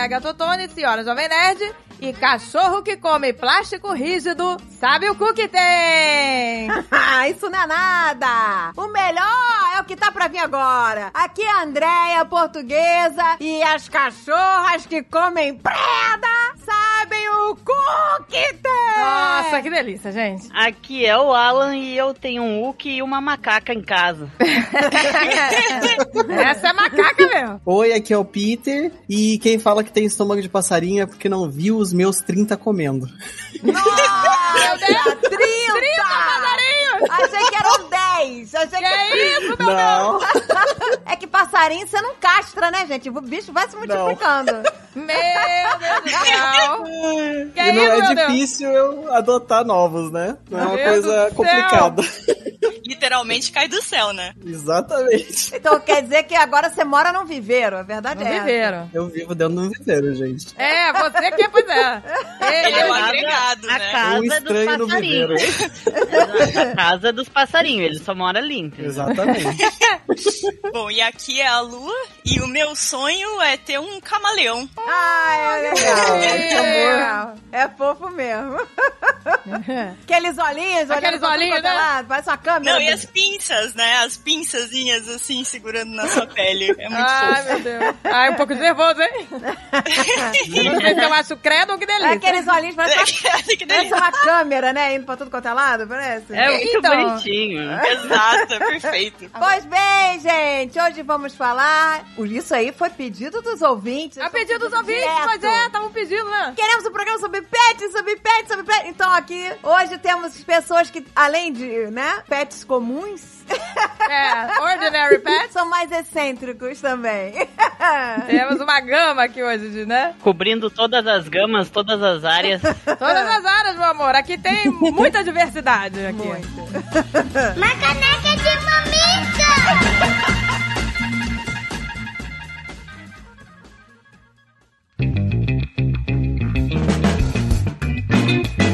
a Gatotone, senhora Jovem Nerd. E cachorro que come plástico rígido, sabe o cu que tem? Ah, Isso não é nada! O melhor é o que tá pra vir agora. Aqui é a Andréia, portuguesa, e as cachorras que comem preda sabem o cu que tem! Nossa, que delícia, gente. Aqui é o Alan e eu tenho um Hulk e uma macaca em casa. Essa é macaca mesmo. Oi, aqui é o Peter. E quem fala que tem estômago de passarinho é porque não viu os meus 30 comendo. Nossa, 30! 30 passarinhos! Achei que eram 10! Achei Que é isso, meu Não, É que passarinho você não castra, né, gente? O bicho vai se multiplicando. Meu Deus do céu. Que e não isso, é meu Deus? difícil eu adotar novos, né? Não é uma Meu Deus coisa complicada. Literalmente cai do céu, né? Exatamente. Então quer dizer que agora você mora num viveiro, a verdade Não é viveram. Eu vivo dentro de um viveiro, gente. É, você que, pois é. Ele é um casa- agregado, a né? casa Um dos estranho no passarinhos. a casa dos passarinhos, ele só mora ali, entendeu? Exatamente. Bom, e aqui é a Lua, e o meu sonho é ter um camaleão. Ah, é legal. Amor. É fofo mesmo. Aqueles olhinhos, Aqueles olhinhos, é né? lado, Parece uma câmera. Não, e as pinças, né? As pinçazinhas assim, segurando na sua pele. É muito Ai, fofo. meu Deus. Ai, um pouco de nervoso, hein? Eu não sei se eu acho credo ou que É delícia. É, aqueles olhinhos, parece uma, que parece uma câmera, né? Indo pra tudo quanto é lado, parece. É muito Então. bonitinho. Exato, é perfeito. Pois bem, gente, hoje vamos falar. Isso aí foi pedido dos ouvintes. A pedido dos ouvintes, direto. pois é, estavam pedindo, né? Queremos um programa sobre pets, sobre pets, sobre pets. Então aqui, hoje temos pessoas que, além de, né, pets comuns, É, Ordinary Pets. são mais excêntricos também. Temos uma gama aqui hoje, de, né? Cobrindo todas as gamas, todas as áreas. Todas as áreas, meu amor. Aqui tem muita diversidade. Aqui. Uma caneca de mamica!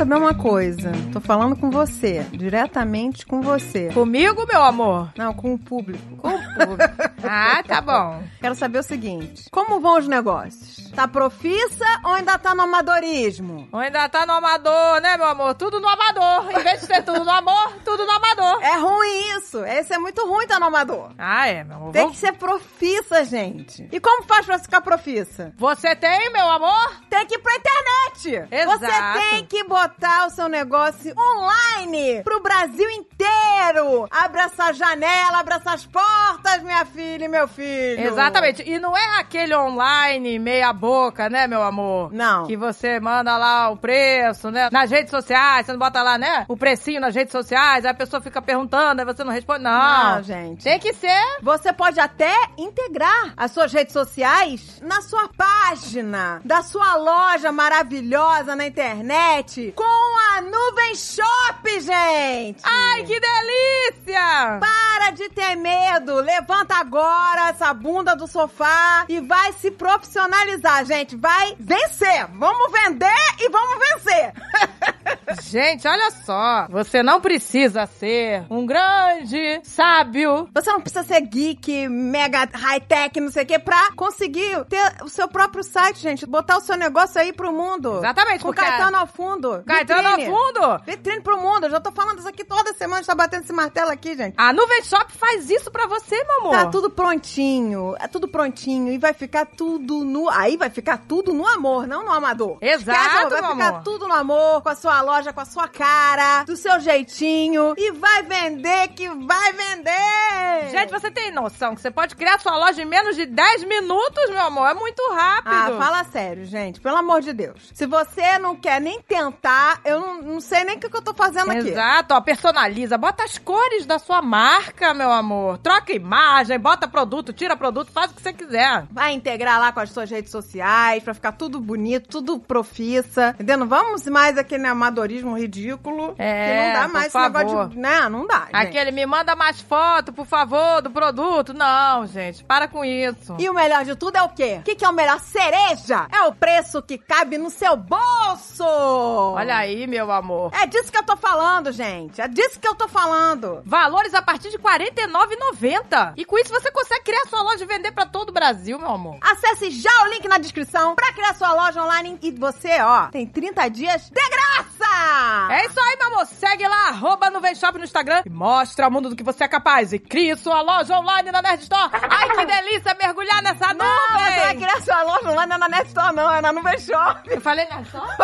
Saber uma coisa. Tô falando com você, diretamente com você. Comigo, meu amor? Não, com o público. Com o público. Ah, tá bom. Quero saber o seguinte: como vão os negócios? Tá profissa ou ainda tá no amadorismo? Ou ainda tá no amador, né, meu amor? Tudo no amador. Em vez de ser tudo no amor, tudo no amador. É ruim isso. Esse é muito ruim tá no amador. Ah, é, meu amor. Tem que ser profissa, gente. E como faz pra ficar profissa? Você tem, meu amor? Tem que ir pra internet. Exato. Você tem que botar o seu negócio online pro Brasil inteiro. Abra essa janela, abra essas portas, minha filha e meu filho. Exatamente. E não é aquele online meia boca, né, meu amor? Não. Que você manda lá o preço, né? Nas redes sociais, você não bota lá, né? O precinho nas redes sociais, aí a pessoa fica perguntando, aí você não responde. Não, Não, gente. Tem que ser. Você pode até integrar as suas redes sociais na sua página da sua loja maravilhosa na internet com a Nuvem Shop, gente! Ai, que delícia! Para de ter medo! Levanta agora essa bunda do sofá e vai se profissionalizar, gente. Vai vencer! Vamos vender e vamos vencer! Gente, olha só. Você não precisa ser um grande sábio. Você não precisa ser geek, mega high-tech, não sei o que, pra conseguir ter o seu próprio site, gente. Botar o seu negócio aí pro mundo. Exatamente, Com porque- Caetano ao fundo. Caetano ao fundo. Vitrine pro mundo. Eu já tô falando isso aqui toda semana, a gente tá batendo esse martelo aqui, gente. A Nuvem Faz isso pra você, meu amor. Tá tudo prontinho, é tudo prontinho e vai ficar tudo no. Aí vai ficar tudo no amor, não no amador. Exato, Esquece, vai ficar amor. tudo no amor, com a sua loja, com a sua cara, do seu jeitinho e vai vender que vai vender. Gente, você tem noção que você pode criar sua loja em menos de 10 minutos, meu amor? É muito rápido. Ah, fala sério, gente. Pelo amor de Deus. Se você não quer nem tentar, eu não, não sei nem o que, que eu tô fazendo aqui. Exato, ó, personaliza, bota as cores da sua marca, meu amor. Troca imagem, bota produto, tira produto, faz o que você quiser. Vai integrar lá com as suas redes sociais pra ficar tudo bonito, tudo profissa. Entendeu? Não vamos mais aquele amadorismo ridículo. É, que não dá mais esse negócio de. Né? Não dá. gente. Aquele me manda mais foto, por favor, do produto. Não, gente, para com isso. E o melhor de tudo é o quê? O que, que é o melhor? Cereja! É o preço que cabe no seu bolso! Olha aí, meu amor. É disso que eu tô falando, gente. É disso que eu tô falando. Valores a partir de R$ 49,90. E com isso você consegue criar sua loja e vender pra todo o Brasil, meu amor. Acesse já o link na descrição pra criar sua loja online e você, ó, tem 30 dias de graça! É isso aí, meu amor. Segue lá, arroba no Shop no Instagram e mostra ao mundo do que você é capaz. E crie sua loja online na Nerd Store. Ai, que delícia mergulhar nessa Não, você vai nuvem. criar sua loja online não é na Net Store, não, é na Nuvem Shop. Eu falei Nerd Store?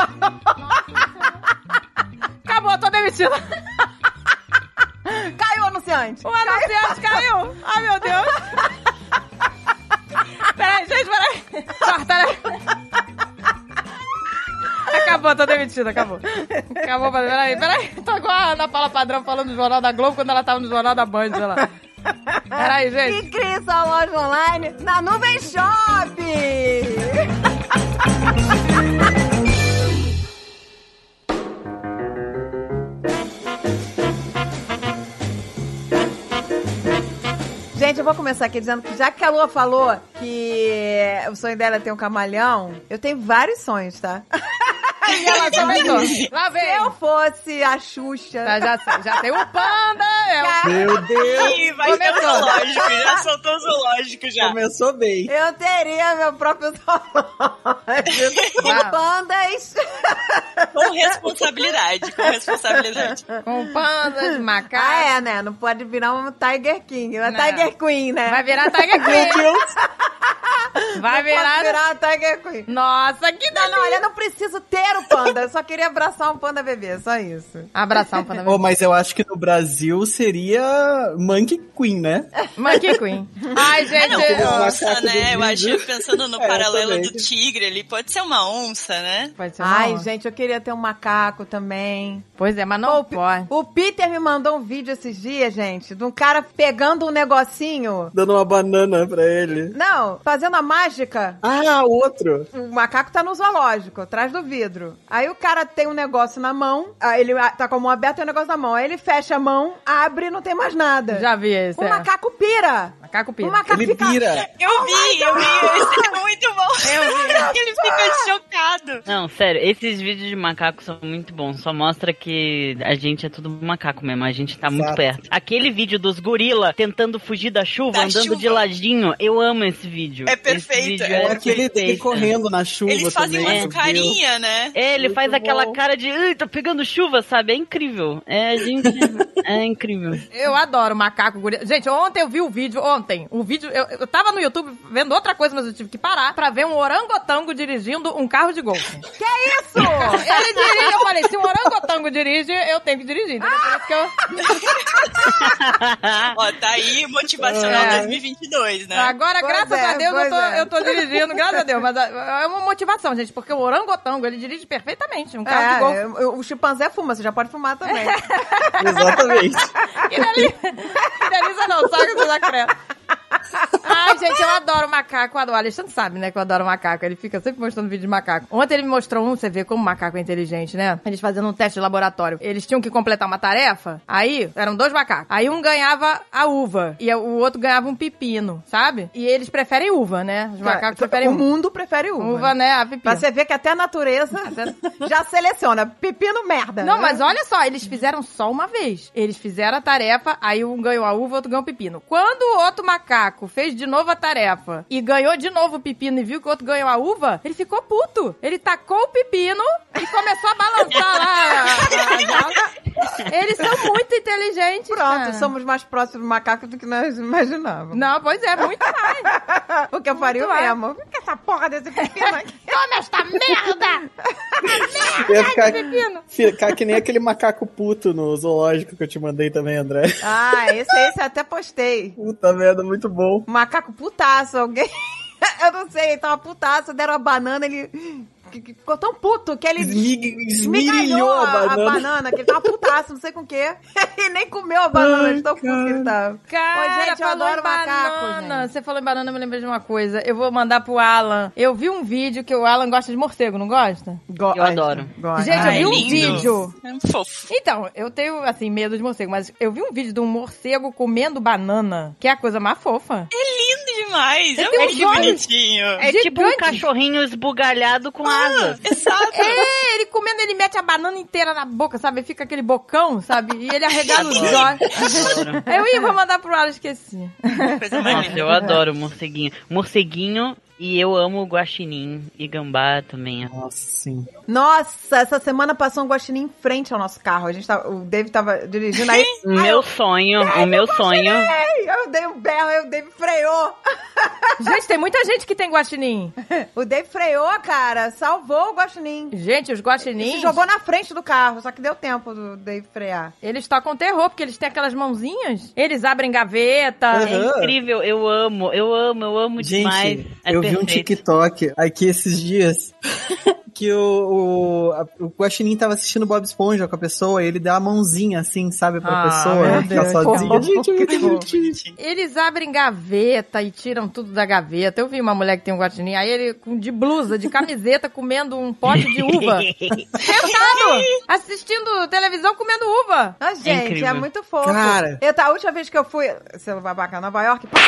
Acabou, tô demitida. Caiu o anunciante. O anunciante caiu. Ai, meu Deus. Peraí, gente, peraí. Corta, né? Acabou, tô demitida, acabou. Acabou, peraí, peraí. Tô com a Ana Paula Padrão falando do Jornal da Globo quando ela tava no Jornal da Band, olha lá. Peraí, gente. E crie sua loja online na Nuvem Shop. Gente, eu vou começar aqui dizendo que já que a Lua falou que o sonho dela é ter um camaleão, eu tenho vários sonhos, tá? E ela começou. Lá Se vem. eu fosse a Xuxa. Tá, já, já tem o panda. É o... Meu Deus, Ih, vai ter o Começou. zoológico, já soltou o zoológico já. começou bem. Eu teria meu próprio zoológico. Uau. Pandas. Com responsabilidade, com responsabilidade. Com pandas, macacos. Ah, é, né? Não pode virar um Tiger King, uma Não. Tiger Queen, né? Vai virar Tiger Queen. Vai Não virar... virar Tiger Queen. Nossa, que delícia. não, olha, eu não preciso ter o panda. Eu só queria abraçar um panda bebê, só isso. Abraçar um panda. Oh, mas eu acho que no Brasil seria Monkey Queen, né? Monkey Queen. Ai, É, gente. não, eu- onça, né? Eu acho, pensando no É, paralelo também. do tigre ali, pode ser uma onça, né? Pode ser uma Ai, onça. gente, eu queria ter um macaco também. Pois é, mas não Pi- pode. O Peter me mandou um vídeo esses dias, gente, de um cara pegando um negocinho. Dando uma banana pra ele. Não, fazendo a mágica. Ah, outro. O macaco tá no zoológico, atrás do vidro. Aí o cara tem um negócio na mão, aí ele ah, tá com a mão aberta e o negócio na mão. Aí ele fecha a mão, abre e não tem mais nada. Já vi esse. O é. macaco pira. Macaco pira. O macaco Ele fica... pira. Eu vi, eu vi, esse é muito bom. Eu vi. Ele fica chocado. Não, sério, esses vídeos de macaco são muito bons. Só mostra que a gente é tudo macaco mesmo. A gente tá muito Exato. perto. Aquele vídeo dos gorila tentando fugir da chuva, Da andando chuva. de ladinho. Eu amo esse vídeo. É Esse perfeito, vídeo é. Ou aquele dele correndo na chuva Eles fazem também. umas Deus. carinha, né? É, ele Muito faz aquela bom. cara de, "Ai, tá pegando chuva, sabe? É incrível. É, gente. é incrível. Eu adoro macaco gorila. Gente, ontem eu vi o vídeo, ontem, o vídeo, eu, eu tava no YouTube vendo outra coisa, mas eu tive que parar pra ver um orangotango dirigindo um carro de golfe. Que isso? Ele dirige, eu falei, se um orangotango dirige, eu tenho que dirigir? Por isso que eu... Ó, tá aí motivacional É. 2022, né? Agora, Pois graças é, a Deus, eu tô, é. eu tô dirigindo, graças a Deus, mas é é uma motivação, gente, porque o orangotango, ele dirige perfeitamente um carro de golfe. É, o chimpanzé fuma, você já pode fumar também. Exatamente. Que delícia não, só que você já cresce. Ai, gente, eu adoro macaco, eu adoro. O Alexandre sabe, né, que eu adoro macaco. Ele fica sempre mostrando vídeo de macaco. Ontem ele me mostrou um, você vê como o macaco é inteligente, né? Eles fazendo um teste de laboratório. Eles tinham que completar uma tarefa, aí eram dois macacos. Aí um ganhava a uva e o outro ganhava um pepino, sabe? E eles preferem uva, né? Os macacos preferem o uva. mundo prefere uva. Uva, né? A pepino. Pra você ver que até a natureza já seleciona. Pepino merda. Não, né? mas olha só, eles fizeram só uma vez. Eles fizeram a tarefa, aí um ganhou a uva, outro ganhou o pepino. Quando o outro macaco fez de novo a tarefa e ganhou de novo o pepino e viu que o outro ganhou a uva, ele ficou puto. Ele tacou o pepino e começou a balançar lá. a- a jaula. Eles são muito inteligentes. Pronto, cara. somos mais próximos do macaco do que nós imaginávamos. Não, pois é, muito mais. Porque eu faria o mesmo. O que é essa porra desse pepino aqui? Toma esta merda! Ia ficar, pepino. ficar que nem aquele macaco puto no zoológico que eu te mandei também, André. Ah, esse aí você até postei. Puta merda, muito bom. Macaco putaço, alguém. Eu não sei, ele tava putaço, deram uma banana, ele. Que, que ficou tão puto que ele Esmig- esmigalhou Esmirilhou a banana. que ele tava putaço, não sei com o quê. e nem comeu a banana, de tão puto que ele tava. Cara, gente, eu adoro macaco, banana. gente. Você falou em banana, eu me lembrei de uma coisa. Eu vou mandar pro Alan. Eu vi um vídeo que o Alan gosta de morcego, não gosta? Go- Eu Ai, adoro. gosto. Gente, Ai, eu vi um lindo. vídeo. É um fofo. Então, eu tenho, assim, medo de morcego, mas eu vi um vídeo de um morcego comendo banana, que é a coisa mais fofa. Lindo demais. É muito uns olhos. bonitinho. É tipo um cachorrinho esbugalhado com Ah, asas. exato. É, ele comendo, ele mete a banana inteira na boca, sabe? Fica aquele bocão, sabe? E ele arregala os olhos. Eu ia, vou mandar pro Alan, esqueci. Coisa mais Nossa, eu adoro morceguinho. Morceguinho e eu amo guaxinim e gambá também. Nossa, sim. Nossa, essa semana passou um guaxinim em frente ao nosso carro. A gente tava, o David tava dirigindo aí. O meu sonho, o meu sonho. Ei, eu dei um berro, aí o David freou. Gente, tem muita gente que tem guaxinim. O David freou, cara. Salvou o guaxinim. Gente, os Se guaxinins, jogou na frente do carro, só que deu tempo do David frear. eles tocam terror, porque eles têm aquelas mãozinhas. Eles abrem gaveta. Aham. É incrível, eu amo, eu amo, eu amo demais. Gente, É eu vi um. TikTok aqui esses dias que o, o, o Guaxinim tava assistindo Bob Esponja com a pessoa e ele deu a mãozinha assim, sabe, pra Ah, pessoa meu ficar Deus, sozinha. que é bonitinho. Eles abrem gaveta e tiram tudo da gaveta. Eu vi uma mulher que tem um guaxinim, aí ele com- de blusa, de camiseta, comendo um pote de uva. Sentado, assistindo televisão, comendo uva. Ah, gente, é, incrível. muito fofo. Cara. Eu, tá, a última vez que eu fui, seu babaca, Nova York, pá,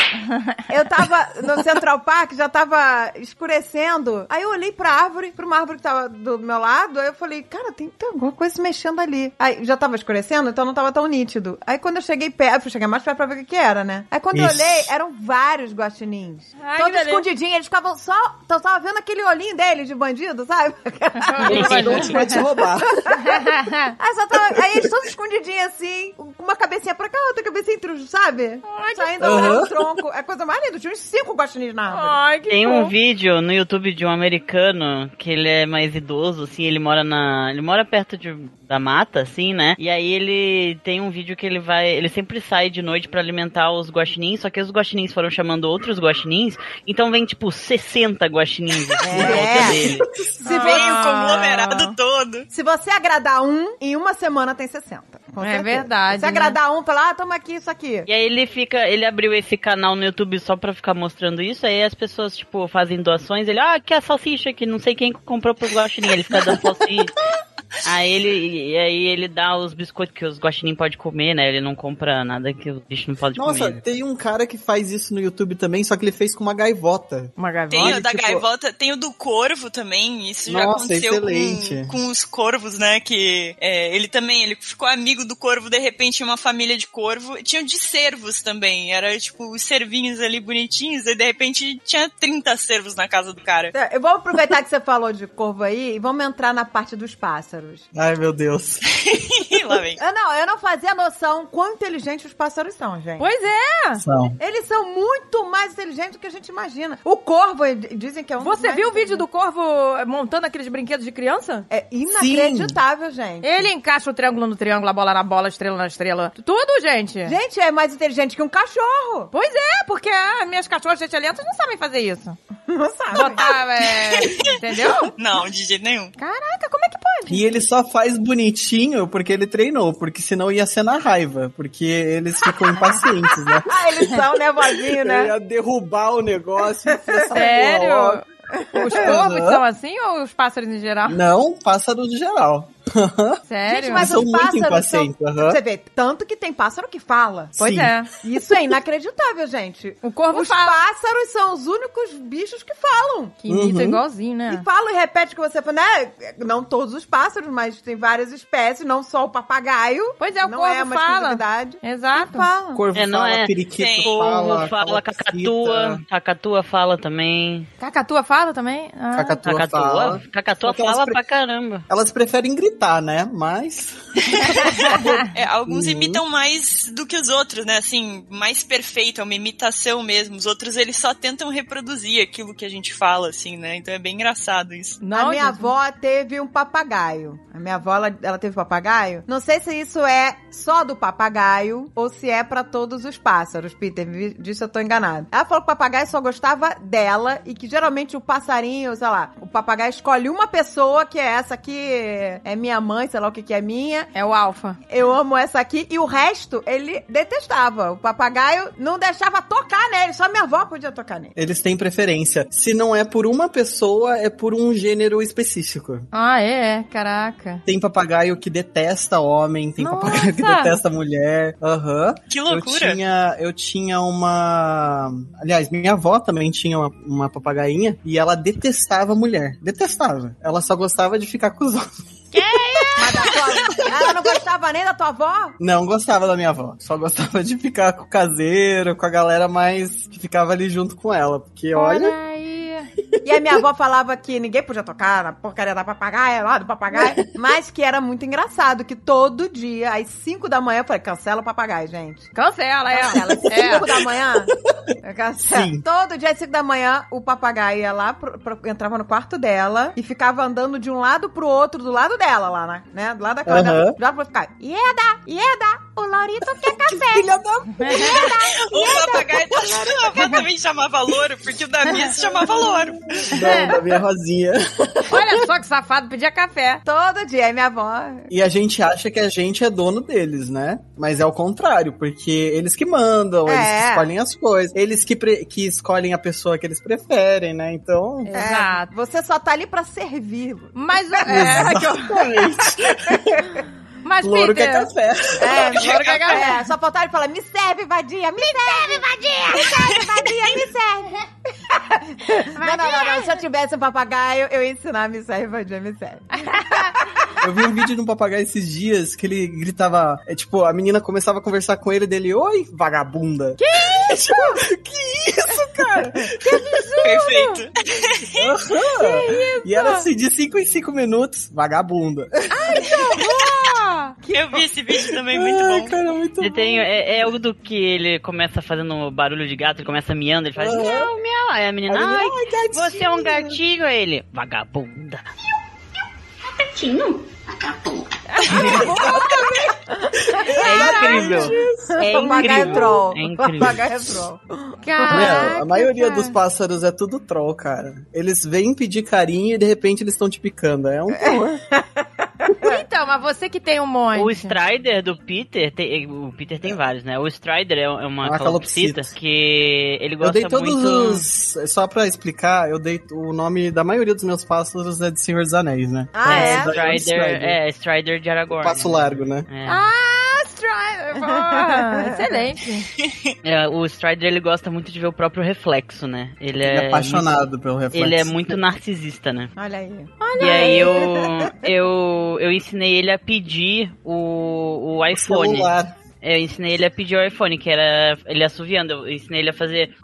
eu tava no Central Park, já tava escurecendo. Aí eu olhei pra árvore, pra uma árvore que tava do meu lado, aí eu falei, cara, tem, tem alguma coisa se mexendo ali. Aí já tava escurecendo, então não tava tão nítido. Aí quando eu cheguei perto, eu fui chegar mais perto pra ver o que que era, né? Aí quando eu Isso. olhei, eram vários guaxinins. Ai, todos escondidinhos, eles ficavam só, eu tava vendo aquele olhinho deles de bandido, sabe? Pode te roubar? Aí, só tava, aí eles todos escondidinhos assim, com uma cabecinha pra cá, outra cabecinha entre os, sabe? Saindo Aham. atrás do tronco. É a coisa mais linda. Tinha uns cinco guaxinins na árvore. Ai, que Tem um fofo. vídeo no YouTube de um americano que ele é mais idoso, assim, ele mora na. Ele mora perto de, da mata, assim, né? E aí ele tem um vídeo que ele vai. Ele sempre sai de noite pra alimentar os guaxinins, só que os guaxinins foram chamando outros guaxinins, então vem tipo 60 guaxinins assim, em É. volta dele. Se, Vem o conglomerado todo. se você agradar um, em uma semana tem 60. com É certeza. verdade, Se né? agradar um, fala, ah, toma aqui isso aqui. E aí ele fica, ele abriu esse canal no YouTube só pra ficar mostrando isso, aí as pessoas, tipo, fazem doações, ele, ah, que a salsicha que não sei quem comprou pro guaxinim, ele fica dando salsicha. Aí ele, e aí ele dá os biscoitos que os guaxinim pode comer, né? Ele não compra nada que os bichos não podem Nossa, comer. tem um cara que faz isso no YouTube também, só que ele fez com uma gaivota. Uma Tem gaivota. o da tipo- gaivota, tem o do corvo também. Isso já Nossa, aconteceu excelente. com, com os corvos, né? Que é, ele também, ele ficou amigo do corvo, de repente, uma família de corvo. Tinha de cervos também. Era tipo os cervinhos ali bonitinhos, e de repente tinha 30 cervos na casa do cara. É, Eu vou aproveitar que você falou de corvo aí e vamos entrar na parte dos pássaros. Ai, meu Deus. Lá vem. Eu não, eu não fazia noção quão inteligentes os pássaros são, gente. Pois é. São. Eles são muito mais inteligentes do que a gente imagina. O corvo, dizem que é um Você viu o vídeo do corvo montando aqueles brinquedos de criança? É inacreditável, gente. Ele encaixa o triângulo no triângulo, a bola na bola, a estrela na estrela. Tudo, gente. Gente, é mais inteligente que um cachorro. Pois é, porque as minhas cachorras gente lentas não sabem fazer isso. Não sabe? Botar, é, entendeu? Não, de jeito nenhum. Caraca, como é que pode? E ele só faz bonitinho porque ele treinou, porque senão ia ser na raiva, porque eles ficam impacientes, né? Ah, eles são nervosinhos, Eu né? ia derrubar o negócio. e Sério? Os corvos são assim ou os pássaros em geral? Não, pássaros no geral. Sério? Gente, mas São os muito pássaros são... impacientes, aham. Você vê, tanto que tem pássaro que fala. Pois Sim. é. Isso é inacreditável, gente. O corvo Os fala. pássaros são os únicos bichos que falam. Que imita Uhum. igualzinho, né? E fala e repete o que você fala, né? Não todos os pássaros, mas tem várias espécies, não só o papagaio. Pois é, o não corvo é uma fala. Exato. Fala. Corvo É, não fala, é. periquito Tem. fala, Corvo fala, cacatua, cacatua fala também. Cacatua fala também? Ah. Cacatua, Cacatua, fala. cacatua fala pre- pra caramba. Elas preferem gritar, né? Mas É, alguns Uhum. imitam mais do que os outros, né? Assim, mais perfeito, é uma imitação mesmo. Os outros, eles só tentam reproduzir aquilo que a gente fala, assim, né? Então é bem engraçado isso. Não, a minha avó teve um papagaio. A minha avó, ela, ela teve papagaio. Não sei se isso é só do papagaio ou se é pra todos os pássaros, Peter. me Disso eu tô enganado. Ela falou que o papagaio só gostava dela e que geralmente o passarinho, sei lá, o papagaio escolhe uma pessoa que é essa aqui, é minha mãe, sei lá o que que é minha. É o alfa. Eu amo essa aqui. E o resto, ele detestava. O papagaio não deixava tocar nele. Só minha avó podia tocar nele. Eles têm preferência. Se não é por uma pessoa, é por um gênero específico. Ah, é, é. Caraca. Tem papagaio que detesta homem, tem Nossa! papagaio que detesta mulher. Aham. Que Eu loucura! tinha, eu tinha uma. Aliás, minha avó também tinha uma, uma papagainha e ela detestava mulher. Detestava. Ela só gostava de ficar com os homens. Mas a tua- ela não gostava nem da tua avó? Não gostava da minha avó. Só gostava de ficar com o caseiro, com a galera mais que ficava ali junto com ela. Porque olha. Olha aí. E a minha avó falava que ninguém podia tocar na porcaria da papagaia, lá do papagaio. Mas que era muito engraçado, que todo dia, às 5 da manhã, eu falei, cancela o papagaio, gente. Cancela, é. Cancela. Às 5 é. da manhã. eu cancelo. Sim. Todo dia, às 5 da manhã, o papagaio ia lá, pro- pro- entrava no quarto dela e ficava andando de um lado pro outro, do lado dela lá, né? né? Do lado da cama dela. Outro. ficava, Ieda, Ieda, o Laurito quer café. Filha da. O papagaio da avó também chamava louro, porque o da minha se chamava louro. Não, da minha rosinha. Olha só que safado, pedia café. Todo dia, aí minha avó... E a gente acha que a gente é dono deles, né? Mas é o contrário, porque eles que mandam, eles É. que escolhem as coisas, eles que, que escolhem a pessoa que eles preferem, né? Então. É, Exato. você só tá ali pra servir. Mas, é, Exatamente. Mas Louro que é Peter, café. É, Louro quer café. é, só faltava ele falar, me serve, vadia, me, serve, vadia, me serve, vadia, me serve. não, não, não, não, se eu tivesse um papagaio, eu ia ensinar me serve, vadia, me serve. Eu vi um vídeo de um papagaio esses dias que ele gritava. É, tipo, a menina começava a conversar com ele dele, oi, vagabunda. Que isso? que isso, cara? Perfeito. Aham. E era assim, de 5 em 5 minutos, vagabunda. Ah, Eu vi esse vídeo também, muito Ai, bom. cara, muito Ele tem, é, é o do que ele começa fazendo barulho de gato, ele começa miando, ele faz Aham. miau, miau. Aí a menina, ai, "Ai, gatinho." você é um gatinho. Ele, vagabunda. É incrível. É papagaio incrível. troll. É incrível. Papagaio troll. Meu, a maioria dos pássaros é tudo troll, cara. Eles vêm pedir carinho e de repente eles estão te picando. É um Então, mas você que tem um monte. O Strider do Peter, tem- o Peter tem vários, né? O Strider é é uma Uma calopsita calopsita. que ele Eu gosta dei todos muito... os. Só pra explicar, eu dei o nome da maioria dos meus pássaros é de Senhor dos Anéis, né? Ah, é? É o Strider, é, Strider de Aragorn. Passo largo, né? É. Ah, Strider. Excelente. É, o Strider ele gosta muito de ver o próprio reflexo, né? Ele Ele é, é apaixonado pelo reflexo. Ele é muito narcisista, né? Olha aí. e aí eu, eu eu ensinei ele a pedir o, o O iPhone. celular. É, Eu ensinei ele a pedir o iPhone, que era ele assoviando. Eu ensinei ele a fazer.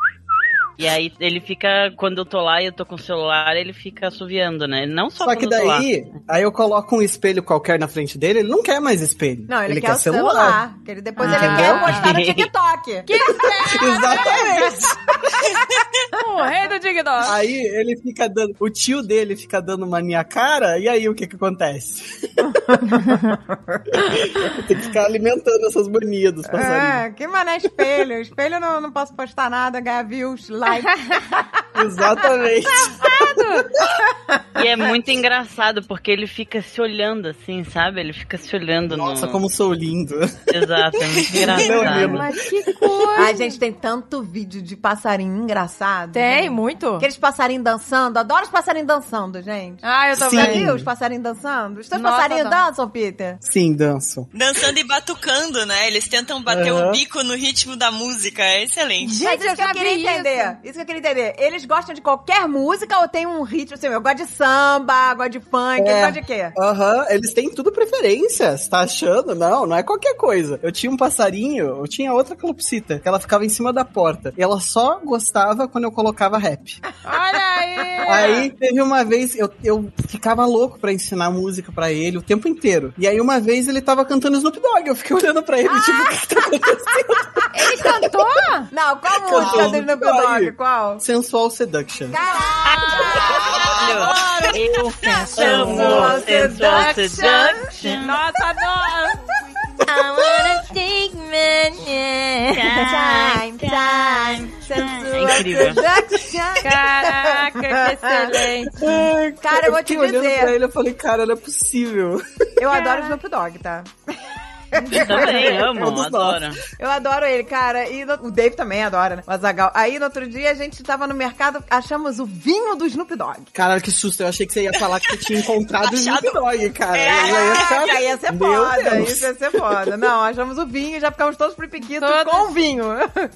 E aí ele fica, quando eu tô lá e eu tô com o celular, ele fica assoviando, né? Não só, Só que daí, aí eu coloco um espelho qualquer na frente dele, ele não quer mais espelho. Não, ele, quer, o celular. que ele, depois Ah. ele quer postar no TikTok. Que Exatamente. o rei do TikTok. Aí ele fica dando. O tio dele fica dando uma minha cara, e aí o que que acontece? Tem que ficar alimentando essas manias dos passarinhos. É, que mané espelho. Espelho eu não, não posso postar nada, ganhar views, like. Exatamente. E é muito engraçado, porque ele fica se olhando assim, sabe? Ele fica se olhando Nossa, no. como sou lindo. Exato, é muito engraçado. Mas que coisa. Ai, gente, tem tanto vídeo de passarinho engraçado. Tem, gente. muito. Aqueles passarinhos dançando. Adoro os passarinhos dançando, gente. Ah, eu. Já vendo. viu os passarinhos dançando? Os teus Nossa, passarinhos dançam, Peter? Sim, danço. Dançando e batucando, né? Eles tentam bater Aham. o bico no ritmo da música. É excelente. Gente, Mas isso eu que eu queria vi entender. Isso. que eu queria entender. Eles gostam de qualquer música ou tem um ritmo assim? Eu gosto de samba, gosto de funk, É. gostam de quê? Aham, eles têm tudo preferência. Você tá achando? Não, não é qualquer coisa. Eu tinha um passarinho, eu tinha outra calopsita, que ela ficava em cima da porta. E ela só gostava quando eu colocava rap. Olha aí! Aí teve uma vez, eu, eu ficava louco pra ensinar música pra ele o tempo inteiro. E aí uma vez ele tava cantando Snoop Dogg, eu fiquei olhando pra ele, tipo, o que que tá acontecendo? Ele cantou? Não, qual Cantou música dele no Snoop Dogg. Qual? Sensual Seduction. Eu Sensual Seduction. Nossa, adoro! I wanna take Time, time, sensual É incrível. Caraca, que excelente! Cara, eu vou te dizer. pra ele, eu falei, cara, não é possível. Eu adoro Snoop Dogg, tá? Eu também amo, adoro. Eu adoro ele, cara. E no- o Dave também adora, né? O Azagal. Aí no outro dia a gente tava no mercado, achamos o vinho do Snoop Dogg. Caralho, que susto. Eu achei que você ia falar que você tinha encontrado o Achado. Snoop Dogg, cara. É, Eu ia ficar- ia ser Meu foda, Deus. isso ia ser foda. Não, achamos o vinho e já ficamos todos pripiquitos Todos. com o vinho.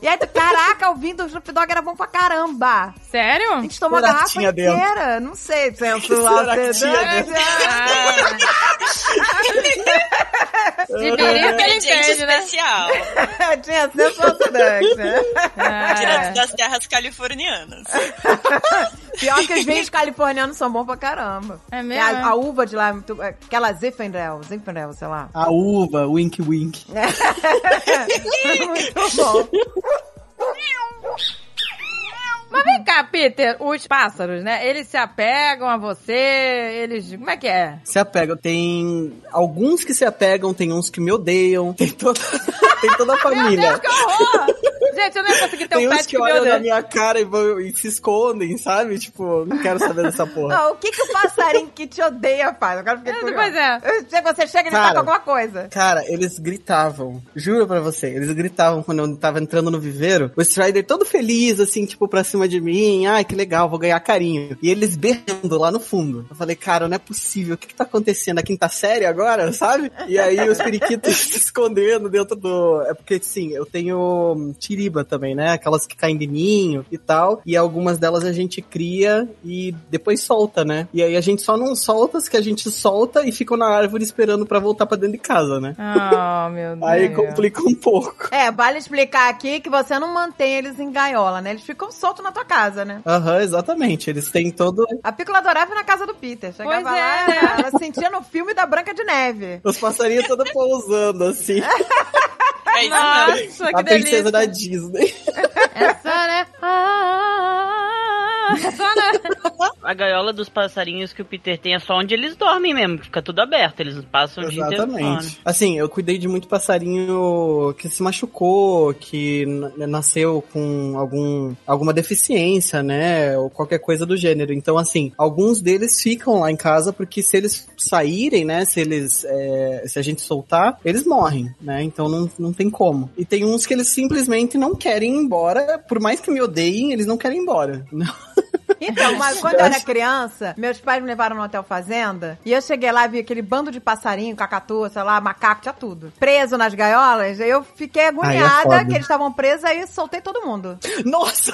E aí, caraca, o vinho do Snoop Dogg era bom pra caramba. A Sério? gente tomou a garrafa tinha dentro? inteira. Não sei, sensual Será que tinha seduction. Ah, de birica ele Gente entende, né? especial. Tinha seduction. Ah, Direto das terras californianas. Pior que os vinhos californianos são bons pra caramba. É É mesmo? A, a uva de lá, é muito, é aquela Zinfandel, Zinfandel, sei lá. A uva, wink wink. muito bom. Mas vem cá, Peter, os pássaros, né? Eles se apegam a você, eles. Como é que é? Se apegam. Tem alguns que se apegam, tem uns que me odeiam, tem toda, tem toda a Meu família. Deus, que horror! Gente, eu não ia conseguir ter Tem um uns pet que que meu olham na minha cara e, vão, e se escondem, sabe? Tipo, não quero saber dessa porra. Ah, o que que o passarinho que te odeia faz? Agora fiquei É, curiosa. pois é. Se Você chega e ele tá Cara. com alguma coisa. Cara, eles gritavam. Juro pra você, eles gritavam quando eu tava entrando no viveiro. O Strider todo feliz, assim, tipo, pra cima de mim. Ai, que legal, vou ganhar carinho. E eles berrando lá no fundo. Eu falei, cara, não é possível. O que que tá acontecendo? A quinta série agora, sabe? E aí os periquitos se escondendo dentro do... É porque, sim, eu tenho hum, tiriba também, né? Aquelas que caem de ninho e tal. E algumas delas a gente cria e depois solta, né? E aí a gente só não solta as que a gente solta e ficam na árvore esperando pra voltar pra dentro de casa, né? Oh, meu Deus. Aí complica um pouco. É, vale explicar aqui que você não mantém eles em gaiola, né? Eles ficam soltos na tua casa, né? Aham, exatamente. Eles têm todo. A Pícola adorava ir na casa do Peter. Chegava Pois lá, é, né? ela sentia no filme da Branca de Neve. Os passarinhos todos pousando, assim. É isso. Nossa, que a princesa delícia. da Disney. Essa, né? Ah, essa, né? A gaiola dos passarinhos que o Peter tem é só onde eles dormem mesmo, que fica tudo aberto. Eles passam o dia inteiro. Exatamente. Assim, eu cuidei de muito passarinho que se machucou, que nasceu com algum, alguma deficiência, né? Ou qualquer coisa do gênero. Então, assim, alguns deles ficam lá em casa porque se eles saírem, né? Se eles. é, se a gente soltar, eles morrem, né? Então não, não tem como. E tem uns que eles simplesmente não querem ir embora, por mais que me odeiem, eles não querem ir embora. Então, mas quando eu era criança, meus pais me levaram no Hotel Fazenda e eu cheguei lá e vi aquele bando de passarinho, cacatu, sei lá, macaco, tinha tudo. Preso nas gaiolas, eu fiquei agoniada foda. que eles estavam presos, aí soltei todo mundo. Nossa!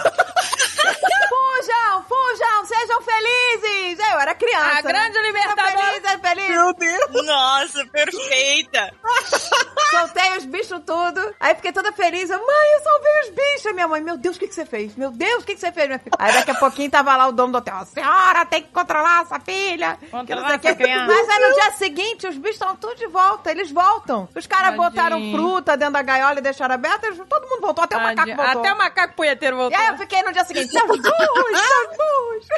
Fujam, fujam, sejam felizes! Eu era criança. A grande né? libertadora. Seja feliz, seja feliz. Meu Deus! Nossa, perfeita. Soltei os bichos tudo. Aí fiquei toda feliz. Eu, mãe, eu salvei os bichos. Aí minha mãe, meu Deus, o que, que você fez? Meu Deus, o que, que você fez, minha filha? Aí daqui a pouquinho tava lá o dono do hotel. A senhora tem que controlar essa filha. que não Controlar sei o essa criança. Mas aí no dia seguinte, os bichos estão tudo de volta. Eles voltam. Os caras Tadinho. botaram fruta dentro da gaiola e deixaram aberta. Todo mundo voltou. Até o macaco voltou. Até o macaco punheteiro E voltou. aí eu fiquei no dia seguinte, seus burros, seus burros.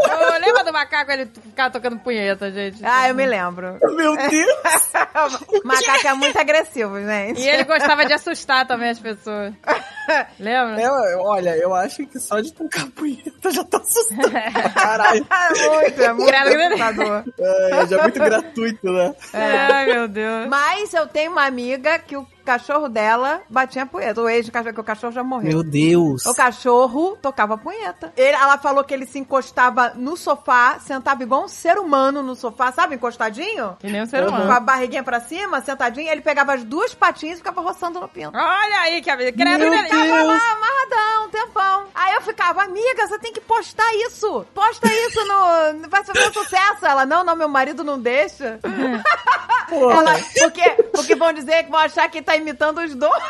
Ô, lembra do macaco ele ficar tocando punheta, gente? Ah, eu me lembro. Meu Deus! macaco é muito agressivo, gente. E ele gostava de assustar também as pessoas. Lembra? Eu- eu- olha, eu acho que só de tocar punheta já tá assustando. pra Caralho. É muito, é muito assustador. É, já é muito gratuito, né? Ai, meu Deus. Mas eu tenho uma amiga que o cachorro dela batia punheta. O ex do cachorro, que o cachorro já morreu. Meu Deus. O cachorro tocava punheta. Ele- ela falou que ele se encostava no sofá, sentava igual um ser humano no sofá, sabe? Encostadinho? Que nem um ser Com humano. a barriguinha pra cima, sentadinho. Ele pegava as duas patinhas e ficava roçando no pinto. Olha aí que abelha. Credo, Meu né? Tava Deus. lá, amarradão, um tempão. Aí eu ficava, amiga, você tem que postar isso. Posta isso no. Vai fazer sucesso. Ela, não, não, meu marido não deixa. Porra. Ela, porque, porque vão dizer que vão achar que tá imitando os dois.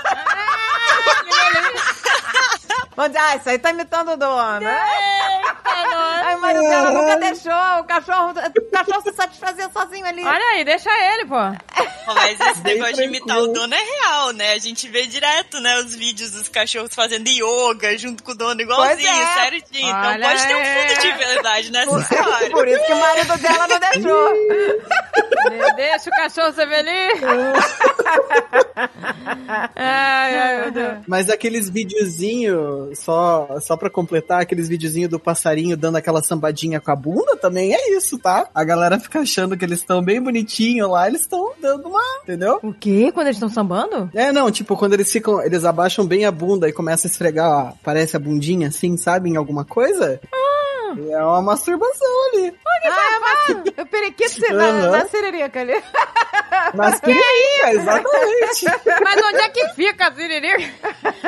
Vamos dizer, ah, isso aí tá imitando o dono. Eita, nossa. Aí o marido dela nunca deixou o cachorro, o cachorro se satisfazer sozinho ali. Olha aí, deixa ele, pô. Mas esse Bem negócio de imitar o dono é real, né? A gente vê direto, né, os vídeos dos cachorros fazendo yoga junto com o dono igualzinho, é. certinho. Então Olha pode ter um aí. fundo de verdade nessa história. Por isso que o marido dela não deixou. Deixa o cachorro ser feliz. ai, ai, meu Deus. Mas aqueles videozinhos, só, só pra completar, aqueles videozinhos do passarinho dando aquela sambadinha com a bunda também é isso, tá? A galera fica achando que eles estão bem bonitinhos lá, eles estão dando uma, entendeu? O quê? Quando eles estão sambando? É, não, tipo, quando eles ficam, eles abaixam bem a bunda e começam a esfregar, ó, parece a bundinha assim, sabe, em alguma coisa. É uma masturbação ali. Ah, mas o periquito na, Aham. na siririca ali. Mas que é, exatamente. Mas onde é que fica a siririca?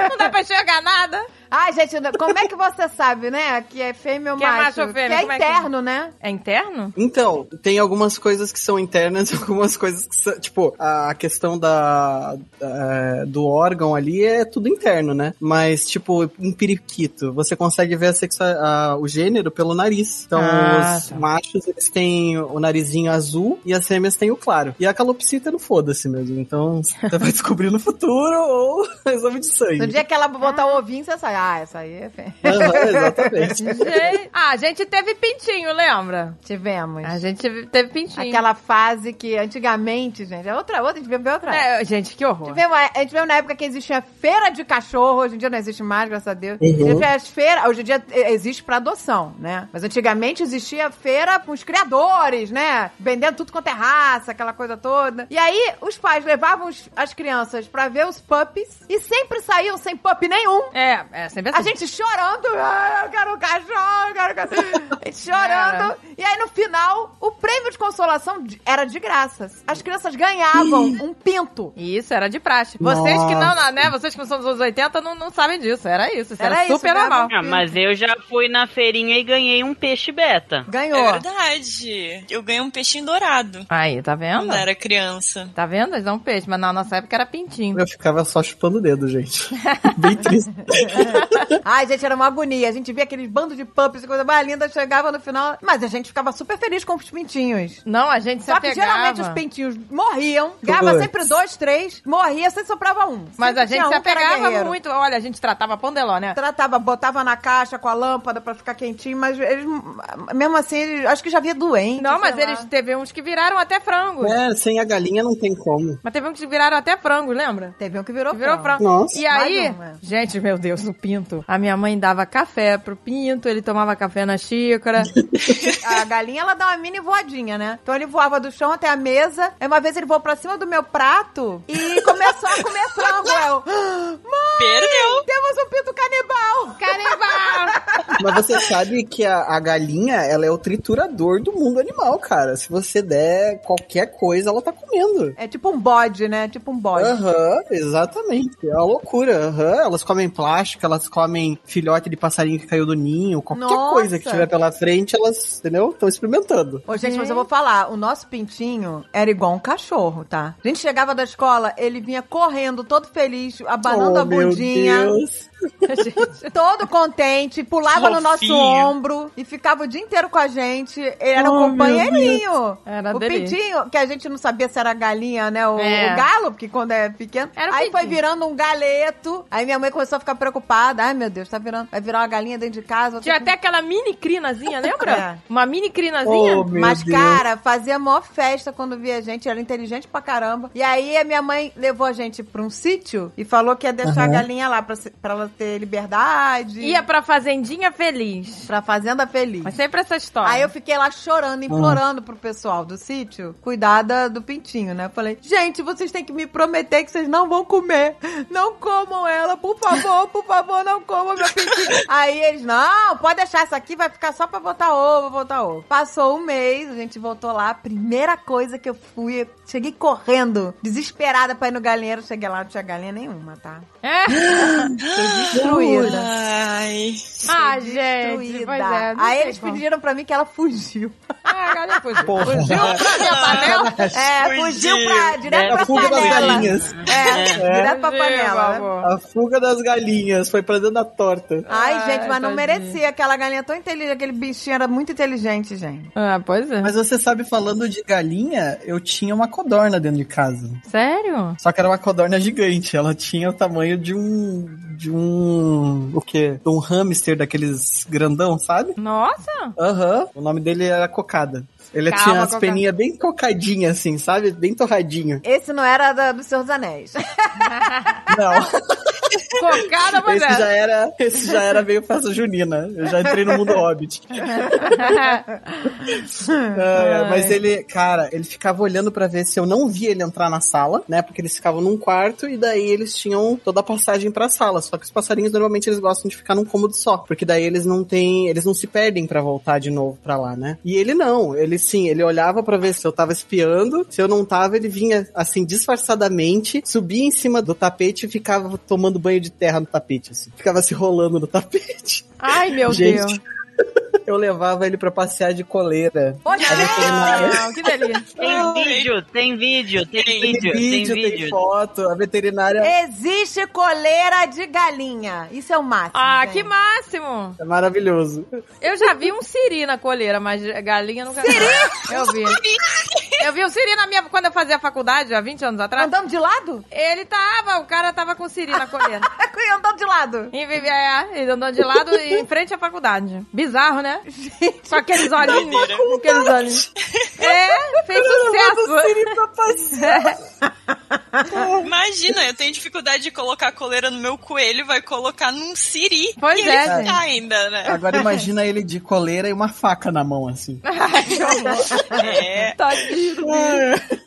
Não dá pra enxergar nada. Ai, gente, como é que você sabe, né? Que é fêmea ou Que é macho? macho ou fêmea, Que como é é que- interno, né? É interno? Então, tem algumas coisas que são internas, algumas coisas que são, tipo, a questão da, da- do órgão ali é tudo interno, né? Mas, tipo, em periquito, você consegue ver a a- o gênero pelo nariz. Então, Ah, os tá. machos, eles têm o narizinho azul e as fêmeas têm o claro. E a calopsita não foda-se mesmo. Então, você vai descobrir no futuro ou exame de sangue. No dia que ela botar o ovinho, você sai. Ah, essa aí é. Aham, exatamente. Gente... Ah, a gente teve pintinho, lembra? Tivemos. A gente teve pintinho. Aquela fase que antigamente, gente, é outra, outra, a gente viveu outra. É, gente, que horror. Tivemos, a gente viveu na época que existia feira de cachorro, hoje em dia não existe mais, graças a Deus. Uhum. Existia as feiras, hoje em dia eh, existe pra adoção, né? Mas antigamente existia feira com os criadores, né? Vendendo tudo quanto é raça, aquela coisa toda. E aí os pais levavam os- as crianças pra ver os puppies e sempre saíam sem pup nenhum. É, é sempre assim. A gente chorando, ah, eu quero um cachorro, eu quero um cachorro. A gente chorando. E aí, no final, o prêmio de consolação era de graças. As crianças ganhavam um pinto. Isso, era de praxe. Vocês que não, Nossa. né? Vocês que não são dos anos 80 não, não sabem disso. Era isso. Isso era, Era isso, super ganhava normal. um Ah, mas eu já fui na feirinha e ganhei um peixe beta. Ganhou. É verdade. Eu ganhei um peixinho dourado Aí, tá vendo? quando era criança. Tá vendo? Eles dão peixe, mas na nossa época era pintinho. Eu ficava só chupando o dedo, gente. Bem triste. Ai, gente, era uma agonia. A gente via aqueles bandos de puppies e coisa mais linda, chegava no final. Mas a gente ficava super feliz com os pintinhos. Não, a gente se Só que apegava. geralmente os pintinhos morriam. Ganhava sempre dois, três. Morria, sempre soprava um. Mas Sempre a gente se um que apegava muito. Olha, a gente tratava pondeló, né? Tratava, botava na caixa com a lâmpada pra ficar quentinho, mas eles, mesmo assim, eles- acho que já via doente. Não, mas lá. eles teve uns que viraram até frangos. É, sem a galinha não tem como. Mas teve uns que viraram até frangos, lembra? Teve um que virou, Que virou frango. frango. Nossa. E aí, Mais gente, meu Deus, o pinto. A minha mãe dava café pro pinto, ele tomava café na xícara. A galinha, ela dá uma mini voadinha, né? Então ele voava do chão até a mesa. Aí uma vez ele voou pra cima do meu prato e começou a comer frango. Eu, mãe, Perdeu. temos um pinto canibal. Canibal! Mas você sabe que a, a galinha, ela é o triturador do mundo animal, cara. Se você der qualquer coisa, ela tá comendo. É tipo um bode, né? Tipo um bode. Aham, exatamente. É uma loucura. Aham, elas comem plástico, elas comem filhote de passarinho que caiu do ninho, qualquer Nossa. coisa que tiver pela frente, elas, entendeu? Estão experimentando. Ô, gente, mas eu vou falar, o nosso pintinho era igual um cachorro, tá? A gente chegava da escola, ele vinha correndo, todo feliz, abanando oh, a bundinha. Meu Deus. todo contente, pulava no nosso Fofinho. ombro e ficava o dia inteiro com a gente. Ele era Oh, um companheirinho. Era o delícia. pintinho, que a gente não sabia se era galinha, né? O, É. o galo, porque quando é pequeno. Era o aí foi virando um galeto. Aí minha mãe começou a ficar preocupada. Ai, meu Deus, tá virando. Vai virar uma galinha dentro de casa. Tinha que- até aquela mini crinazinha, lembra? É. Uma mini crinazinha. Oh, Mas, Deus. cara, fazia maior festa quando via a gente, era inteligente pra caramba. E aí a minha mãe levou a gente pra um sítio e falou que ia deixar Aham. a galinha lá pra, pra ela ter liberdade. Ia pra fazendinha feliz. pra fazenda feliz. Mas sempre essa história. Aí eu fiquei lá chorando, implorando pro pessoal do sítio cuidar da- do pintinho, né? Falei, gente, vocês têm que me prometer que vocês não vão comer. Não comam ela, por favor, por favor, não comam meu pintinho. Aí eles, não, pode deixar, isso aqui vai ficar só pra botar ovo, botar ovo. Passou um mês, a gente voltou lá, a primeira coisa que eu fui, eu cheguei correndo, desesperada pra ir no galinheiro, cheguei lá, não tinha galinha nenhuma, tá? É? Destruída. Ai. Ah, gente. destruída. Pois é. Aí eles como. pediram pra mim que ela fugiu. A galinha fugiu. Porra. Fugiu pra minha panela. É, fugiu pra, direto É, pra a fuga das panela. galinhas. É, direto pra panela. né? amor. A fuga das galinhas foi pra dentro da torta. Ai, Ai, gente, mas não merecia. Aquela galinha tão inteligente, aquele bichinho era muito inteligente, gente. Ah, pois é. Mas você sabe, falando de galinha, eu tinha uma codorna dentro de casa. Sério? Só que era uma codorna gigante. Ela tinha o tamanho de um. De um. O quê? De um hamster daqueles grandão, sabe? Nossa! Aham. O nome dele era Cocada. Ele Calma, tinha as peninhas bem cocadinhas, assim, sabe? Bem torradinho. Esse não era da, do Senhor dos Anéis. Não, Cocada, mas esse já era. Esse já era meio festa junina. Eu já entrei no mundo hobbit. É, mas ele, cara, ele ficava olhando pra ver se eu não via ele entrar na sala, né? Porque eles ficavam num quarto e daí eles tinham toda a passagem pra sala. Só que os passarinhos normalmente eles gostam de ficar num cômodo só, porque daí eles não têm, eles não se perdem pra voltar de novo pra lá, né? E ele não, ele sim, ele olhava pra ver se eu tava espiando, se eu não tava, ele vinha assim disfarçadamente, subia em cima do tapete e ficava tomando banho de terra no tapete, assim. Ficava se rolando no tapete. Ai, meu Gente, Deus. Eu levava ele pra passear de coleira. Poxa, A veterinária- Não, que delícia. Tem vídeo, tem vídeo, tem Tem vídeo, Tem vídeo, tem, vídeo. foto, a veterinária Existe coleira de galinha. Isso é o máximo. Ah, gente. que máximo! é maravilhoso. Eu já vi um siri na coleira, mas galinha nunca vi. Eu vi. Eu vi um siri na minha, quando eu fazia faculdade, há 20 anos atrás. Andando de lado? Ele tava, o cara tava com siri na coleira. Andando de lado. E vivia, é, ele andando de lado e em frente à faculdade. Bizarro, né? Com aqueles olhinhos. Com aqueles olhinhos. É, fez sucesso. Imagina, eu tenho dificuldade de colocar a coleira no meu coelho, vai colocar num siri. Pois e é, ele gente. fica ainda, né? Agora imagina ele de coleira e uma faca na mão, assim. É. Tadinho.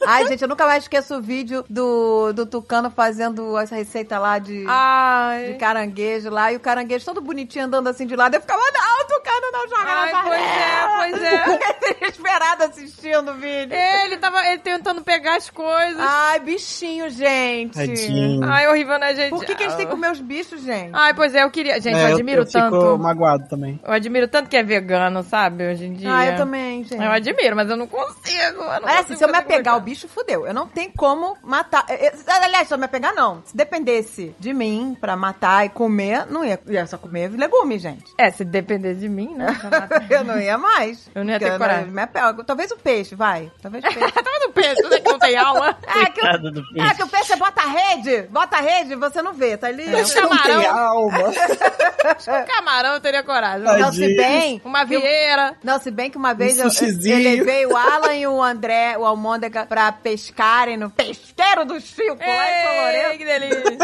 Ai, gente, eu nunca mais esqueço o vídeo do, do Tucano fazendo essa receita lá de, de caranguejo lá. E o caranguejo todo bonitinho andando assim de lado. Eu ficava, não, o Tucano não joga Ai, na pois é, pois é. Desesperado assistindo o vídeo. Ele tava ele tentando pegar as coisas. Ai, bichinho, gente. Tadinho. Ai, horrível, né, gente? Por que, que eles têm que comer os bichos, gente? Ai, pois é, eu queria. Gente, É, eu admiro eu, tanto. fico magoado também. Eu admiro tanto que é vegano, sabe? Hoje em dia. Ah, eu também, gente. Eu admiro, mas eu não consigo. Eu não assim, consigo se eu me apegar ao bicho, fudeu. Eu não tenho como matar. Eu- eu- aliás, se eu me apegar, não. Se dependesse de mim pra matar e comer, não ia. Ia só comer legume, gente. É, se depender de mim, né? Eu não ia mais. Eu não ia ter coragem. apego. Talvez o peixe, vai. Talvez o peixe. Tava no peso, né? Que não tem alma. É que, o, do é peixe. que o peixe bota a rede, bota a rede, você não vê, tá ali. Peixe Não tem camarão. alma. Camarão eu teria coragem. Não, se bem. Uma vieira. Não, se bem que uma vez eu, eu, sushizinho. levei o Alan e o André, o Almôndega, pra pescarem no pesqueiro do Chico, lá em São Ei, que delícia.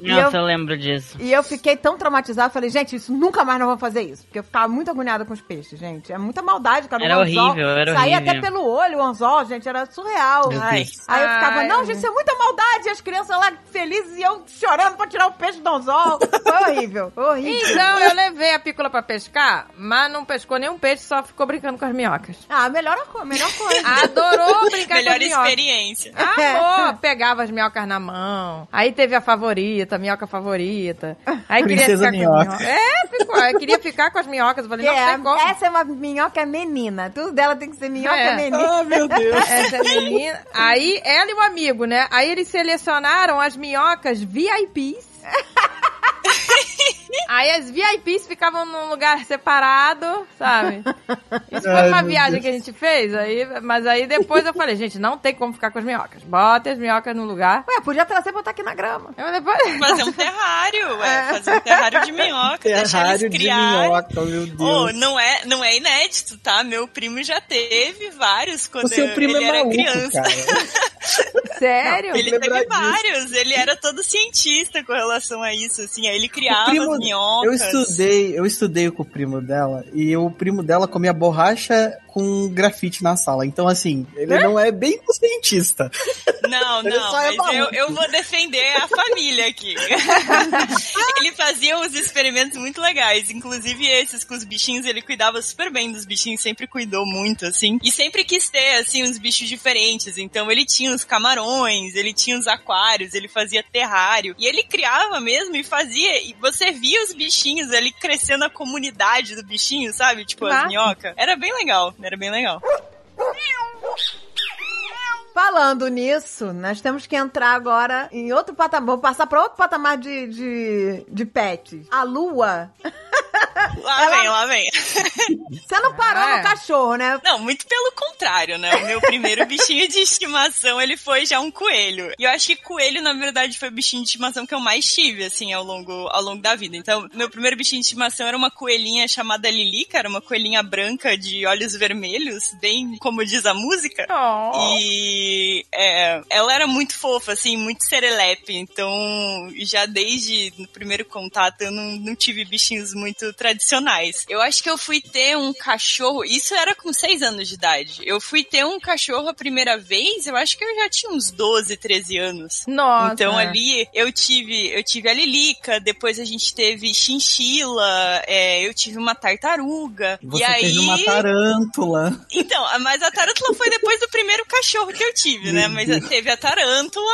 Nossa, eu lembro disso. E eu fiquei tão traumatizada, falei, gente, isso nunca mais nós vamos fazer isso. Porque eu ficava muito agoniada com os peixes, gente. É muita maldade, cara. Era o anzol horrível, era Saía horrível. até pelo olho o anzol, gente, era surreal. Ai. Aí eu ficava, não, gente, isso é muita maldade. E as crianças lá felizes e eu chorando pra tirar o peixe do anzol. Foi horrível, horrível. Então, eu levei a pícola pra pescar, mas não pescou nenhum peixe, só ficou brincando com as minhocas. Ah, melhor, melhor coisa. Adorou brincar Melhor com as minhocas. experiência. Amor, pegava as minhocas na mão. Aí teve a favorita, a minhoca favorita. Aí Princesa queria ficar minhoca. com as minhocas. É, ficou. Eu queria ficar com as minhocas. Eu falei, É, tem como. essa é uma minhoca menina. Tudo dela tem que ser minhoca É. menina. Ah, meu Deus. Essa é menina. Aí ela e o amigo, né? Aí eles selecionaram as minhocas VIPs. Aí as VIPs ficavam num lugar separado, sabe? Isso foi Ai, uma viagem Deus. que a gente fez, aí, mas aí depois eu falei, gente, não tem como ficar com as minhocas. Bota as minhocas no lugar. Ué, podia trazer e botar aqui na grama. Eu depois... Fazer um terrário, ué. Fazer um terrário de minhoca. deixar Terrário eles de criarem. minhoca, meu Deus. Oh, não é, não é inédito, tá? Meu primo já teve vários quando o seu primo ele é era maluco, criança. cara. Sério? Ele lembrar teve disso. vários, ele era todo cientista com relação a isso, assim, aí ele O criava minhocas. eu estudei, eu estudei com o primo dela e o primo dela comia borracha com grafite na sala. Então, assim, ele não é bem um cientista. Não, não, é mas eu, eu vou defender a família aqui. ele fazia uns experimentos muito legais, inclusive esses com os bichinhos, ele cuidava super bem dos bichinhos, sempre cuidou muito, assim, e sempre quis ter, assim, uns bichos diferentes, então ele tinha uns camarões ele tinha os aquários, ele fazia terrário. E ele criava mesmo e fazia. E você via os bichinhos ali crescendo a comunidade do bichinho, sabe? Tipo, as Massa. minhocas. Era bem legal, era bem legal. Falando nisso, nós temos que entrar agora em outro patamar. Vamos passar para outro patamar de, de, de pets. A lua. Lá vem, lá vem. Você não parou É. no cachorro, né? Não, muito pelo contrário, né? O meu primeiro bichinho de estimação, ele foi já um coelho. E eu acho que coelho, na verdade, foi o bichinho de estimação que eu mais tive, assim, ao longo, ao longo da vida. Então, meu primeiro bichinho de estimação era uma coelhinha chamada Lili, que era uma coelhinha branca de olhos vermelhos, bem como diz a música. Oh. E é, ela era muito fofa, assim, muito serelepe. Então, já desde o primeiro contato, eu não, não tive bichinhos muito tradicionais. Eu acho que eu fui ter um cachorro, isso era com seis anos de idade. Eu fui ter um cachorro a primeira vez, eu acho que eu já tinha uns 12, 13 anos. Nossa. Então ali eu tive, eu tive a Lilica, depois a gente teve chinchila, é, eu tive uma tartaruga. Você e aí, teve uma tarântula. então, mas a tarântula foi depois do primeiro cachorro que eu tive, né? Mas teve a tarântula.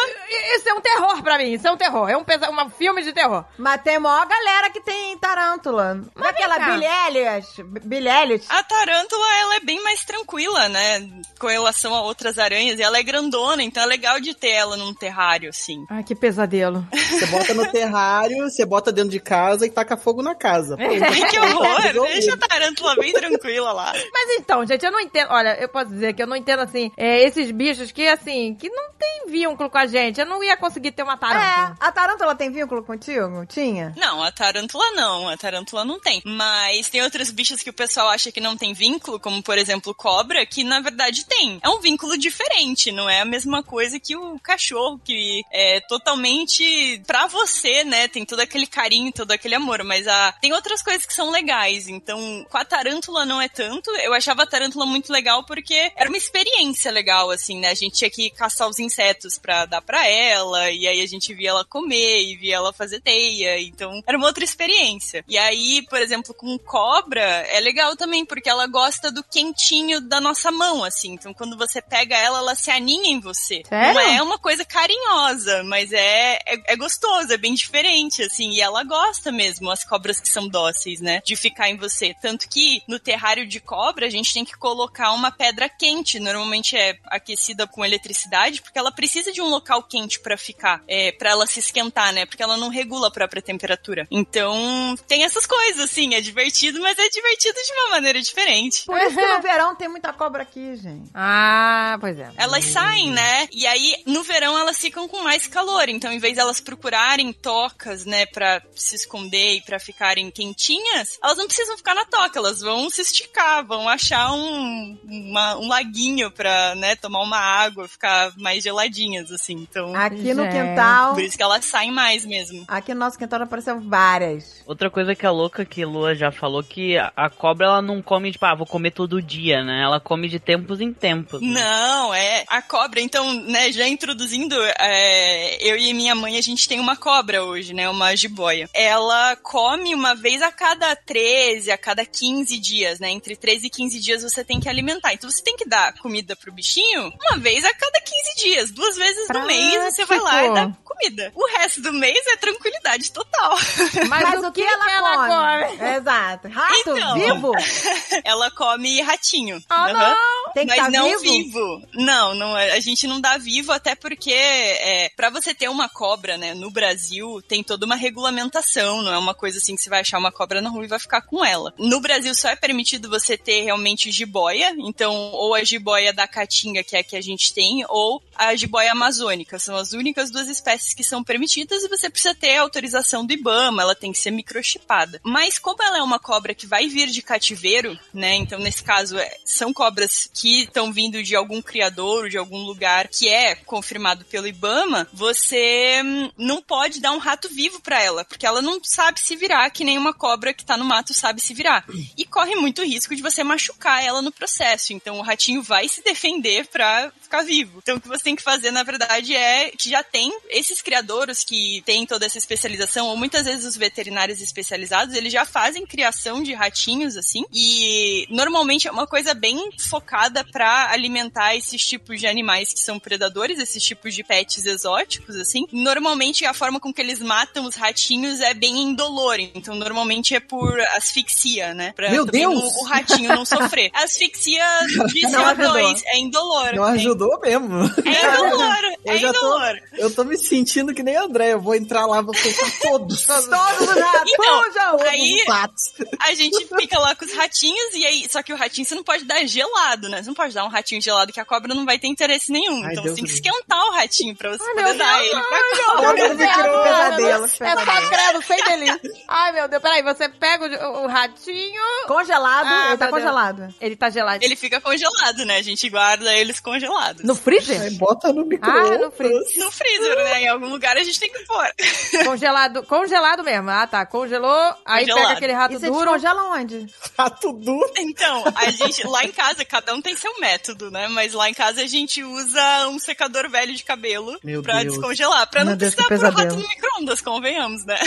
Isso é um terror pra mim, isso é um terror. É um, pesa- um filme de terror. Mas tem maior galera que tem tarântula. Mas. Billie Eilish. Billie Eilish. A tarântula, ela é bem mais tranquila, né? Com relação a outras aranhas. E ela é grandona, então é legal de ter ela num terrário, assim. Ai, que pesadelo. Você bota no terrário, você bota dentro de casa e taca fogo na casa. Pô, Ai, que horror! Deixa a tarântula bem tranquila lá. Mas então, gente, eu não entendo. Olha, eu posso dizer que eu não entendo assim. É, esses bichos que, assim, que não tem vínculo com a gente. Eu não ia conseguir ter uma É, tarântula. a tarântula tem vínculo contigo? Tinha? Não, a tarântula não, a tarântula não tem. Mas tem outros bichos que o pessoal acha que não tem vínculo, como por exemplo cobra, que na verdade tem. É um vínculo diferente, não é a mesma coisa que o cachorro, que é totalmente pra você, né? Tem todo aquele carinho, todo aquele amor, mas a... tem outras coisas que são legais. Então, com a tarântula não é tanto. Eu achava a tarântula muito legal porque era uma experiência legal, assim, né? A gente tinha que caçar os insetos pra dar pra ela, e aí a gente via ela comer e via ela fazer teia. Então, era uma outra experiência. E aí, por exemplo, com cobra, é legal também, porque ela gosta do quentinho da nossa mão, assim. Então, quando você pega ela, ela se aninha em você. Sério? Não é uma coisa carinhosa, mas é, é, é gostoso, é bem diferente, assim. E ela gosta mesmo, as cobras que são dóceis, né? De ficar em você. Tanto que no terrário de cobra, a gente tem que colocar uma pedra quente. Normalmente é aquecida com eletricidade, porque ela precisa de um local quente pra ficar, é, para ela se esquentar, né? Porque ela não regula a própria temperatura. Então, tem essas coisas, assim. É divertido, mas é divertido de uma maneira diferente. Por isso que no verão tem muita cobra aqui, gente. Ah, pois é. Elas saem, né? E aí, no verão, elas ficam com mais calor. Então, em vez de elas procurarem tocas, né, pra se esconder e pra ficarem quentinhas, elas não precisam ficar na toca, elas vão se esticar, vão achar um, uma- um laguinho pra, né, tomar uma água, ficar mais geladinhas, assim. Então, Aqui no Gente. quintal. por isso que elas saem mais mesmo. Aqui no nosso quintal apareceu várias. Outra coisa que é louca que Lua já falou que a, a cobra ela não come tipo, ah, vou comer todo dia, né? Ela come de tempos em tempos. né? Não, é a cobra. Então, né, já introduzindo, é, eu e minha mãe, a gente tem uma cobra hoje, né, uma jiboia. Ela come uma vez a cada 13, a cada 15 dias, né? Entre 13 e 15 dias você tem que alimentar. Então você tem que dar comida pro bichinho uma vez a cada 15 dias. Duas vezes no mês você vai lá e dá comida. O resto do mês é tranquilidade total. Mas, o que, que ela, come? Exato. Rato Então. vivo? ela come ratinho. Ah, Aham. não! Tem que Mas estar não vivo? vivo. Não, não, é- a gente não dá vivo, até porque é, para você ter uma cobra, né, no Brasil, tem toda uma regulamentação, não é uma coisa assim que você vai achar uma cobra na rua e vai ficar com ela. No Brasil só é permitido você ter realmente jiboia, então, ou a jiboia da caatinga, que é a que a gente tem, ou a jiboia amazônica. São as únicas duas espécies que são permitidas e você precisa ter autorização do IBAMA, ela tem que ser microchipada. Mas como ela é uma cobra que vai vir de cativeiro, né, então nesse caso é- são cobras que estão vindo de algum criador, de algum lugar que é confirmado pelo IBAMA, você hum, não pode dar um rato vivo pra ela, porque ela não sabe se virar, que nem uma cobra que tá no mato sabe se virar. E corre muito risco de você machucar ela no processo. Então o ratinho vai se defender pra ficar vivo. Então o que você tem que fazer, na verdade, é que já tem esse esses criadouros que têm toda essa especialização, ou muitas vezes os veterinários especializados, eles já fazem criação de ratinhos, assim, e normalmente é uma coisa bem focada para alimentar esses tipos de animais que são predadores, esses tipos de pets exóticos, assim. Normalmente a forma com que eles matam os ratinhos é bem indolor, então normalmente é por asfixia, né? Pra Meu Deus! O, o ratinho não sofrer. Asfixia de Não ajudou. CO2 é indolor. Não ajudou mesmo. É indolor, Eu é já tô- indolor. Eu tô me sentindo que nem a André. Eu vou entrar lá, vou soltar todos. Todos os ratos. Então, aí-. A gente fica lá com os ratinhos e aí, só que o ratinho você não pode dar gelado, né? Você não pode dar um ratinho gelado que a cobra não vai ter interesse nenhum. Ai, então Deus você tem que do esquentar o ratinho pra você Ai, poder dar Deus, ele pra cobra. Me criou pesadelo. É só credo, sem delícia. Ai, meu Deus. Peraí, você pega o, o ratinho... Congelado, Ah, ele tá Deus. congelado. Ele tá gelado. Ele fica congelado, né? A gente guarda eles congelados. No freezer? Aí bota no Ah, micro-ondas. no freezer. No freezer, né? Em algum lugar a gente tem que pôr. Congelado, congelado mesmo. Ah, tá. Congelou, aí Congelado. pega aquele rato E você duro. descongela onde? Rato duro. Então, a gente, lá em casa, cada um tem seu método, né? Mas lá em casa a gente usa um secador velho de cabelo Meu pra Deus. descongelar. Pra Meu não Deus, precisar pôr o rato no micro-ondas, convenhamos, né?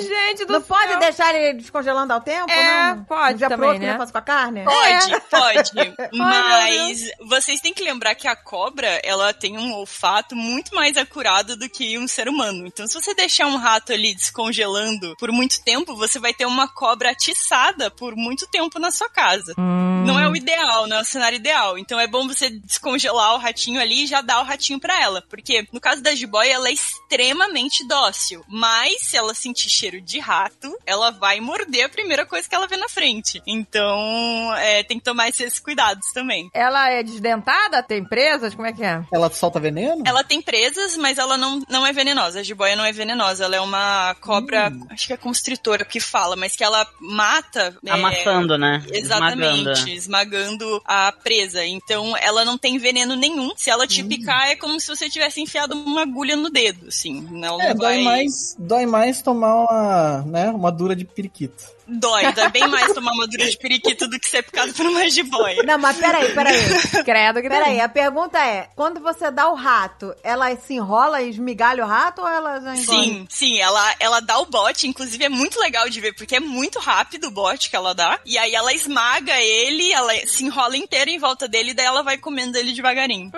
Gente do Não céu. pode deixar ele descongelando ao tempo, É, não? pode pro também, que né? faz com a carne? Pode, pode. meu Mas vocês têm que lembrar que a cobra, ela tem um olfato muito mais acurado do que um ser humano. Então, se você deixar um rato ali descongelando por muito tempo, você vai ter uma cobra atiçada por muito tempo na sua casa. Hum. Não é o ideal, não é o cenário ideal. Então é bom você descongelar o ratinho ali e já dar o ratinho pra ela. Porque no caso da jiboia, ela é extremamente dócil. Mas se ela sentir cheiro de rato, ela vai morder a primeira coisa que ela vê na frente. Então é, tem que tomar esses cuidados também. Ela é desdentada? Tem presas? Como é que é? Ela solta veneno? Ela tem presas, mas ela não, não é venenosa. A jiboia não é venenosa. Ela é uma cobra, acho que é constritora que fala, mas que ela mata. é, Amassando, né? Exatamente, Esmagando. esmagando a presa. Então, ela não tem veneno nenhum. Se ela te picar, é como se você tivesse enfiado uma agulha no dedo, assim. Ela É, não dói vai... mais, dói mais tomar uma, né, uma dura de periquito. Dói, dói bem mais tomar uma dura de periquito do que ser picado por uma jiboia. Não, mas peraí, peraí. Credo que Peraí, a pergunta é: quando você dá o rato, ela se enrola e esmigalha o rato ou ela já engole? Sim, sim, ela, ela dá o bote, inclusive é muito legal de ver, porque é muito rápido o bote que ela dá. E aí ela esmaga ele, ela se enrola inteira em volta dele, e daí ela vai comendo ele devagarinho.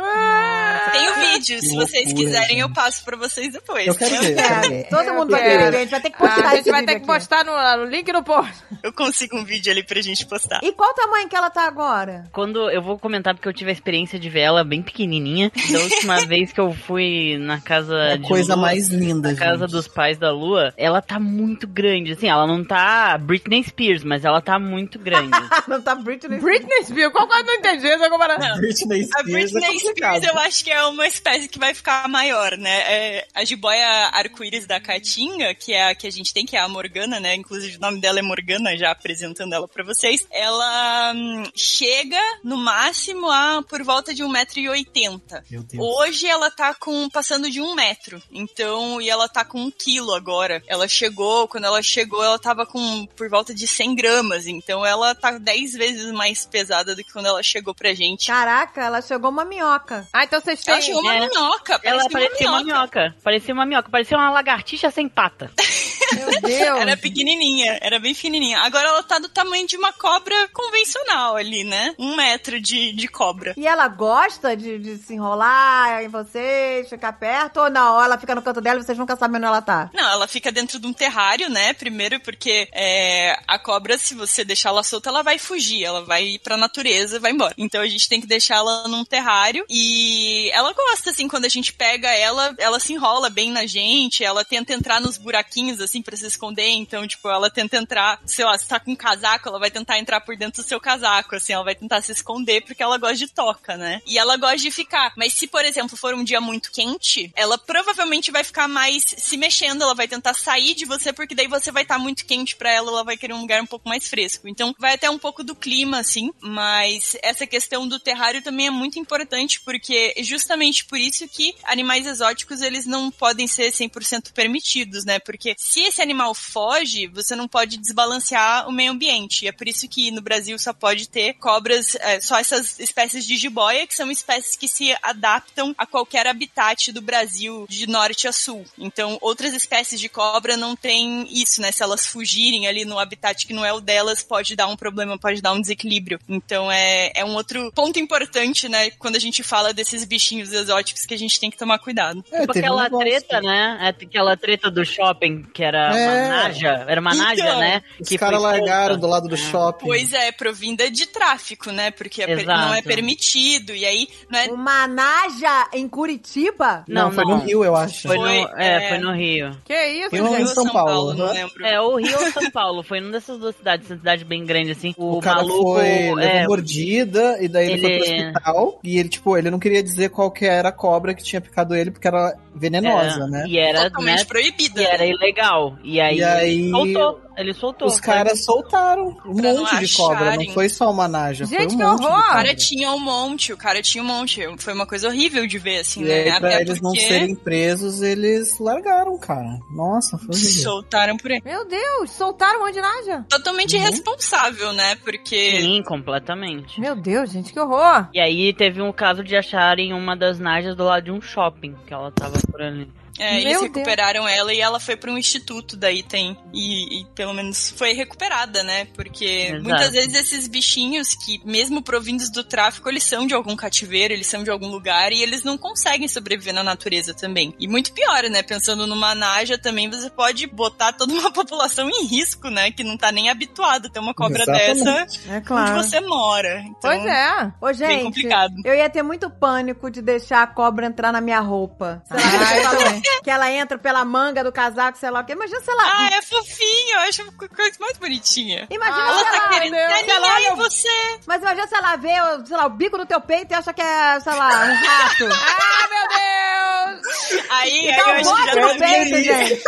Tem o vídeo, se vocês loucura, quiserem, eu gente. passo pra vocês depois. Eu quero ver. eu quero É, ver. todo mundo vai querer ver, a gente vai ter que postar Ah, a gente esse vai vídeo ter que postar no, no link no post. Eu consigo um vídeo ali pra gente postar. E qual o tamanho que ela tá agora? Quando eu vou comentar porque eu tive a experiência de ver ela bem pequenininha. Da última vez que eu fui na casa É a de coisa Lua, mais linda, na gente. casa dos pais da Lua, ela tá muito grande. Assim, ela não tá Britney Spears, mas ela tá muito grande. Não tá Britney? Britney Spears, qual que eu não entendi essa comparação? Britney A Spears é Britney complicado. Spears eu acho que é uma espécie que vai ficar maior, né? É, a jiboia arco-íris da Caatinga, que é a que a gente tem, que é a Morgana, né? Inclusive o nome dela é Morgana, já apresentando ela pra vocês. Ela hum, chega no máximo a por volta de 1,80m. Meu Deus. Hoje ela tá com passando de um metro. Então, e ela tá com um quilo agora. Ela chegou, quando ela chegou, ela tava com por volta de 100 gramas. Então ela tá 10 vezes mais pesada do que quando ela chegou pra gente. Caraca, ela chegou uma minhoca. Ah, então vocês têm... Ela chegou uma É. minhoca, ela parecia parecia uma minhoca. Parecia uma minhoca. Parecia uma lagartixa sem pata. Meu Deus. Era pequenininha, era bem fininha. Agora ela tá do tamanho de uma cobra convencional ali, né? Um metro de, de cobra. E ela gosta de, de se enrolar em vocês, ficar perto ou não? Ela fica no canto dela e vocês nunca sabem onde ela tá? Não, ela fica dentro de um terrário, né? Primeiro porque é, a cobra, se você deixar ela solta, ela vai fugir, ela vai ir pra natureza, vai embora. Então a gente tem que deixar ela num terrário e ela gosta, assim, quando a gente pega ela, ela se enrola bem na gente, ela tenta entrar nos buraquinhos, assim, pra se esconder. Então, tipo, ela tenta entrar, sei lá, se tá com um casaco, ela vai tentar entrar por dentro do seu casaco, assim, ela vai tentar se esconder porque ela gosta de toca, né? E ela gosta de ficar. Mas se, por exemplo, for um dia muito quente, ela provavelmente vai ficar mais se mexendo, ela vai tentar sair de você, porque daí você vai estar muito quente pra ela, ela vai querer um lugar um pouco mais fresco. Então, vai até um pouco do clima, assim, mas essa questão do terrário também é muito importante, porque é justamente por isso que animais exóticos, eles não podem ser 100% permitidos, né? Porque se esse animal foge, você não pode desbalancear o meio ambiente. E é por isso que no Brasil só pode ter cobras, é, só essas espécies de jiboia, que são espécies que se adaptam a qualquer habitat do Brasil de norte a sul. Então, outras espécies de cobra não tem isso, né? Se elas fugirem ali no habitat que não é o delas, pode dar um problema, pode dar um desequilíbrio. Então, é, é um outro ponto importante, né? Quando a gente fala desses bichinhos exóticos que a gente tem que tomar cuidado. É, Tipo um aquela treta, né? É Aquela treta do shopping, que era É. uma naja. Era uma naja, Então, né? Os que caras largaram solta. do lado do shopping. Pois é, provinda de tráfico, né? Porque é Exato. não é permitido. E aí, não é Uma naja em Curitiba? Não, Não, foi não. no Rio, eu acho. Foi, Foi, no, é, é. foi no Rio. Que isso, um gente? em São Paulo, não né? lembro. É, o Rio ou São Paulo. Foi numa dessas duas cidades, essa cidade bem grande, assim. O, O cara maluco. foi, é, levou mordida, e daí ele, foi pro ele- hospital. E ele, tipo, ele não queria dizer qual que era a cobra que tinha picado ele, porque era venenosa, é, né? E era, Totalmente né? proibida. E era ilegal. E aí, E aí- soltou. Ele soltou. Os caras soltaram um Pra não monte de cobra, não foi só uma naja. Gente, foi um que monte de horror! O cara tinha um monte, o cara tinha um monte. Foi uma coisa horrível de ver, assim, E né? aí, pra Até eles não porque serem presos, eles largaram, cara. Nossa, foi horrível. soltaram por aí. Meu Deus, soltaram um monte de naja. Totalmente Uhum. irresponsável, né? Porque Sim, completamente. Meu Deus, gente, que horror. E aí teve um caso de acharem uma das najas do lado de um shopping, que ela tava por ali. É, Meu eles Deus. recuperaram ela e ela foi para um instituto daí tem. E, e pelo menos foi recuperada, né? Porque Exato. muitas vezes esses bichinhos que, mesmo provindos do tráfico, eles são de algum cativeiro, eles são de algum lugar e eles não conseguem sobreviver na natureza também. E muito pior, né? Pensando numa naja também, você pode botar toda uma população em risco, né? Que não tá nem habituada a ter uma cobra Exatamente. dessa É onde claro. você mora. Então, Pois é. Ô, gente, complicado. eu ia ter muito pânico de deixar a cobra entrar na minha roupa. Sei lá, Ah, eu que, também. Ela, que ela entra pela manga do casaco, sei lá o quê. Imagina, sei lá. Ah, é fofinho, eu acho a coisa mais bonitinha. Imagina Ah, se Ela tá ela, querendo se se ela olha você. Mas imagina se ela vê, o- sei lá, o bico do teu peito e acha que é, sei lá, um rato. Ah, meu Deus! Aí, aí acho que bote já no tá peito, gente.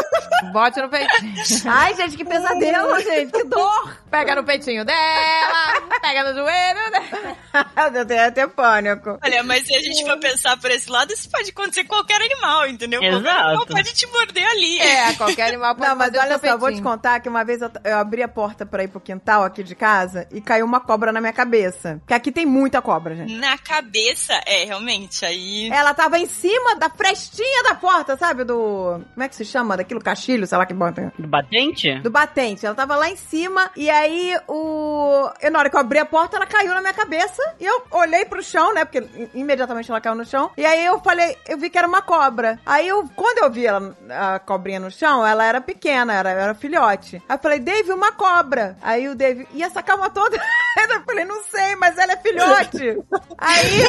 Bote no peitinho. Ai, gente, que pesadelo, gente. Que dor. Pega no peitinho dela, pega no joelho dela. Eu tenho até pânico. Olha, mas se a gente for pensar por esse lado, isso pode acontecer com qualquer animal, entendeu? Qualquer Exato. pode te morder ali. É, qualquer animal pode Não, mas olha só, eu vou te contar que uma vez eu, eu abri a porta pra ir pro quintal aqui de casa e caiu uma cobra na minha cabeça. Porque aqui tem muita cobra, gente. Na cabeça, é, realmente, aí... Ela tava em cima da frestinha da porta, sabe? Do. Como é que se chama? Daquilo cachilho, sei lá que bota. Do batente? Do batente. Ela tava lá em cima e aí o. Eu, na hora que eu abri a porta, ela caiu na minha cabeça e eu olhei pro chão, né? Porque i- imediatamente ela caiu no chão. E aí eu falei, eu vi que era uma cobra. Aí eu, quando eu vi ela, a cobrinha no chão, ela era pequena, era, era filhote. Aí eu falei, Dave, uma cobra. Aí o Dave, e essa calma toda? eu falei, não sei, mas ela é filhote. aí,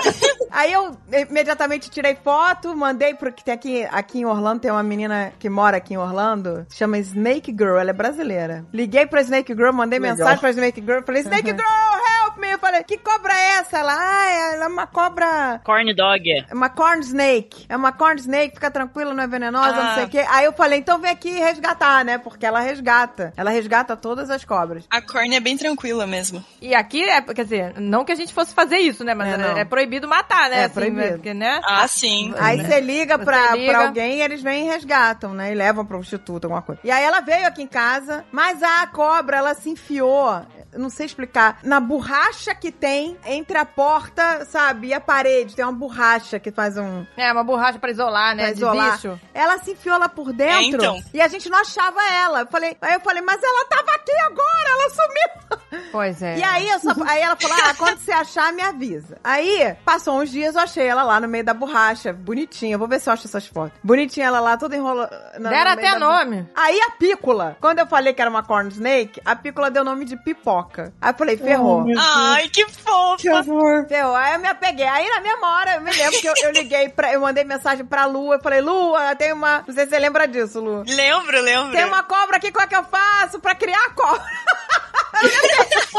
aí eu imediatamente tirei foto, mandei pro que tem aqui, aqui em Orlando, tem uma menina que mora aqui em Orlando, chama Snake Girl, ela é brasileira. Liguei pra Snake Girl, mandei Legal. mensagem pra Snake Girl, falei, Snake Girl, help me! Eu falei, que cobra é essa? Ela, ah, ela é uma cobra... Corn dog. É uma corn snake. É uma corn snake, fica tranquila, não é venenosa, Ah. não sei o quê. Aí eu falei, então vem aqui resgatar, né? Porque ela resgata. Ela resgata todas as cobras. A corne é bem tranquila mesmo. E aqui é, quer dizer, não que a gente fosse fazer isso, né? Mas É, é, é proibido matar, né? É assim, proibido. Porque, né? Ah, sim. Aí você liga, Você pra, liga. pra alguém e eles vêm e resgatam, né? E levam pro instituto, alguma coisa. E aí ela veio aqui em casa, mas a cobra, ela se enfiou, não sei explicar, na borracha que tem entre a porta, sabe, e a parede. Tem uma borracha que faz um... É, uma borracha pra isolar, né? pra de isolar. bicho. Ela se enfiou lá por dentro É, então. e a gente não achava ela. Eu falei, aí eu falei, mas ela tava aqui agora, ela sumiu. Pois é. E aí, eu só- aí ela falou: ah, quando você achar, me avisa. Aí, passou uns dias, eu achei ela lá no meio da borracha, bonitinha. Vou ver se eu acho essas fotos. Bonitinha ela lá, toda enrolada. Deram até nome. Aí a pícola, quando eu falei que era uma corn snake, a pícola deu nome de pipoca. Aí eu falei, ferrou. Ai, que fofa. Que horror. Ferrou. Aí eu me apeguei. Aí na mesma hora, eu me lembro que eu, eu liguei pra. Eu mandei mensagem pra Lua. Eu falei, Lua, tem uma. Não sei se você lembra disso, Lu. Lembro, lembro. Tem uma cobra aqui, como é que eu faço pra criar a cobra?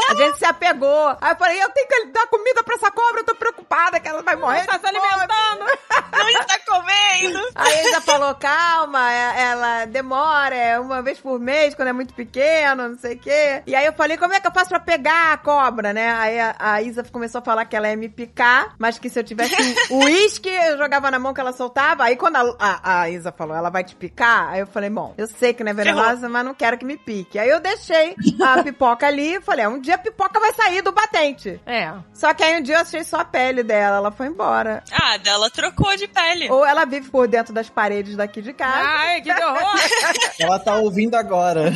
A gente se apegou. Aí eu falei, eu tenho que dar comida pra essa cobra, eu tô preocupada que ela vai morrer. Tá de se alimentando. Não está comendo. Aí ele já falou, calma, é- ela demora, é uma vez por mês, quando é muito pequeno, não sei o quê. E aí eu falei, como é que eu faço pra pegar a cobra, né? Aí a, a Isa começou a falar que ela ia me picar, mas que se eu tivesse um uísque, eu jogava na mão que ela soltava. Aí quando a, a- a Isa falou, ela vai te picar, aí eu falei, bom, eu sei que não é venenosa, mas não quero que me pique. Aí eu deixei a pipoca ali e falei, um dia a pipoca vai sair do batente. É. Só que aí um dia eu achei só a pele dela, ela foi embora. Ah, dela trocou de pele. Ou ela vive por dentro das paredes daqui de casa. Ai, que horror! Ela tá ouvindo agora.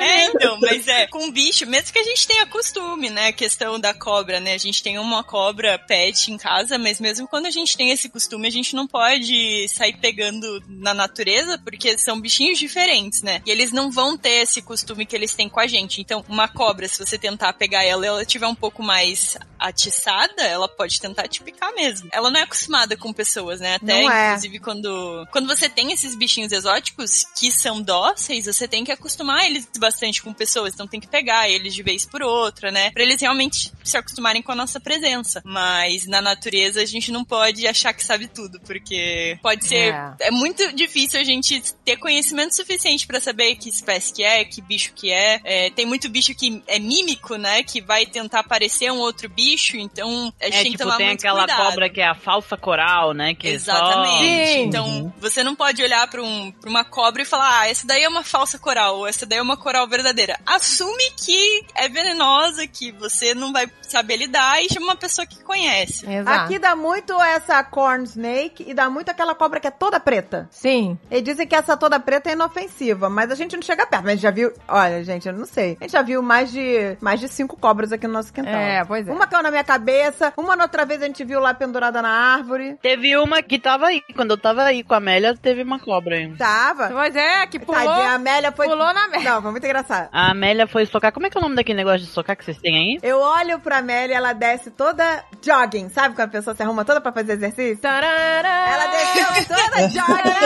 É, então, mas é, com bicho, mesmo que a gente tenha costume, né, a questão da cobra, né, a gente tem uma cobra pet em casa, mas mesmo quando a gente tem esse costume, a gente não pode sair pegando na natureza, porque são bichinhos diferentes, né, e eles não vão ter esse costume que eles têm com a gente, então uma cobra, se você tentar pegar ela ela tiver um pouco mais atiçada, ela pode tentar te picar mesmo. Ela não é acostumada com pessoas, né, até é. inclusive quando, quando você tem esses bichinhos exóticos que são dóceis, você tem que acostumar eles bastante com pessoas, então tem que pegar eles de vez por outra, né? Pra eles realmente se acostumarem com a nossa presença. Mas na natureza a gente não pode achar que sabe tudo, porque pode ser. É. É, muito difícil a gente ter conhecimento suficiente pra saber que espécie que é, que bicho que é. É, Tem muito bicho que é mímico, né? Que vai tentar parecer um outro bicho, então a gente É tem que tipo, tomar tem muito aquela cuidado. cobra que é a falsa coral, né? Que Exatamente. Só... Então, você não pode olhar pra, um, pra uma cobra e falar, ah, essa daí é uma falsa coral, ou essa daí é uma coral verdadeira. Assume que é venenosa, que você não vai saber lidar e chama uma pessoa que conhece. Exato. Aqui dá muito essa corn snake e dá muito aquela cobra que é toda preta. Sim. E dizem que essa toda preta é inofensiva, mas a gente não chega perto. Mas a gente já viu. Olha, gente, eu não sei. A gente já viu mais de, mais de cinco cobras aqui no nosso quintal. É, pois é. Uma na minha cabeça, uma outra vez a gente viu lá pendurada na árvore. Teve uma que tava aí. Quando eu tava aí com a Amélia, teve uma cobra aí. Tava. Pois é, que pulou. Tadinha, a Amélia foi. pulou na merda. Não, foi muito engraçado. A Amélia foi socar. Como é que é o nome daquele negócio de socar que vocês têm aí? Eu olho pra Amélia, ela desce toda jogging. Sabe quando a pessoa se arruma toda pra fazer exercício? Tarará. Ela desceu toda jogging.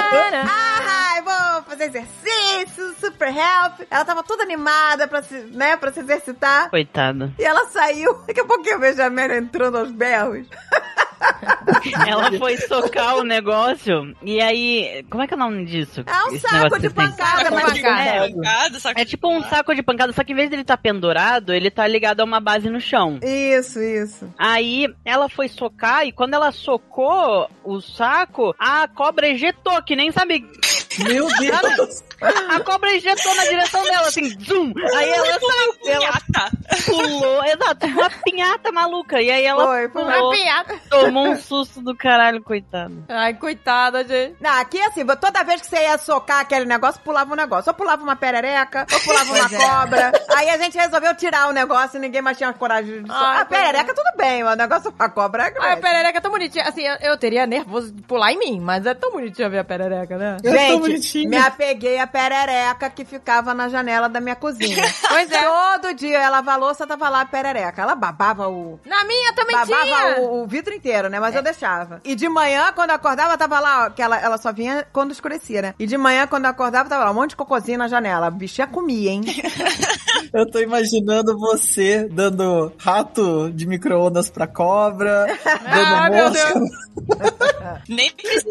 Ah, eu vou fazer exercício, super help. Ela tava toda animada pra se, né, pra se exercitar. Coitada. E ela saiu. Daqui a pouco Amélia entrando aos berros. Ela foi socar o negócio. E aí. Como é que é o nome disso? É um saco de pancada, mas pancada. É, que É tipo um saco de pancada, só que em vez dele estar pendurado, ele tá ligado a uma base no chão. Isso, isso. Aí ela foi socar e quando ela socou o saco, a cobra ejetou, que nem sabe. Meu Deus! A cobra ejetou na direção dela, assim, zoom! Aí ela saiu, ela Pinhata. pulou, exato, uma pinhata maluca. E aí ela Foi, foi Uma pulou, piada. tomou um susto do caralho, coitado. Ai, coitada, gente. Não, aqui assim, toda vez que você ia socar aquele negócio, pulava um negócio. Ou pulava uma perereca, ou pulava uma é. cobra. Aí a gente resolveu tirar o negócio e ninguém mais tinha coragem de socar. Ai, a perereca, tudo bem, mas o negócio com a cobra é Ai, a grande. perereca é tão bonitinha. Assim, eu, eu teria nervoso de pular em mim, mas é tão bonitinha ver a perereca, né? Eu Gente, bonitinho. me apeguei a perereca que ficava na janela da minha cozinha. Pois é. Todo dia ela lavava a louça, tava lá a perereca. Ela babava o, Na minha também babava tinha. o, o vidro inteiro, né? Mas eu deixava. E de manhã, quando eu acordava, tava lá, ó, que ela, ela só vinha quando escurecia, né? E de manhã, quando eu acordava, tava lá um monte de cocôzinho na janela. A bichinha comia, hein? Eu tô imaginando você dando rato de micro-ondas pra cobra, dando Ah, meu mosca. Nem precisa.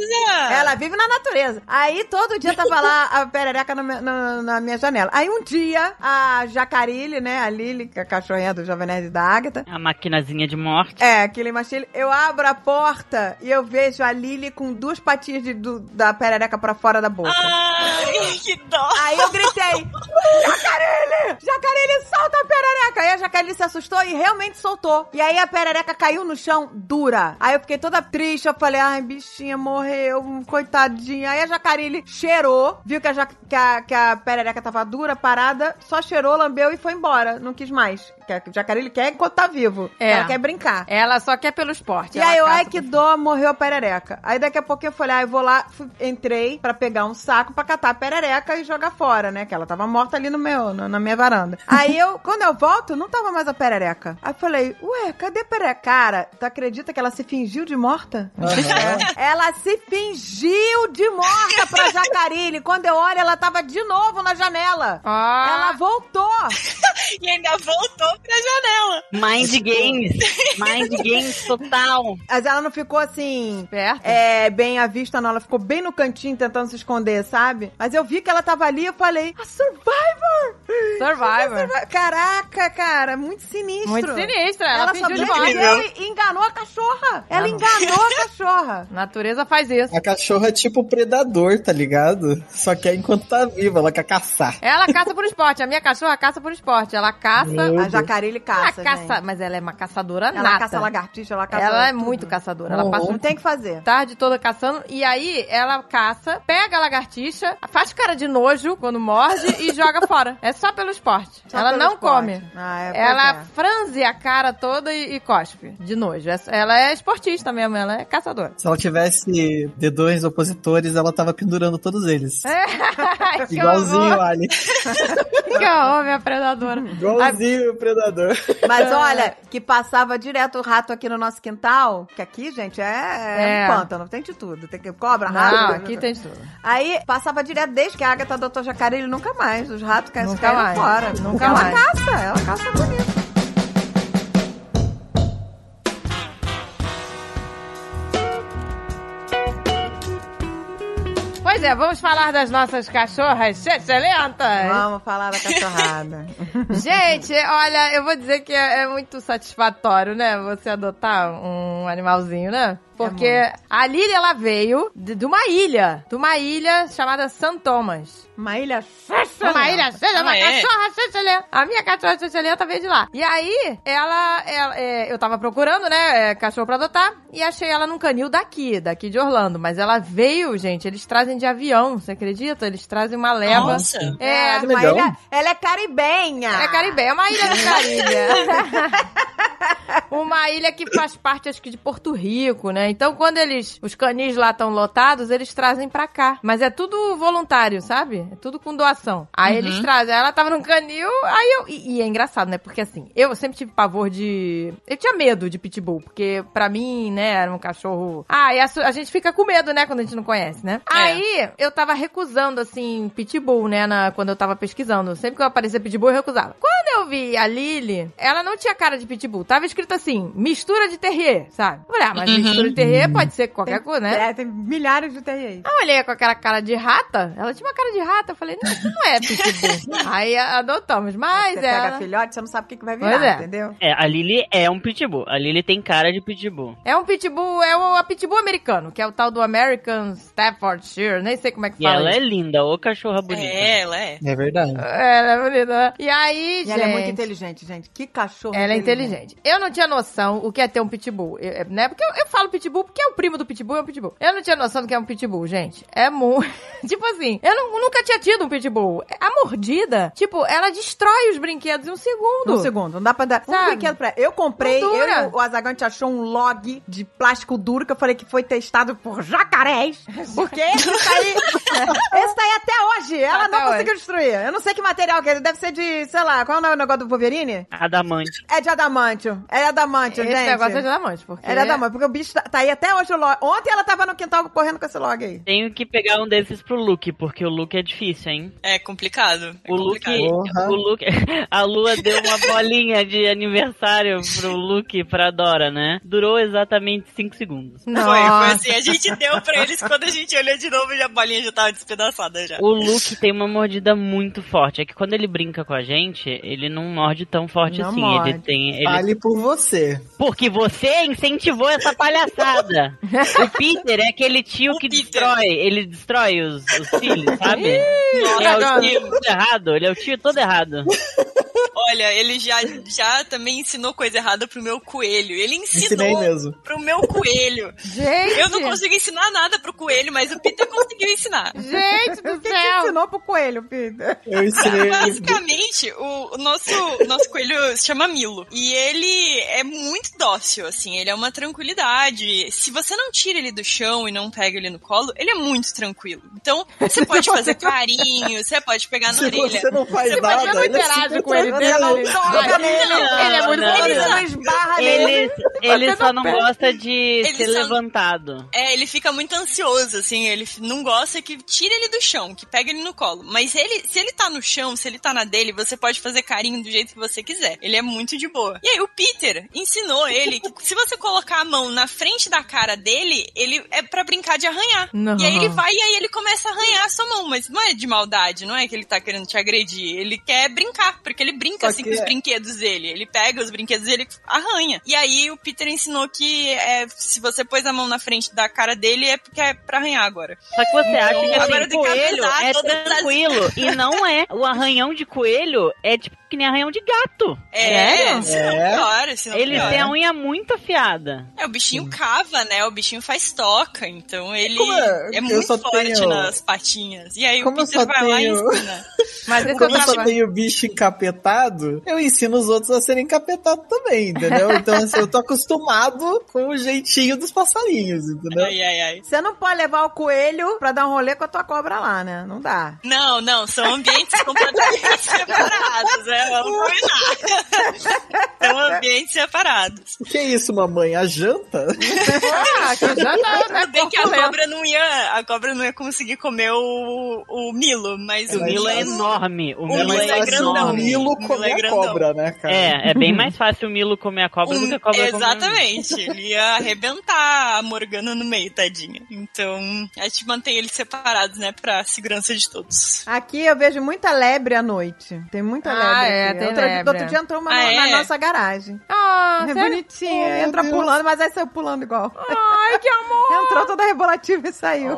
Ela vive na natureza. Aí todo dia tava lá a perereca no meu- no- na minha janela. Aí um dia, a Jacarile, né? A Lili, é a cachorrinha do Jovem Nerd e da Ágata. A maquinazinha de morte. É, aquele machilho. Eu abro a porta e eu vejo a Lili com duas patinhas de- do- da perereca pra fora da boca. Ai, que dó. Aí eu gritei, Jacarile! Jacarile, solta a perereca! Aí a Jacarile se assustou e realmente soltou. E aí a perereca caiu no chão dura. Aí eu fiquei toda triste, eu falei, ai, bichinha, morreu, coitadinha. Aí a Jacarile cheirou, viu que a, ja- que a, que a perereca tava dura, parada, só cheirou, lambeu e foi embora. Não quis mais. Que a Jacarile quer enquanto tá vivo. É. Ela quer brincar. Ela só quer pelo esporte. E aí, eu, caça ai, que dó, morreu a perereca. Aí daqui a pouco eu falei, ah, eu vou lá, fui- entrei pra pegar um saco pra catar a perereca. e jogar fora, né? Que ela tava morta ali no meu, na, na minha varanda. Aí eu, quando eu volto, não tava mais a perereca. Aí eu falei, ué, cadê a perereca? Cara, tu acredita que ela se fingiu de morta? ela se fingiu de morta pra Jacarilli. Quando eu olho, ela tava de novo na janela. Ah, Ela voltou. E ainda voltou pra janela. Mind games. Mind games total. Mas ela não ficou assim, perto. é, bem à vista, não. Ela ficou bem no cantinho tentando se esconder, sabe? Mas eu vi que ela tava ali e eu falei, a Survivor! Survivor. Caraca, cara, muito sinistro. Muito sinistra. Ela, Ela, fingiu de morte. sobreviveu e enganou a cachorra. Ela enganou a cachorra. Natureza faz isso. A cachorra é tipo predador, tá ligado? Só que é enquanto tá viva, ela quer caçar. Ela caça por esporte. A minha cachorra caça por esporte. Ela caça. Meu A Deus. jacarilha Ela caça, caça, gente. mas ela é uma caçadora Ela nata. caça lagartixa, ela caça Ela é tudo. muito caçadora. Ela passa Não tem o que fazer. tarde toda caçando. E aí ela caça, pega a lagartixa, faz cara de nojo quando morde e joga fora. É só pelo esporte. Só ela pelo não esporte. come. Ah, é, Ela é. franze a cara toda e, e cospe de nojo. É- Ela é esportista mesmo, ela é caçadora. Se ela tivesse dedões opositores, ela tava pendurando todos eles. É, Igualzinho horror, Alien. Que horror, minha predadora. Igualzinho o predador. Mas olha, que passava direto o rato aqui no nosso quintal, que aqui, gente, é, é É. um pântano, tem de tudo. Tem que cobra, Não, rato. aqui tem de tudo. Aí passava direto desde que a Agatha adotou jacaré, ele nunca mais. Os ratos caem Nunca caíram mais. fora. Nunca ela mais. caça, ela caça bonito. Pois é, vamos falar das nossas cachorras excelentas. Vamos falar da cachorrada. Gente, olha, eu vou dizer que é, é muito satisfatório, né? Você adotar um animalzinho, né? Porque É a Lily, ela veio de, de uma ilha. De uma ilha chamada San Thomas. Uma ilha Uma ilha, seja uma Ah, é? cachorra Cecilê. A minha cachorra Cecilenta veio de lá. E aí, ela, ela- é, eu tava procurando, né, é, cachorro pra adotar, e achei ela num canil daqui, daqui de Orlando. Mas ela veio, gente, eles trazem de avião, você acredita? Eles trazem uma leva. Nossa. É, uma legal. ilha, ela é caribenha. é Caribe, é uma ilha do Caribe. uma ilha que faz parte, acho que, de Porto Rico, né? Então, quando eles, os canis lá estão lotados, eles trazem pra cá. Mas é tudo voluntário, sabe? É tudo com doação. Aí eles trazem. Aí ela tava num canil, aí eu. E, e é engraçado, né? Porque assim, eu sempre tive pavor de. Eu tinha medo de pitbull, porque pra mim, né, era um cachorro. Ah, e a, a gente fica com medo, né, quando a gente não conhece, né? É. Aí eu tava recusando, assim, pitbull, né, na, quando eu tava pesquisando. Sempre que eu aparecia pitbull, eu recusava. Quando eu vi a Lily, ela não tinha cara de pitbull. Tava escrito assim, mistura de terrier, sabe? Eu falei, ah, mas mistura de terrier pode ser qualquer coisa, né? É, tem milhares de terriers. Eu olhei com aquela cara de rata, ela tinha uma cara de rata, eu falei, não, isso não é pitbull. Aí a- adotamos, mas Você pega ela... filhote, você não sabe o que, que vai virar, é. entendeu? É, a Lily é um pitbull. A Lily tem cara de pitbull. É um pitbull, é o a pitbull americano, que é o tal do American Staffordshire, nem sei como é que E fala ela é isso. linda, ô cachorra bonita. É, ela é. É verdade. É, ela é bonita? E aí, E gente... ela é muito inteligente, gente. Que cachorro Ela é inteligente. Eu não tinha noção o que é ter um pitbull, eu- é, né? Porque eu, eu falo pitbull porque é o primo do pitbull, é um pitbull. Eu não tinha noção do que é um pitbull, gente. É muito... tipo assim, eu não- nunca tinha tido um pitbull. A mordida, tipo, ela destrói os brinquedos em um segundo. Um segundo, não dá pra dar um Sabe? brinquedo pra ela. Eu comprei, eu o- Azagante achou um log de plástico duro que eu falei que foi testado por jacarés. Porque esse tá aí, esse tá aí até hoje. Ela Até não hoje. conseguiu destruir. Eu não sei que material que é. Deve ser de, sei lá, qual é o negócio do Wolverine? Adamante. É de adamantio. É de adamantio, Esse gente. negócio é de diamante, porque... É de adamantio, porque o bicho tá, tá aí até hoje o log. Ontem ela tava no quintal correndo com esse log aí. Tenho que pegar um desses pro Luke, porque o Luke é difícil, hein? É complicado. É O Luke, o Luke, a Lua deu uma bolinha de aniversário pro Luke e pra Dora, né? Durou exatamente 5 segundos. Foi, Nossa. foi assim. A gente deu pra eles quando a gente olhou de novo e a bolinha já tava despedaçada já. O Luke tem uma mordida muito forte. É que quando ele brinca com a gente, ele não morde tão forte Não assim. morde. Ele tem. Ele... Fale por você. Porque você incentivou essa palhaçada. O Peter é aquele tio O que Peter. destrói. Ele destrói os, os filhos, sabe? ele é o tio todo errado. Ele é o tio todo errado. Olha, ele já, já também ensinou coisa errada pro meu coelho. Ele ensinou mesmo. pro meu coelho. Gente! Eu não consigo ensinar nada pro coelho, mas o Peter conseguiu ensinar. Gente do O que céu! ensinou pro coelho, Peter? Eu ensinei. Basicamente, o, o nosso, o nosso coelho se chama Milo. E ele é muito dócil, assim. Ele é uma tranquilidade. Se você não tira ele do chão e não pega ele no colo, ele é muito tranquilo. Então, você pode fazer carinho, você pode pegar na Se orelha. você não faz Você nada, não ele é interage super com ele, Deus, Toca Ai, nele. Ele é muito Ele bonito. não esbarra nele. Ele, ele só não gosta de Ele ser levantado. É, ele fica muito ansioso, assim, ele não gosta que tire ele do chão, que pegue ele no colo. Mas ele, se ele tá no chão, se ele tá na dele, você pode fazer carinho do jeito que você quiser. Ele é muito de boa. E aí, o Peter ensinou ele que se você colocar a mão na frente da cara dele, ele é pra brincar de arranhar. Não. E aí ele vai e aí ele começa a arranhar a sua mão, mas não é de maldade, não é que ele tá querendo te agredir. Ele quer brincar, porque ele brinca Só assim com os é- brinquedos dele. Ele pega os brinquedos dele e arranha. E aí o Peter ensinou que é, se você pôs a mão na frente da cara dele é porque é pra arranhar agora. Só que você acha que Agora assim, tem que coelho é todas as- tranquilo. E não é. O arranhão de coelho é tipo que nem arranhão de gato. É, Sério? se não É. piora, se não Ele piora. tem a unha muito afiada. É, o bichinho cava, né? O bichinho faz toca, então ele Como é? é, muito só forte tenho- nas patinhas. E aí Como o Peter vai lá e tenho- ensina. Mas esse é o Como eu só tenho bicho encapetado, eu ensino os outros a serem encapetados também, entendeu? Então, assim, eu tô acostumado com o jeitinho dos passarinhos, entendeu? Ai, ai, ai. Você não pode levar o coelho pra dar um rolê com a tua cobra lá, né? Não dá. Não, não, são ambientes completamente separados, é, vamos combinar. São ambientes separados. O que é isso, mamãe? A janta? Ah, que já tá, né? Bem que a cobra não ia, a cobra não ia conseguir comer o, o Milo, mas O mais Milo é enorme. O O Milo Milo é é grandão. o. Milo Milo comer é a cobra, né, cara? É, é bem mais fácil o Milo comer a cobra do que a cobra comer. Exatamente. Ele ia arrebentar a Morgana no meio, tadinha. Então, a gente mantém eles separados, né, pra segurança de todos. Aqui eu vejo muita lebre à noite. Tem muita Ah, lebre. É, tem outro, lebre. outro dia entrou uma Ah, na, na é? nossa garagem. Ah, é sério? bonitinha. Oh, Entra Deus. pulando, mas aí saiu pulando igual. Ai, que amor! Entrou toda rebolativa e saiu.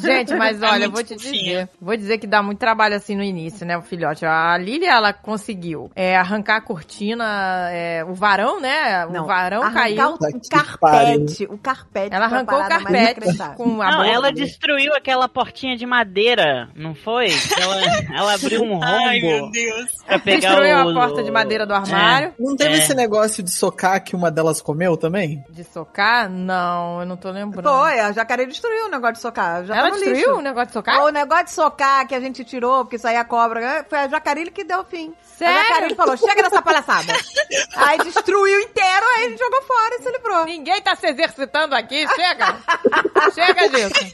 Gente, mas É olha, eu vou te dizer. Vou dizer que dá muito trabalho assim no início, né, o filhote. A Lili, ela conseguiu é, arrancar a cortina, é, o varão, né? O varão caiu. O, carpete. O carpete. Ela arrancou o carpete com a Não, ela destruiu aquela portinha de madeira, não foi? Ela, ela abriu um Ai, meu rombo Deus. pra Destruiu o... a porta de madeira do armário. Não teve É. esse negócio de socar que uma delas comeu também? De socar? Não, eu não tô lembrando. Foi, a jacaré destruiu o negócio de socar. Já ela tá destruiu lixo. o negócio de socar? O negócio de socar que a gente tirou, porque saía cobra, né, foi a Jacarilha que deu o fim. Sério? A Jacarilha falou, chega dessa palhaçada. aí destruiu inteiro, aí ele jogou fora e se livrou. Ninguém tá se exercitando aqui, chega! chega disso!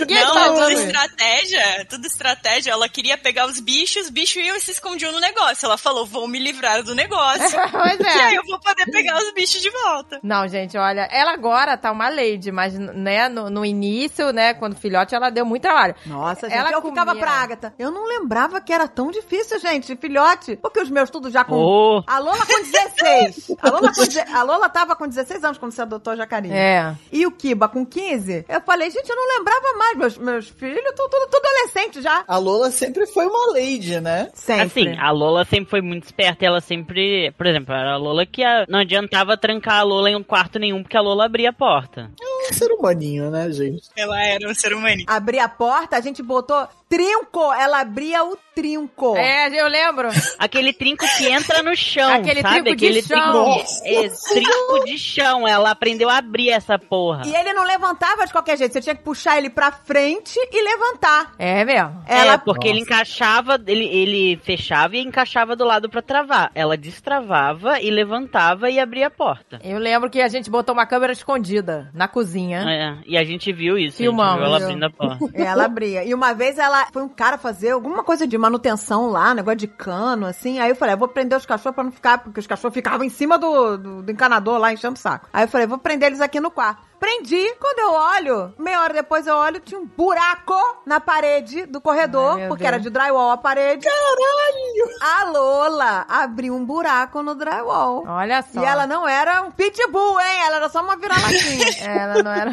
Ninguém Não, tá é tudo estratégia, tudo estratégia. Ela queria pegar os bichos, os bichos iam e se escondiam no negócio. Ela falou, vou me livrar do negócio. Pois E aí é. eu vou poder pegar os bichos de volta. Não, gente, olha, ela agora tá uma lady, mas, né, no, no início, né, quando filhote, ela deu muito trabalho. Nossa, gente, Ela eu ficava comia. pra Agatha. Eu não lembrava que era tão difícil, gente, filhote. Porque os meus tudo já com... Oh, A Lola com 16. A Lola, com deze- a Lola tava com 16 anos quando você adotou a Jacarinha. É. E o Kiba com 15. Eu falei, gente, eu não lembrava mais. Meus, meus filhos tudo adolescente já. A Lola sempre foi uma lady, né? Sempre. Assim, a Lola sempre foi muito esperta e ela sempre, por exemplo, era a Lola que a- não adiantava trancar a Lola em um quarto nenhum porque a Lola abria a porta. Um ser humaninho, né, gente? Ela era um ser humano. Abrir a porta, a gente botou trinco. Ela abria o trinco. É, eu lembro. Aquele trinco que entra no chão, Aquele sabe? trinco de Aquele chão. trinco, é, trinco de chão. Ela aprendeu a abrir essa porra. E ele não levantava de qualquer jeito. Você tinha que puxar ele pra frente e levantar. É mesmo. Ela É, porque ele encaixava, ele, ele fechava e encaixava do lado pra travar. Ela destravava e levantava e abria a porta. Eu lembro que a gente botou uma câmera escondida na cozinha. É, e a gente viu isso. Filmamos, a gente viu ela abrindo a porta. Ela abria. E uma vez ela foi um cara fazer alguma coisa de manutenção lá, negócio de cano, assim. Aí eu falei, eu vou prender os cachorros pra não ficar, porque os cachorros ficavam em cima do, do, do encanador lá, enchendo o saco. Aí eu falei, vou prender eles aqui no quarto. Prendi. Quando eu olho, meia hora depois eu olho, tinha um buraco na parede do corredor, Ai, porque Deus. era de drywall a parede. Caralho! A Lola abriu um buraco no drywall. Olha só. E ela não era um pitbull, hein? Ela era só uma vira-latinha. Ela não era.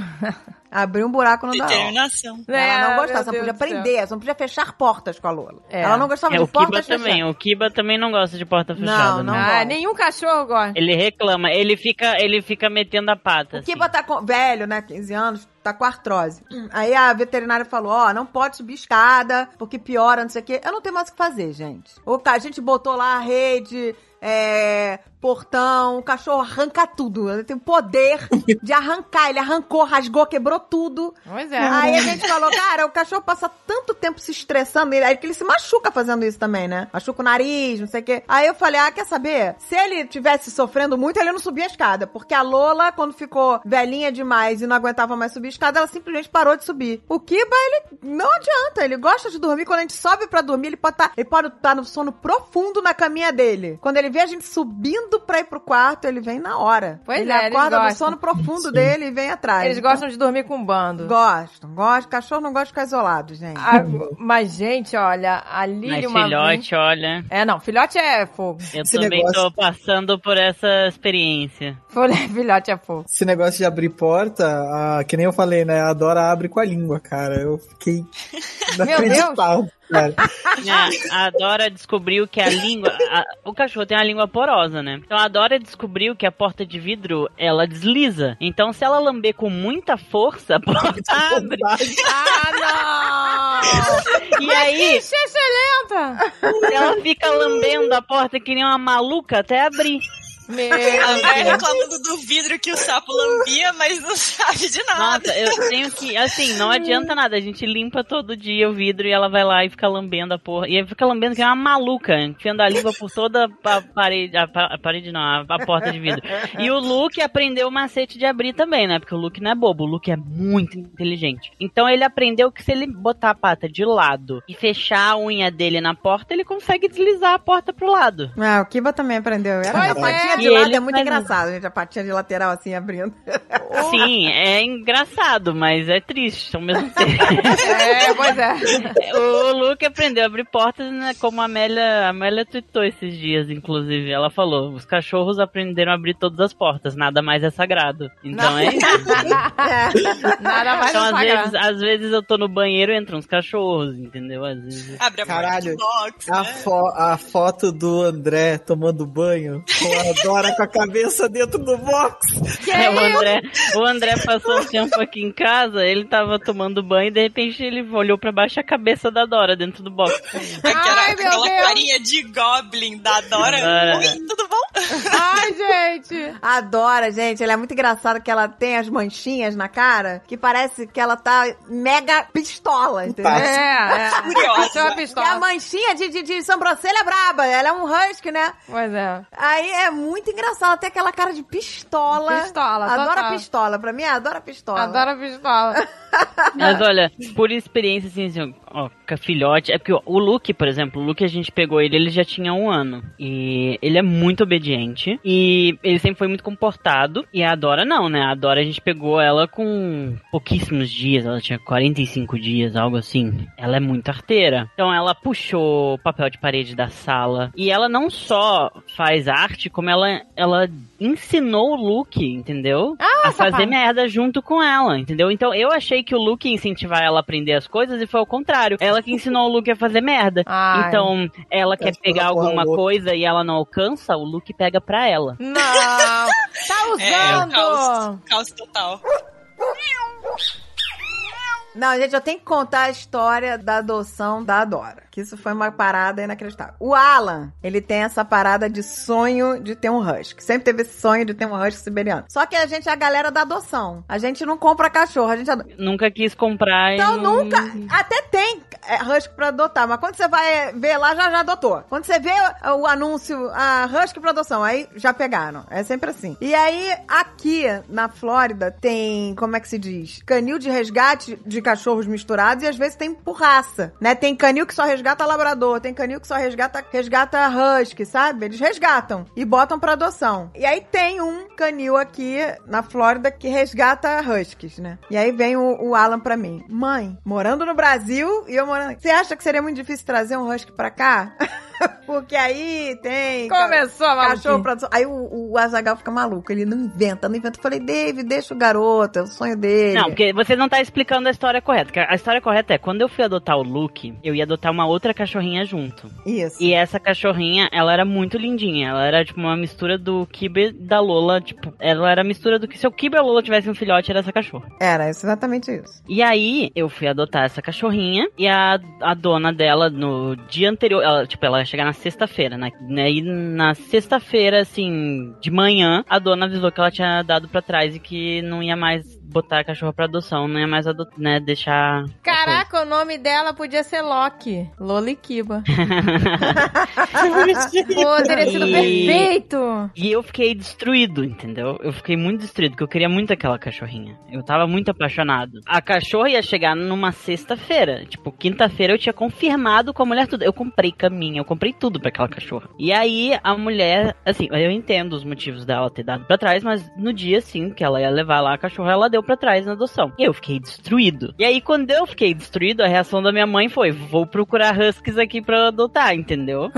Abrir um buraco não ó. Determinação. Ela É, não meu gostava, só Deus podia prender, só não podia fechar portas com a Lola. É. Ela não gostava É, de o Kiba portas também. fechadas. O Kiba também não gosta de porta fechada. não. né? Ah, gosta. nenhum cachorro gosta. Ele reclama, ele fica, ele fica metendo a pata. O assim. Kiba tá com, velho, né, 15 anos, tá com artrose. Aí a veterinária falou, ó, não pode subir escada, porque piora, não sei o quê. Eu não tenho mais o que fazer, gente. O, ca- a gente botou lá a rede, é, portão, o cachorro arranca tudo. Ele tem o poder de arrancar. Ele arrancou, rasgou, quebrou tudo. Pois é. Aí a gente falou, cara, o cachorro passa tanto tempo se estressando, ele, aí que ele se machuca fazendo isso também, né? Machuca o nariz, não sei o quê. Aí eu falei, ah, quer saber? Se ele tivesse sofrendo muito, ele não subia a escada. Porque a Lola, quando ficou velhinha demais e não aguentava mais subir a escada, ela simplesmente parou de subir. O Kiba, ele não adianta, ele gosta de dormir. Quando a gente sobe pra dormir, ele pode estar ele pode estar no sono profundo na caminha dele. Quando ele vê a gente subindo pra ir pro quarto, ele vem na hora. Pois ele é, acorda no gostam. sono profundo dele e vem atrás. Eles gostam de dormir com um bando. Gostam, gostam. Cachorro não gosta de ficar isolado, gente. Ah, mas, gente, olha, a Mas Lili uma filhote, olha, É, não, filhote é fogo. eu Esse também negócio- tô passando por essa experiência. Filhote é fogo. Esse negócio de abrir porta, ah, que nem eu falei, né? A Dora abre com a língua, cara. Eu fiquei inacreditável, cara. A, a Dora descobriu que a língua. a- o cachorro tem uma língua porosa, né? Então a Dora descobriu que a porta de vidro ela desliza. Então se ela lamber com muita força, a porta abre. Ah, não! E aí Excelenta! ela fica lambendo a porta que nem uma maluca até abrir. Meu Ela vai Deus. reclamando do vidro que o sapo lambia, mas não sabe de nada. Nossa, eu tenho que. Assim, não adianta nada. A gente limpa todo dia o vidro e ela vai lá e fica lambendo a porra. E aí fica lambendo que é uma maluca, enfiando a língua por toda a parede. A, a parede não, a, a porta de vidro. E o Luke aprendeu o macete de abrir também, né? Porque o Luke não é bobo, o Luke é muito inteligente. Então ele aprendeu que se ele botar a pata de lado e fechar a unha dele na porta, ele consegue deslizar a porta pro lado. Ah, o Kiba também aprendeu. Era Pois a patinha é. de E lado ele é muito faz- engraçado, gente. A patinha de lateral assim abrindo. Sim, é engraçado, mas é triste ao mesmo tempo. É, pois é. O Luke aprendeu a abrir portas, né? Como a Amélia, a Amélia tweetou esses dias, inclusive. Ela falou: os cachorros aprenderam a abrir todas as portas, nada mais é sagrado. Então é isso. Nada mais Então, às sagrado. vezes, às vezes eu tô no banheiro e entram uns cachorros, entendeu? Às vezes. Abre a Caralho. box, A, né? fo- a foto do André tomando banho com a Dora com a cabeça dentro do box. Que É, o? André, o André passou um tempo aqui em casa, ele tava tomando banho e de repente ele olhou pra baixo a cabeça da Dora dentro do box. Aquela, Ai, meu aquela Deus. carinha de Goblin da Dora. Dora. Oi, tudo bom? Ai, gente. Adora, gente. Ela é muito engraçada que ela tem as manchinhas na cara que parece que ela tá mega pistola, entendeu? É, é. Curiosa. É uma Que a pistola. manchinha de, de, de sobrancelha braba. Ela é um husky, né? Pois é. Aí é muito engraçado. Ela tem aquela cara de pistola. Pistola, Adora total. pistola. Pra mim, adora pistola. Adoro a pistola. Mas olha, por experiência, assim, assim ó, filhote, é porque o Luke, por exemplo, o Luke a gente pegou ele, ele já tinha um ano. E ele é muito obediente. E ele sempre foi muito comportado. E a Dora não, né? A Dora a gente pegou ela com pouquíssimos dias, ela tinha 45 dias, algo assim. Ela é muito arteira. Então ela puxou papel de parede da sala. E ela não só faz arte, como ela, ela ensinou o Luke, entendeu? a fazer merda junto com ela, entendeu? Então eu achei que o Luke ia incentivar ela a aprender as coisas e foi ao contrário. Ela que ensinou o Luke a fazer merda. Ai. Então, ela quer pegar alguma coisa e ela não alcança, o Luke pega pra ela. Não. Tá É, o usando. caos, caos total. Não, gente, eu tenho que contar a história da adoção da Dora. Que isso foi uma parada inacreditável. O Alan, ele tem essa parada de sonho de ter um husky. Sempre teve esse sonho de ter um husky siberiano. Só que a gente é a galera da adoção. A gente não compra cachorro, a gente ado... Nunca quis comprar Então e nunca. Até tem é, husky pra adotar, mas quando você vai ver lá, já já adotou. Quando você vê o, anúncio, a husky pra adoção, aí já pegaram. É sempre assim. E aí, aqui na Flórida, tem, como é que se diz? Canil de resgate de cachorros misturados e às vezes tem por raça, né? Tem canil que só resgata labrador, tem canil que só resgata, resgata husky, sabe? Eles resgatam e botam pra adoção. E aí tem um canil aqui na Flórida que resgata huskies, né? E aí vem o, o Alan pra mim. Mãe, morando no Brasil e eu morando... Você acha que seria muito difícil trazer um husky pra cá? Porque aí tem. Começou a Cachorro pra... Aí o, o Azagal fica maluco. Ele não inventa, não inventa. Eu falei, David, deixa o garoto, é o sonho dele. Não, porque você não tá explicando a história correta. A história correta é, quando eu fui adotar o Luke, eu ia adotar uma outra cachorrinha junto. Isso. E essa cachorrinha, ela era muito lindinha. Ela era, tipo, uma mistura do Kibe da Lola. Tipo, ela era a mistura do que se o Kibe e a Lola tivessem um filhote, era essa cachorra. Era exatamente isso. E aí, eu fui adotar essa cachorrinha e a, a dona dela, no dia anterior, ela, tipo, ela chegar na sexta-feira, né? E na sexta-feira, assim, de manhã, a dona avisou que ela tinha dado pra trás e que não ia mais botar a cachorra pra adoção, não ia mais ado né, deixar... Caraca, o nome dela podia ser Loki. Lolikiba. Pô, teria sido E- perfeito. E eu fiquei destruído, entendeu? Eu fiquei muito destruído, porque eu queria muito aquela cachorrinha. Eu tava muito apaixonado. A cachorra ia chegar numa sexta-feira. Tipo, quinta-feira eu tinha confirmado com a mulher tudo. Eu comprei caminho, eu comprei tudo pra aquela cachorra. E aí a mulher, assim, eu entendo os motivos dela ter dado pra trás, mas no dia, sim, que ela ia levar lá a cachorra, ela deu pra trás na adoção. E eu fiquei destruído. E aí, quando eu fiquei destruído, a reação da minha mãe foi: vou procurar huskies aqui pra adotar, entendeu?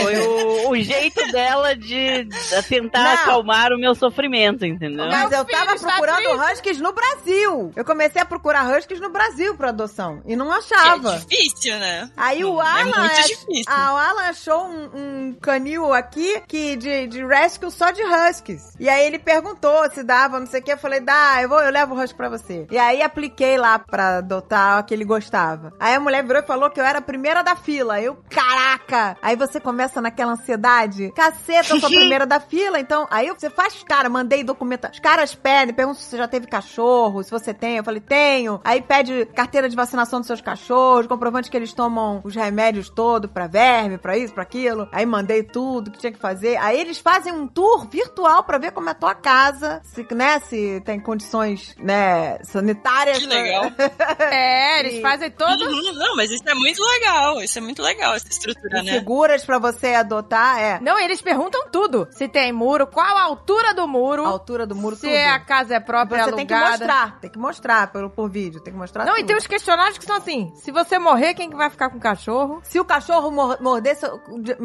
Foi o, o jeito dela de, de tentar Não. acalmar o meu sofrimento, entendeu? Mas eu tava procurando huskies no Brasil. Eu comecei a procurar huskies no Brasil pra adoção. E não É achava. difícil, né? Aí o É Alan, muito ach- difícil. ah, o Alan achou um, um canil aqui que de, de rescue só de huskies. E aí ele perguntou se dava, não sei o que. Eu falei, dá, eu vou, eu levo o husky pra você. E aí apliquei lá pra adotar o que ele gostava. Aí a mulher virou e falou que eu era a primeira da fila. Eu, caraca! Aí você começa naquela ansiedade. Caceta, eu sou a primeira da fila. Então, aí você faz cara, mandei documento. Os caras pedem, perguntam se você já teve cachorro, se você tem. Eu falei, tenho. Aí pede carteira de vacinação dos seus cachorros, comprovante que eles tomam os remédios todos pra verme, pra isso, pra aquilo. Aí mandei tudo que tinha que fazer. Aí eles fazem um tour virtual pra ver como é a tua casa, se, né, se tem condições, né, sanitárias. Que legal. É, eles E- fazem todo. Uhum, não, mas isso é muito legal. Isso é muito legal, essa estrutura, E né? seguras pra você adotar, é. Não, eles perguntam tudo. Se tem muro, qual a altura do muro, A altura do muro, se tudo. a casa é própria, Você tem que alugada. mostrar, tem que mostrar por, por vídeo, tem que mostrar Não, tudo. e tem os questionários que são assim: se você morrer, quem que vai ficar com o cachorro? Se o cachorro mor- morder, seu,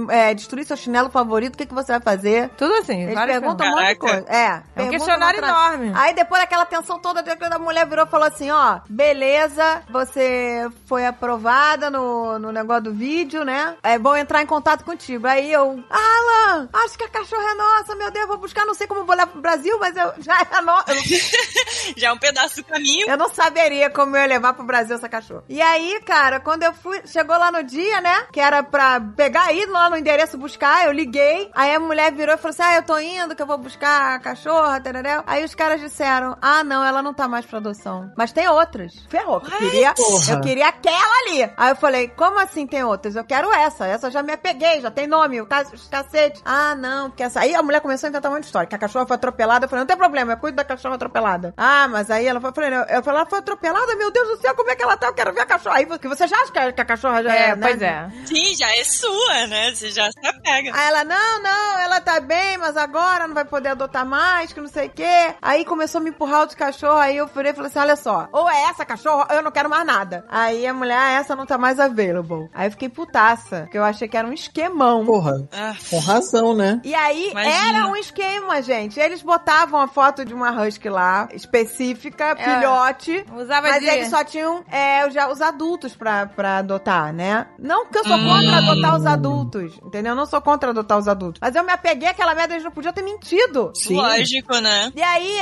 é, destruir seu chinelo favorito, o que, que você vai fazer? Tudo assim. Eles perguntam um monte de coisa. É, É um questionário enorme. Aí depois daquela tensão toda, a mulher virou e falou assim, ó, beleza, você foi aprovada no, no negócio do vídeo, né? É, vou entrar em contato contigo. Aí eu, Alan, acho que a cachorra é nossa, meu Deus, vou buscar, não sei como vou levar pro Brasil, mas eu já é nossa. Já é um pedaço do caminho. Eu não saberia como eu ia levar pro Brasil essa cachorra. E aí, cara, quando eu fui, chegou lá no dia, né? Que era pra pegar aí lá no endereço buscar, eu liguei. Aí a mulher virou e falou assim: Ah, eu tô indo, que eu vou buscar a cachorra, tararel. Aí os caras disseram: Ah, não, ela não tá mais pra adoção. Mas tem outras. Ferrou. Eu queria, porra. eu queria aquela ali. Aí eu falei: Como assim tem outras? Eu quero essa. Essa já me apeguei, já tem nome, os cacete. Ah, não, porque essa. Aí a mulher começou a inventar uma história: que a cachorra foi atropelada. Eu falei: Não tem problema, eu cuido da cachorra atropelada. Ah, mas aí ela foi, eu Eu falei: Ela foi atropelada, meu Deus do céu, como é que ela tá? Eu quero ver a cachorra. Aí que você já acha que a, que a cachorra já é. É, né? pois é. Sim, já é sua, né? Você já se apega. Aí ela, não, não, ela tá bem, mas agora não vai poder adotar mais, que não sei o quê. Aí começou a me empurrar outro cachorro, aí eu furei e falei assim, olha só, ou é essa cachorra, ou eu não quero mais nada. Aí a mulher, ah, essa não tá mais available. Aí eu fiquei putaça, porque eu achei que era um esquemão. Porra, Ah, com razão, né? E aí, Imagina. era um esquema, gente. Eles botavam a foto de uma husky lá, específica, filhote. Usava Mas de... eles só tinham é, já os adultos pra, pra adotar, né? Não que eu sou contra adotar os adultos, entendeu? Eu não sou contra adotar os adultos. Mas eu me apeguei àquela merda, eles não podiam ter mentido. Sim. lógico, né? E aí,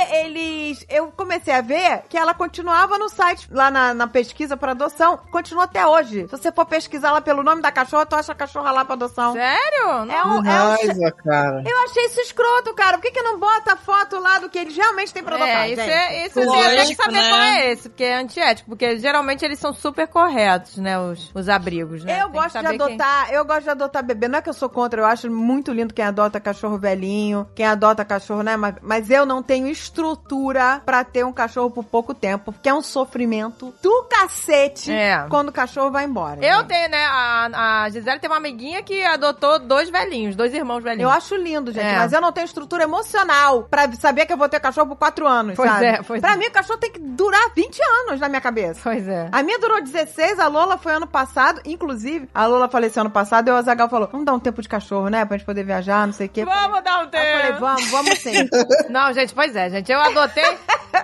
Eu comecei a ver que ela continuava no site, lá na, na pesquisa pra adoção. Continua até hoje. Se você for pesquisar lá pelo nome da cachorra, tu acha a cachorra lá pra adoção. Sério? Não. É um, é um, cara. eu achei isso escroto, cara. Por que, que não bota a foto lá do que eles realmente têm pra adotar, É, isso gente? é, isso assim, eu tenho que Lógico, saber né? qual é esse, porque é antiético, porque geralmente eles são super corretos, né, os, os abrigos, né? Eu Tem gosto de saber quem- adotar, eu gosto de adotar bebê. Não é que eu sou contra, eu acho muito lindo quem adota cachorro velhinho, quem adota cachorro, né? Mas, mas eu não tenho estrutura pra ter um cachorro por pouco tempo, porque é um sofrimento do cacete É. quando o cachorro vai embora. Eu gente. tenho, né, a, a Gisele tem uma amiguinha que adotou dois velhinhos, dois irmãos velhinhos. Eu acho lindo, gente, É. mas eu não tenho estrutura emocional pra saber que eu vou ter cachorro por quatro anos, Pois sabe? é, pois pra é. mim, o cachorro tem que durar 20 anos na minha cabeça. Pois é. A minha durou 16, a Lola foi ano passado. Inclusive, a Lola faleceu ano passado e o Azagal falou: vamos dar um tempo de cachorro, né? Pra gente poder viajar, não sei o quê. Vamos dar um tempo. Eu falei, vamos, vamos sim. Não, gente, pois é, gente. Eu adotei.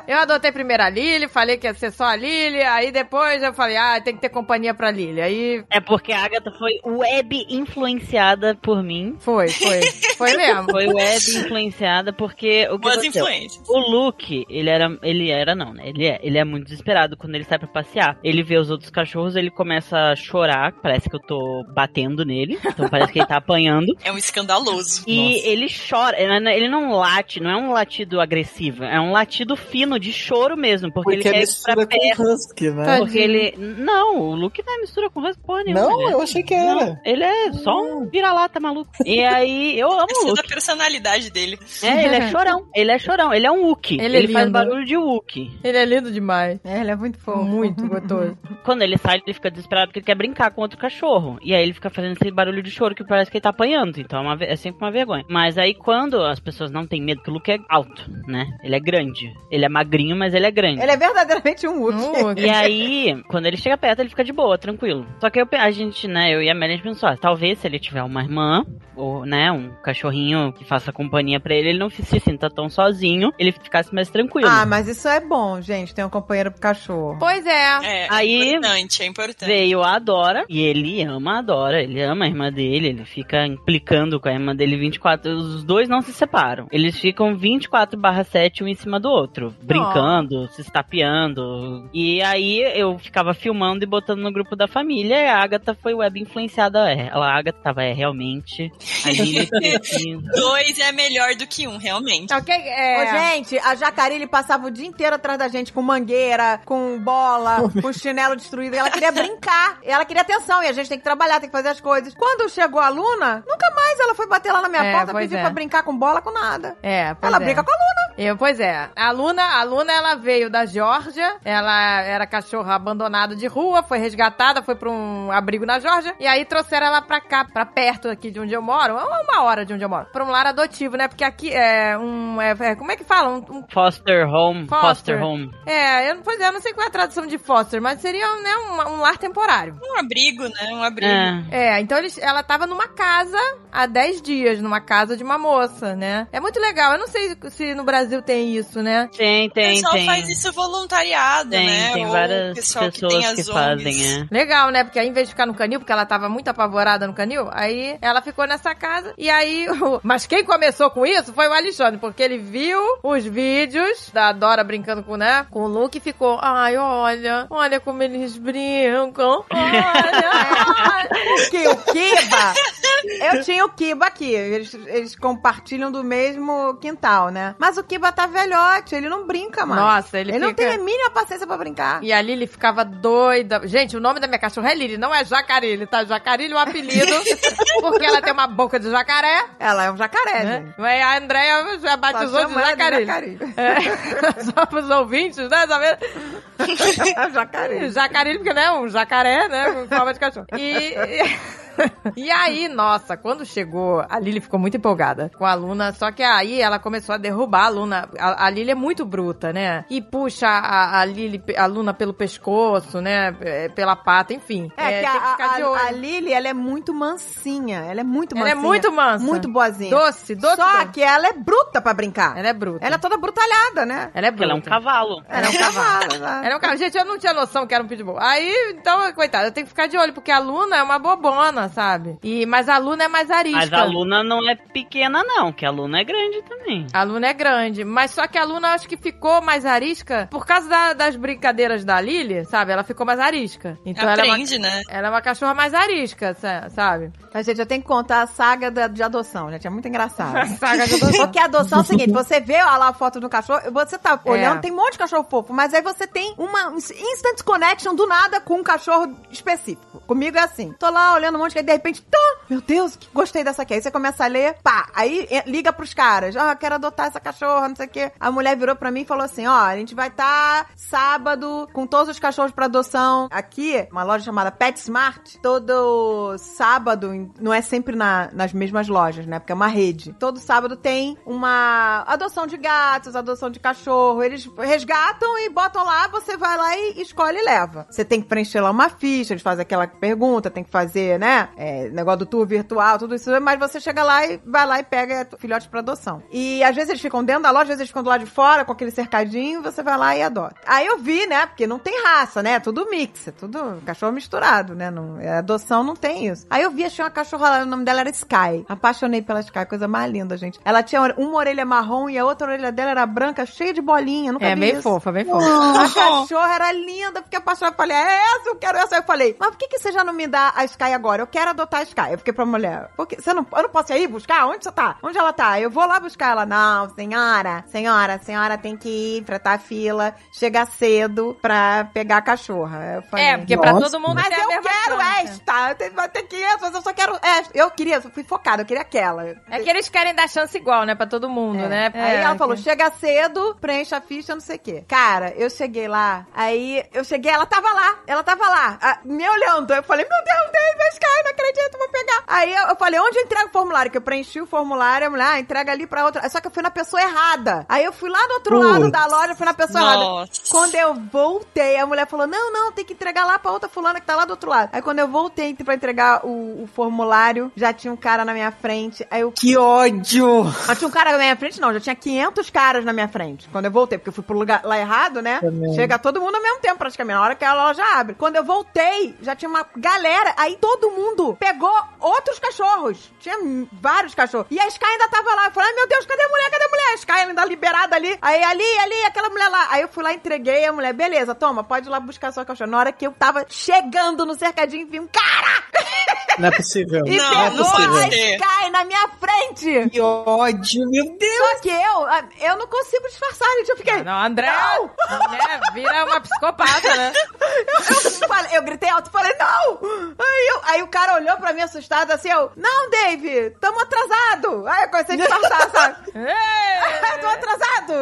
Eu adotei primeiro a Lily, falei que ia ser só a Lily, aí depois eu falei, ah, tem que ter companhia pra Lily. Aí É porque a Agatha foi web influenciada por mim. foi, foi. Foi mesmo. Foi web influenciada porque o que Boas aconteceu? influências. O Luke, ele era, ele era não, né? Ele é, ele é muito desesperado quando ele sai pra passear. Ele vê os outros cachorros, ele começa a chorar, parece que eu tô batendo nele, então parece que ele tá apanhando. É um escandaloso. E ele chora, ele ele não late, não é um latido agressivo, é um latido fino de choro mesmo, porque, Porque ele é quer ir pra mistura perto. com husky, né? Tadinho. Porque ele. Não, o Luke não é mistura com husky porra nenhuma. Não, ele é- eu achei que Não, era. ele é só um vira-lata maluco. E aí, eu amo o é da Luke. personalidade dele. É, ele é chorão. Ele é chorão. Ele é um Wookie. Ele Ele, é faz barulho de Wookie. Ele é lindo demais. É, ele é muito fofo. Muito gostoso. Quando ele sai, ele fica desesperado porque ele quer brincar com outro cachorro. E aí ele fica fazendo esse barulho de choro que parece que ele tá apanhando. Então é, uma é sempre uma vergonha. Mas aí quando as pessoas não têm medo, que o Luke é alto, né? Ele é grande. Ele é magrinho, mas ele é grande. Ele é verdadeiramente um Wookie. Uh, E aí, quando ele chega perto, ele fica de boa, tranquilo. Só que eu, a gente, né, eu e a Melanie a gente pensou, ah, talvez se ele tiver uma irmã, ou, né, um cachorrinho que faça companhia pra ele, ele não se sinta tão sozinho, ele ficasse mais tranquilo. Ah, mas isso é bom, gente, ter um companheiro pro cachorro. Pois é. É, Aí- é importante, é importante. Veio a Adora, e ele ama a Adora, ele ama a irmã dele, ele fica implicando com a irmã dele 24, os dois não se separam. Eles ficam 24 barra 7 um em cima do outro, brincando, se estapeando. E aí eu ficava filmando e botando no grupo da família, e a Agatha foi web influenciada. é, Ela, a Agatha tava, é, realmente, Dois é melhor do que um, realmente. Ok, é. Ô, gente, a Jacarilli passava o dia inteiro atrás da gente com mangueira, com bola, com chinelo destruído. E ela queria brincar. E ela queria atenção. E a gente tem que trabalhar, tem que fazer as coisas. Quando chegou a Luna, nunca mais ela foi bater lá na minha É, porta pedir é. pra brincar com bola, com nada. É, ela é. brinca com a Luna. Eu, pois é. A Luna, a Luna, ela veio da Geórgia. Ela era cachorra abandonada de rua, foi resgatada, foi pra um abrigo na Geórgia. E aí trouxeram ela pra cá, pra perto aqui de onde eu moro. Uma uma hora de onde eu moro. Pra um lar adotivo, né? Porque aqui é um. é- é- como é que fala? Um, um- foster home, Foster. foster home. é, eu, pois é, eu não sei qual é a tradução de foster, mas seria né, um, um lar temporário. Um abrigo, né? Um abrigo. É. É, então eles, ela tava numa casa há 10 dias, numa casa de uma moça, né? É muito legal. Eu não sei se no Brasil tem isso, né? Tem, o tem, pessoal tem. faz isso voluntariado, Tem, né? tem Ou várias o pessoal pessoas que, que, tem as fazem, é. Legal, né? Porque aí, em vez de ficar no canil, porque ela tava muito apavorada no canil, aí ela ficou nessa casa. E aí. o- Mas quem começou com isso foi o Alexandre, porque ele viu os vídeos da Dora brincando com, né? Com o Luke e ficou. Ai, olha, olha como eles brincam. Olha. Porque o Kiba. eu tinha o Kiba aqui. Eles, eles compartilham do mesmo quintal, né? Mas o Kiba tá velhote, ele não brinca mais. Nossa, ele Ele não fica- tem a mínima paciência pra brincar. E a Lily ficava doida. Gente, o nome da minha cachorra é Lily, não é Jacarilli, tá? Jacarilli é um apelido, porque ela tem uma boca de jacaré. Ela é um jacaré, Né? gente. Mas a Andréia já batizou de jacaré. É, só pros ouvintes, né? Sabe? jacaré. Jacarilli, porque né, um jacaré, né? Com forma de cachorro. E. E aí, nossa, quando chegou, a Lily ficou muito empolgada com a Luna, só que aí ela começou a derrubar a Luna. A, a Lily é muito bruta, né? E puxa a, a Lily, a Luna pelo pescoço, né? é, Pela pata, enfim. É, que tem que a, ficar de a, olho. a Lily, ela é muito mansinha. Ela é muito Ela mansinha. é muito mansa. Muito boazinha. Doce, doce. Só que ela é bruta pra brincar. Ela é bruta. Ela é toda brutalhada, né? Ela é bruta. ela é um cavalo. Ela é um cavalo, exato. Era um carro. Gente, eu não tinha noção que era um pitbull. Aí, então, coitada, eu tenho que ficar de olho, porque a Luna é uma bobona, sabe? E, mas a Luna é mais arisca. Mas a Luna não é pequena, não, que a Luna é grande também. A Luna é grande, mas só que a Luna acho que ficou mais arisca por causa da- das brincadeiras da Lily, sabe? Ela ficou mais arisca. Então ela é, uma, Aprende, né? ela é uma cachorra mais arisca, sa- sabe? Mas, gente, eu tenho que contar a saga da- de adoção, gente. É muito engraçado. Saga de adoção. Porque a adoção é o seguinte: você vê ó, lá a foto do cachorro, você tá olhando, É. tem um monte de cachorro fofo, mas aí você tem uma instant connection do nada com um cachorro específico. Comigo é assim: tô lá olhando um monte de aí de repente, tum, meu Deus, gostei dessa aqui. Aí você começa a ler, pá, aí é, liga pros caras, ah, quero adotar essa cachorra, não sei o quê. A mulher virou pra mim e falou assim, ó, a gente vai estar sábado com todos os cachorros pra adoção aqui, uma loja chamada Pet Smart, todo sábado, não é sempre na- nas mesmas lojas, né, porque é uma rede. Todo sábado tem uma adoção de gatos, adoção de cachorro, eles resgatam e botam lá, você vai lá e escolhe e leva. Você tem que preencher lá uma ficha, eles fazem aquela pergunta, tem que fazer, né, é, negócio do tour virtual, tudo isso, mas você chega lá e vai lá e pega filhotes pra adoção. E às vezes eles ficam dentro da loja, às vezes eles ficam do lado de fora com aquele cercadinho, você vai lá e adota. Aí eu vi, né, porque não tem raça, né, tudo mix, é tudo cachorro misturado, né, não, é, adoção não tem isso. Aí eu vi, achei uma cachorra lá, o nome dela era Sky. Apaixonei pela Sky, coisa mais linda, gente. Ela tinha uma orelha marrom e a outra orelha dela era branca, cheia de bolinha, nunca É, vi bem isso. fofa, bem fofa. A cachorra era linda, fiquei apaixonada. Falei, é essa, eu quero essa. Aí eu falei, mas por que, que você já não me dá a Sky agora? Eu quero adotar a Sky. Eu fiquei pra mulher, porque você não, eu não posso ir aí buscar? Onde você tá? Onde ela tá? Eu vou lá buscar ela. Não, senhora, senhora, a senhora tem que ir, fretar a fila, chegar cedo pra pegar a cachorra. Eu falei, É, porque pra Nossa. todo mundo mas a eu quero chance. esta. Eu tenho, vai ter que essa, mas eu só quero esta. Eu queria, eu fui focada, eu queria aquela. É que eles querem dar chance igual, né? Pra todo mundo, É. né? Aí É, ela falou, que- chega cedo, preenche a ficha, não sei o quê. Cara, eu cheguei lá, aí eu cheguei, ela tava lá, ela tava lá, ah, me olhando. Eu falei, meu Deus, David, Sky, não acredito, vou pegar. Aí eu, eu falei, onde eu entrego o formulário? Que eu preenchi o formulário, a mulher, ah, entrega ali pra outra. Só que eu fui na pessoa errada. Aí eu fui lá do outro Putz. lado da loja, fui na pessoa errada. Nossa. Quando eu voltei, a mulher falou: Não, não, tem que entregar lá pra outra fulana que tá lá do outro lado. Aí quando eu voltei pra entregar o, o formulário, já tinha um cara na minha frente. Aí eu. Que ódio! Mas tinha um cara na minha frente, não, já tinha 500 caras na minha frente. Quando eu voltei, porque eu fui pro lugar lá errado, né? Também. Chega todo mundo ao mesmo tempo, praticamente, na hora que a loja abre. Quando eu voltei, já tinha uma galera. Aí todo mundo pegou outros cachorros. Tinha vários cachorros. E a Sky ainda tava lá. Eu falei, ai meu Deus, cadê a mulher? Cadê a mulher? A Sky ainda liberada ali. Aí ali, ali, aquela mulher lá. Aí eu fui lá, entreguei a mulher. Beleza, toma, pode ir lá buscar sua cachorra. Na hora que eu tava chegando no cercadinho, vi um cara Não é possível. e Não, pegou não a ser. Sky na minha frente. Que ódio, meu Deus! Só que eu, ah, eu não consigo disfarçar, gente. Eu fiquei. Não, André, Não! né, vira uma psicopata, né? Eu, falei- eu gritei alto e falei, não! Aí, eu- aí o cara olhou pra mim assustado assim, eu, não, Dave, tamo atrasado. Aí eu comecei a disfarçar, sabe? Tô atrasado!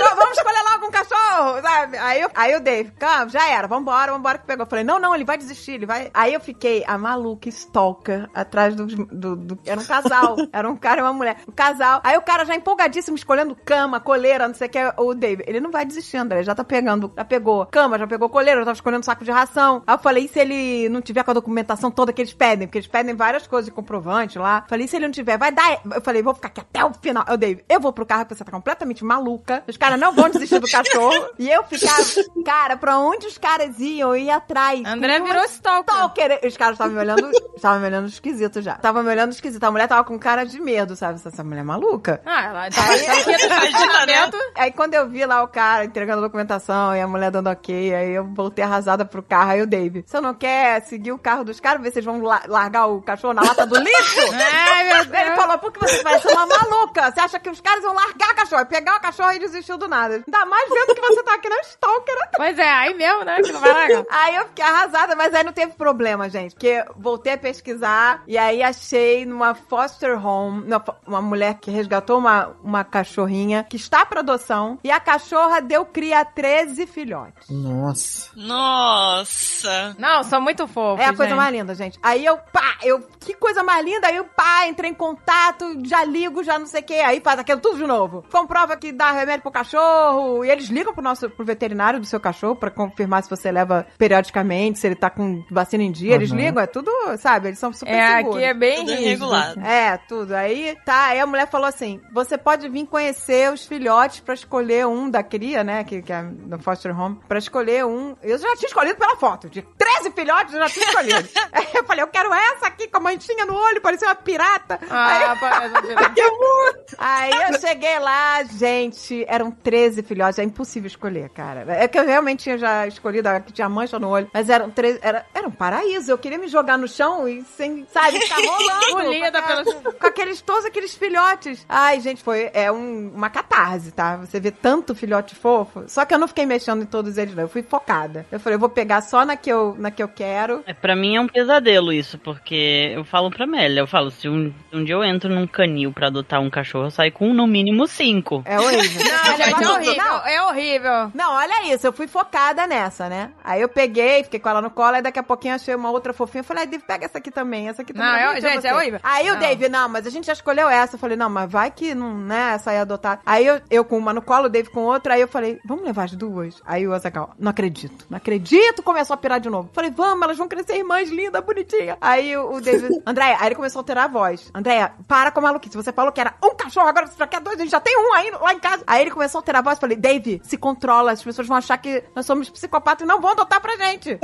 Não, Vamos escolher logo um cachorro, sabe? Aí, eu, aí o Dave, calma, já era, vambora, vambora que pegou. Eu falei, não, não, ele vai desistir, ele vai. Aí eu fiquei a maluca stalker atrás do, do, do- Era um casal, era um cara e uma mulher. Um casal. Aí o cara já empolgadíssimo, escolhendo cama, coleira, não sei o que. O Dave, ele não vai desistir, André, já tá pegando, já pegou cama, já pegou coleira, já tava escolhendo saco de ração. Aí eu falei, e se ele não tiver com a documentação toda que eles pedem? Porque eles pedem várias coisas de comprovante lá. Falei, e se ele não tiver, vai dar. Eu falei, vou ficar aqui até o final. Eu Dave, eu vou pro carro porque você tá completamente maluca. Os caras não vão desistir do cachorro. E eu ficava, cara, pra onde os caras iam? Eu ia atrás. André virou uma stalker. stalker. Os caras estavam me olhando, estavam me olhando esquisito já. Estavam me olhando esquisito. A mulher tava com cara de medo, sabe? Essa, mulher é maluca. Ah, ela tava estacionamento. Aí quando eu vi lá o cara entregando a documentação e a mulher dando ok, aí eu voltei arrasada pro carro. Aí o Dave, você não quer seguir o carro dos caras, ver se eles vão la- largar o cachorro na lata do lixo? Ai, meu Ele Deus. falou, por que você parece uma maluca? Você acha que os caras vão largar a cachorro, pegar o cachorro e desistiu do nada? Ainda mais vendo que você tá aqui na stalker. Pois é, aí mesmo, né? Que não vai largar. Aí eu fiquei arrasada, mas aí não teve problema, gente. Porque voltei a pesquisar e aí achei numa foster home, uma mulher que resgatou uma, uma cachorrinha que está para adoção e a cachorra deu cria a 13 filhotes. Nossa. Nossa. Não, são muito fofos, É a coisa gente. mais linda, gente. Aí eu, pá, eu, que coisa mais linda. Aí eu, pá, entrei em contato, já ligo, já não sei o que. Aí faz aquilo tudo de novo. Comprova que dá remédio pro cachorro. E eles ligam pro nosso, pro veterinário do seu cachorro pra confirmar se você leva periodicamente, se ele tá com vacina em dia. Eles Uhum. ligam, é tudo, sabe? Eles são super É, seguros. aqui é bem Tudo rígido. regulado. É, tudo. Aí, tá, aí a mulher falou assim: você pode vir conhecer os filhotes pra escolher um da cria, né? Que, que é no foster home, pra escolher um. Eu já tinha escolhido pela foto. De 13 filhotes, eu já tinha escolhido. aí eu falei, eu quero essa aqui com a manchinha no olho, parecia uma pirata. aí, Ah, parece que- que amor! Aí eu cheguei lá, gente, eram 13 filhotes, é impossível escolher, cara. É que eu realmente tinha já escolhido a que tinha mancha no olho, mas eram 13, era, era um paraíso. Eu queria me jogar no chão e sem, sabe, ficar rolando. Engolida pelos- com aqueles, todos aqueles filhotes. Ai, gente, foi é um- uma catarse, tá? Você vê tanto filhote fofo. Só que eu não fiquei mexendo em todos eles, não. Eu fui focada. Eu falei, eu vou pegar só na que eu, na que eu quero. É, pra mim é um pesadelo isso, porque eu falo pra Mélia, eu falo, se um, um dia eu entro num canil pra adotar um cachorro, eu saio com no mínimo cinco. É horrível. Não, gente, é horrível. não, É horrível. Não, olha isso, eu fui focada nessa, né? Aí eu peguei, fiquei com ela no colo, aí daqui a pouquinho achei uma outra fofinha. Eu falei, ai, Dave, pega essa aqui também, essa aqui também. Não, é eu- bonita gente, é horrível. Aí o Não. Dave, não, mas a gente já escolheu essa. Eu falei, não, mas vai que não, né, essa aí adotar. Aí eu, eu com uma no colo, o Dave com outra, aí eu falei, vamos levar as duas? Aí o Azaghal, não acredito, não acredito, começou a pirar de novo. Falei, vamos, elas vão crescer irmãs lindas, bonitinhas. Aí o, o Dave, Andréia, aí ele começou a alterar a voz. Andréia, para com a maluquice, você falou que era um cachorro, agora você já quer dois, a gente já tem um aí lá em casa. Aí ele começou a alterar a voz, falei, Dave, se controla, as pessoas vão achar que nós somos psicopatas e não vão adotar pra gente.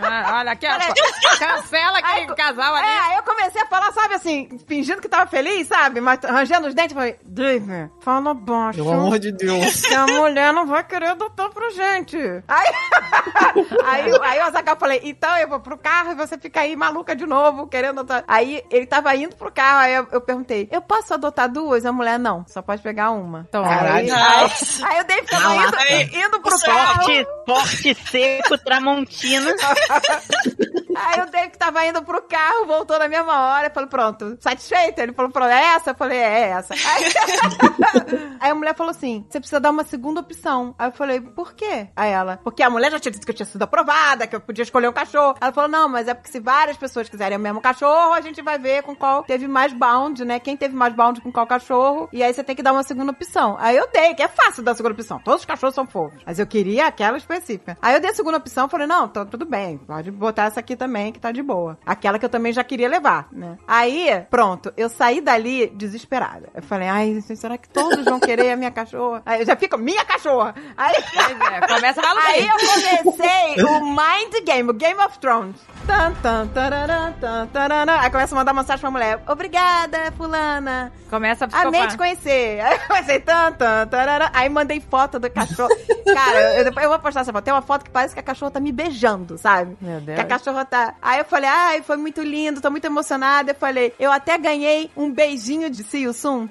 Ah, olha aqui, ó. Cancela aquele Aí- casal ali. É, aí eu comecei a falar, sabe assim, fingindo que tava feliz, sabe? Mas rangendo os dentes, falei, Dave, fala baixo. Pelo amor de Deus. Que a mulher não vai querer adotar pra gente. Aí, aí, aí o Azaghal falei, então eu vou pro carro e você fica aí maluca de novo, querendo adotar. Aí ele tava indo pro carro, aí eu, eu perguntei, eu posso adotar duas? A mulher, não, só pode pegar uma. Aí, Caralho. aí, aí o Dave tava indo, Aí, indo pro você- carro. Forte, forte, seco, tramontina. Aí o Dave que tava indo pro carro, voltou na mesma hora, falei, pronto, satisfeito? Ele falou, pronto, é essa? Eu falei, é essa. Aí, a mulher falou assim, você precisa dar uma segunda opção. Aí eu falei, por quê? Aí ela, porque a mulher já tinha dito que eu tinha sido aprovada, que eu podia escolher um cachorro. Ela falou, não, mas é porque se várias pessoas quiserem o mesmo cachorro, a gente vai ver com qual teve mais bound, né? Quem teve mais bound com qual cachorro, e aí você tem que dar uma segunda opção. Aí eu dei, que é fácil dar a segunda opção. Todos os cachorros são fofos. Mas eu queria aquela específica. Aí eu dei a segunda opção, falei, não, tá tudo bem, pode botar essa aqui também, que tá de boa. Aquela que eu também já queria levar, né? Aí, pronto, eu saí dali desesperada. Eu falei, ai, será que todos vão querer a minha cachorra? Aí eu já fico, minha cachorra! Aí, é, começa a aí eu comecei o Mind Game, o Game of Thrones. Tan, tan, tararã, tan, tararã. Aí começa a mandar mensagem pra mulher. Obrigada, fulana. Começa a Amei te psicopar. conhecer. Aí eu comecei tan, tan, tararã. Aí mandei foto do cachorro. Cara, eu, depois eu vou postar essa foto. Tem uma foto que parece que a cachorra tá me beijando, sabe? Meu Deus. Que a cachorra tá. Aí eu falei, ai, foi muito lindo, tô muito emocionada. Eu falei, eu até ganhei um beijinho de See You Soon.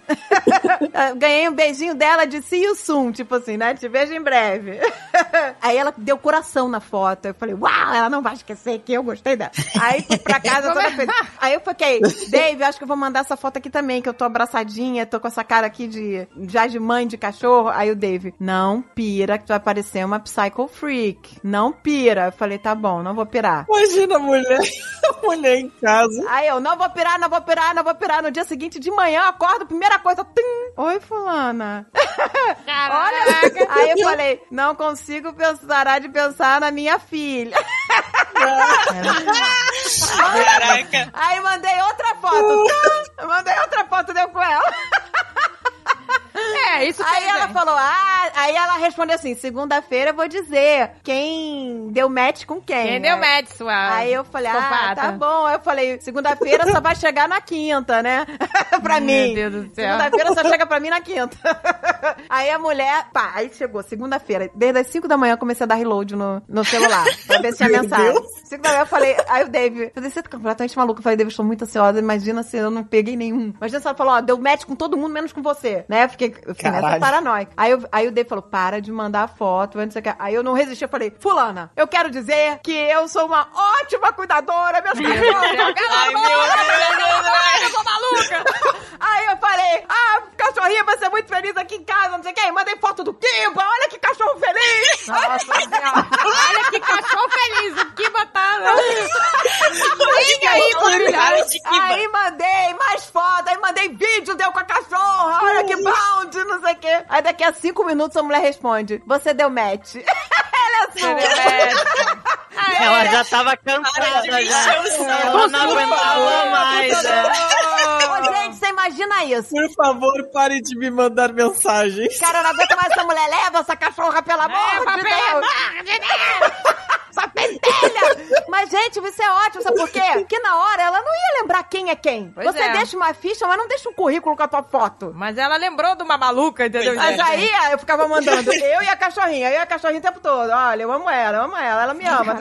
Eu ganhei um beijinho dela de See You Soon, tipo assim, né? Te vejo em breve. Aí ela deu coração na foto. Eu falei, uau, ela não vai esquecer que eu gostei dela. Aí fui pra casa toda feliz. Aí eu fiquei, Dave, acho que eu vou mandar essa foto aqui também, que eu tô abraçadinha, tô com essa cara aqui de já de mãe de cachorro. Aí o Dave, não pira, que tu vai parecer uma psycho freak. Não pira. Eu falei, tá bom, não vou pirar. Imagina mulher, mulher em casa. Aí eu, não vou pirar, não vou pirar, não vou pirar. No dia seguinte, de manhã, eu acordo, primeira coisa, tim. Oi, fulana. Olha, aí eu falei, não consigo parar de pensar na minha filha. Caraca. Aí mandei outra foto. Tum. mandei outra foto, deu com ela. É, isso Aí ela falou, ah, aí ela respondeu assim, segunda-feira eu vou dizer quem deu match com quem. Quem deu Aí- match, sua Aí eu falei, ah, tá bom. Aí eu falei, segunda-feira só vai chegar na quinta, né? pra Meu mim. Deus do céu. Segunda-feira só chega pra mim na quinta. aí a mulher, pá, aí chegou, segunda-feira. Desde as 5 da manhã eu comecei a dar reload no, no celular, pra ver se tinha Meu mensagem. 5 da manhã eu falei, aí o Dave, eu você tá completamente maluco. Eu falei, Dave, eu estou muito ansiosa, imagina se eu não peguei nenhum. Imagina se ela falou, ó, deu match com todo mundo, menos com você. Né? Eu fiquei, eu fiquei nessa Caralho. paranoica. Aí, eu- aí o Dave falou, para de mandar foto, o que. Aí eu não resisti, eu falei, fulana, eu quero dizer que eu sou uma ótima cuidadora, meus cachorros. Ai, meu Deus. Eu tô maluca! Aí eu falei, ah, cachorrinha vai ser muito feliz aqui em casa, não sei o que. Mandei foto do Kimba, olha que cachorro feliz. Nossa senhora. Olha que cachorro feliz. O botaram? Liga aí, Kiba. Aí mandei mais foto, aí mandei vídeo, deu com a cachorra, olha que bound, não sei o quê. Aí daqui a cinco minutos a mulher responde, você deu match. Ela é sua. Ela já tava cansada, já. Ela não aguentava mais. Ô, gente, você imagina isso. Por favor, pare de me mandar mensagens. Cara, eu não aguento mais essa mulher. Leva essa cachorra, pelo amor Leva, de pelo Deus. amor de Deus. Pentelha! Mas, gente, isso é ótimo, sabe por quê? Porque na hora ela não ia lembrar quem é quem. Pois Você é. deixa uma ficha, mas não deixa um currículo com a tua foto. Mas ela lembrou de uma maluca, entendeu? Mas aí eu ficava mandando eu e a cachorrinha, eu e a cachorrinha o tempo todo. Olha, eu amo ela, eu amo ela, ela me ama.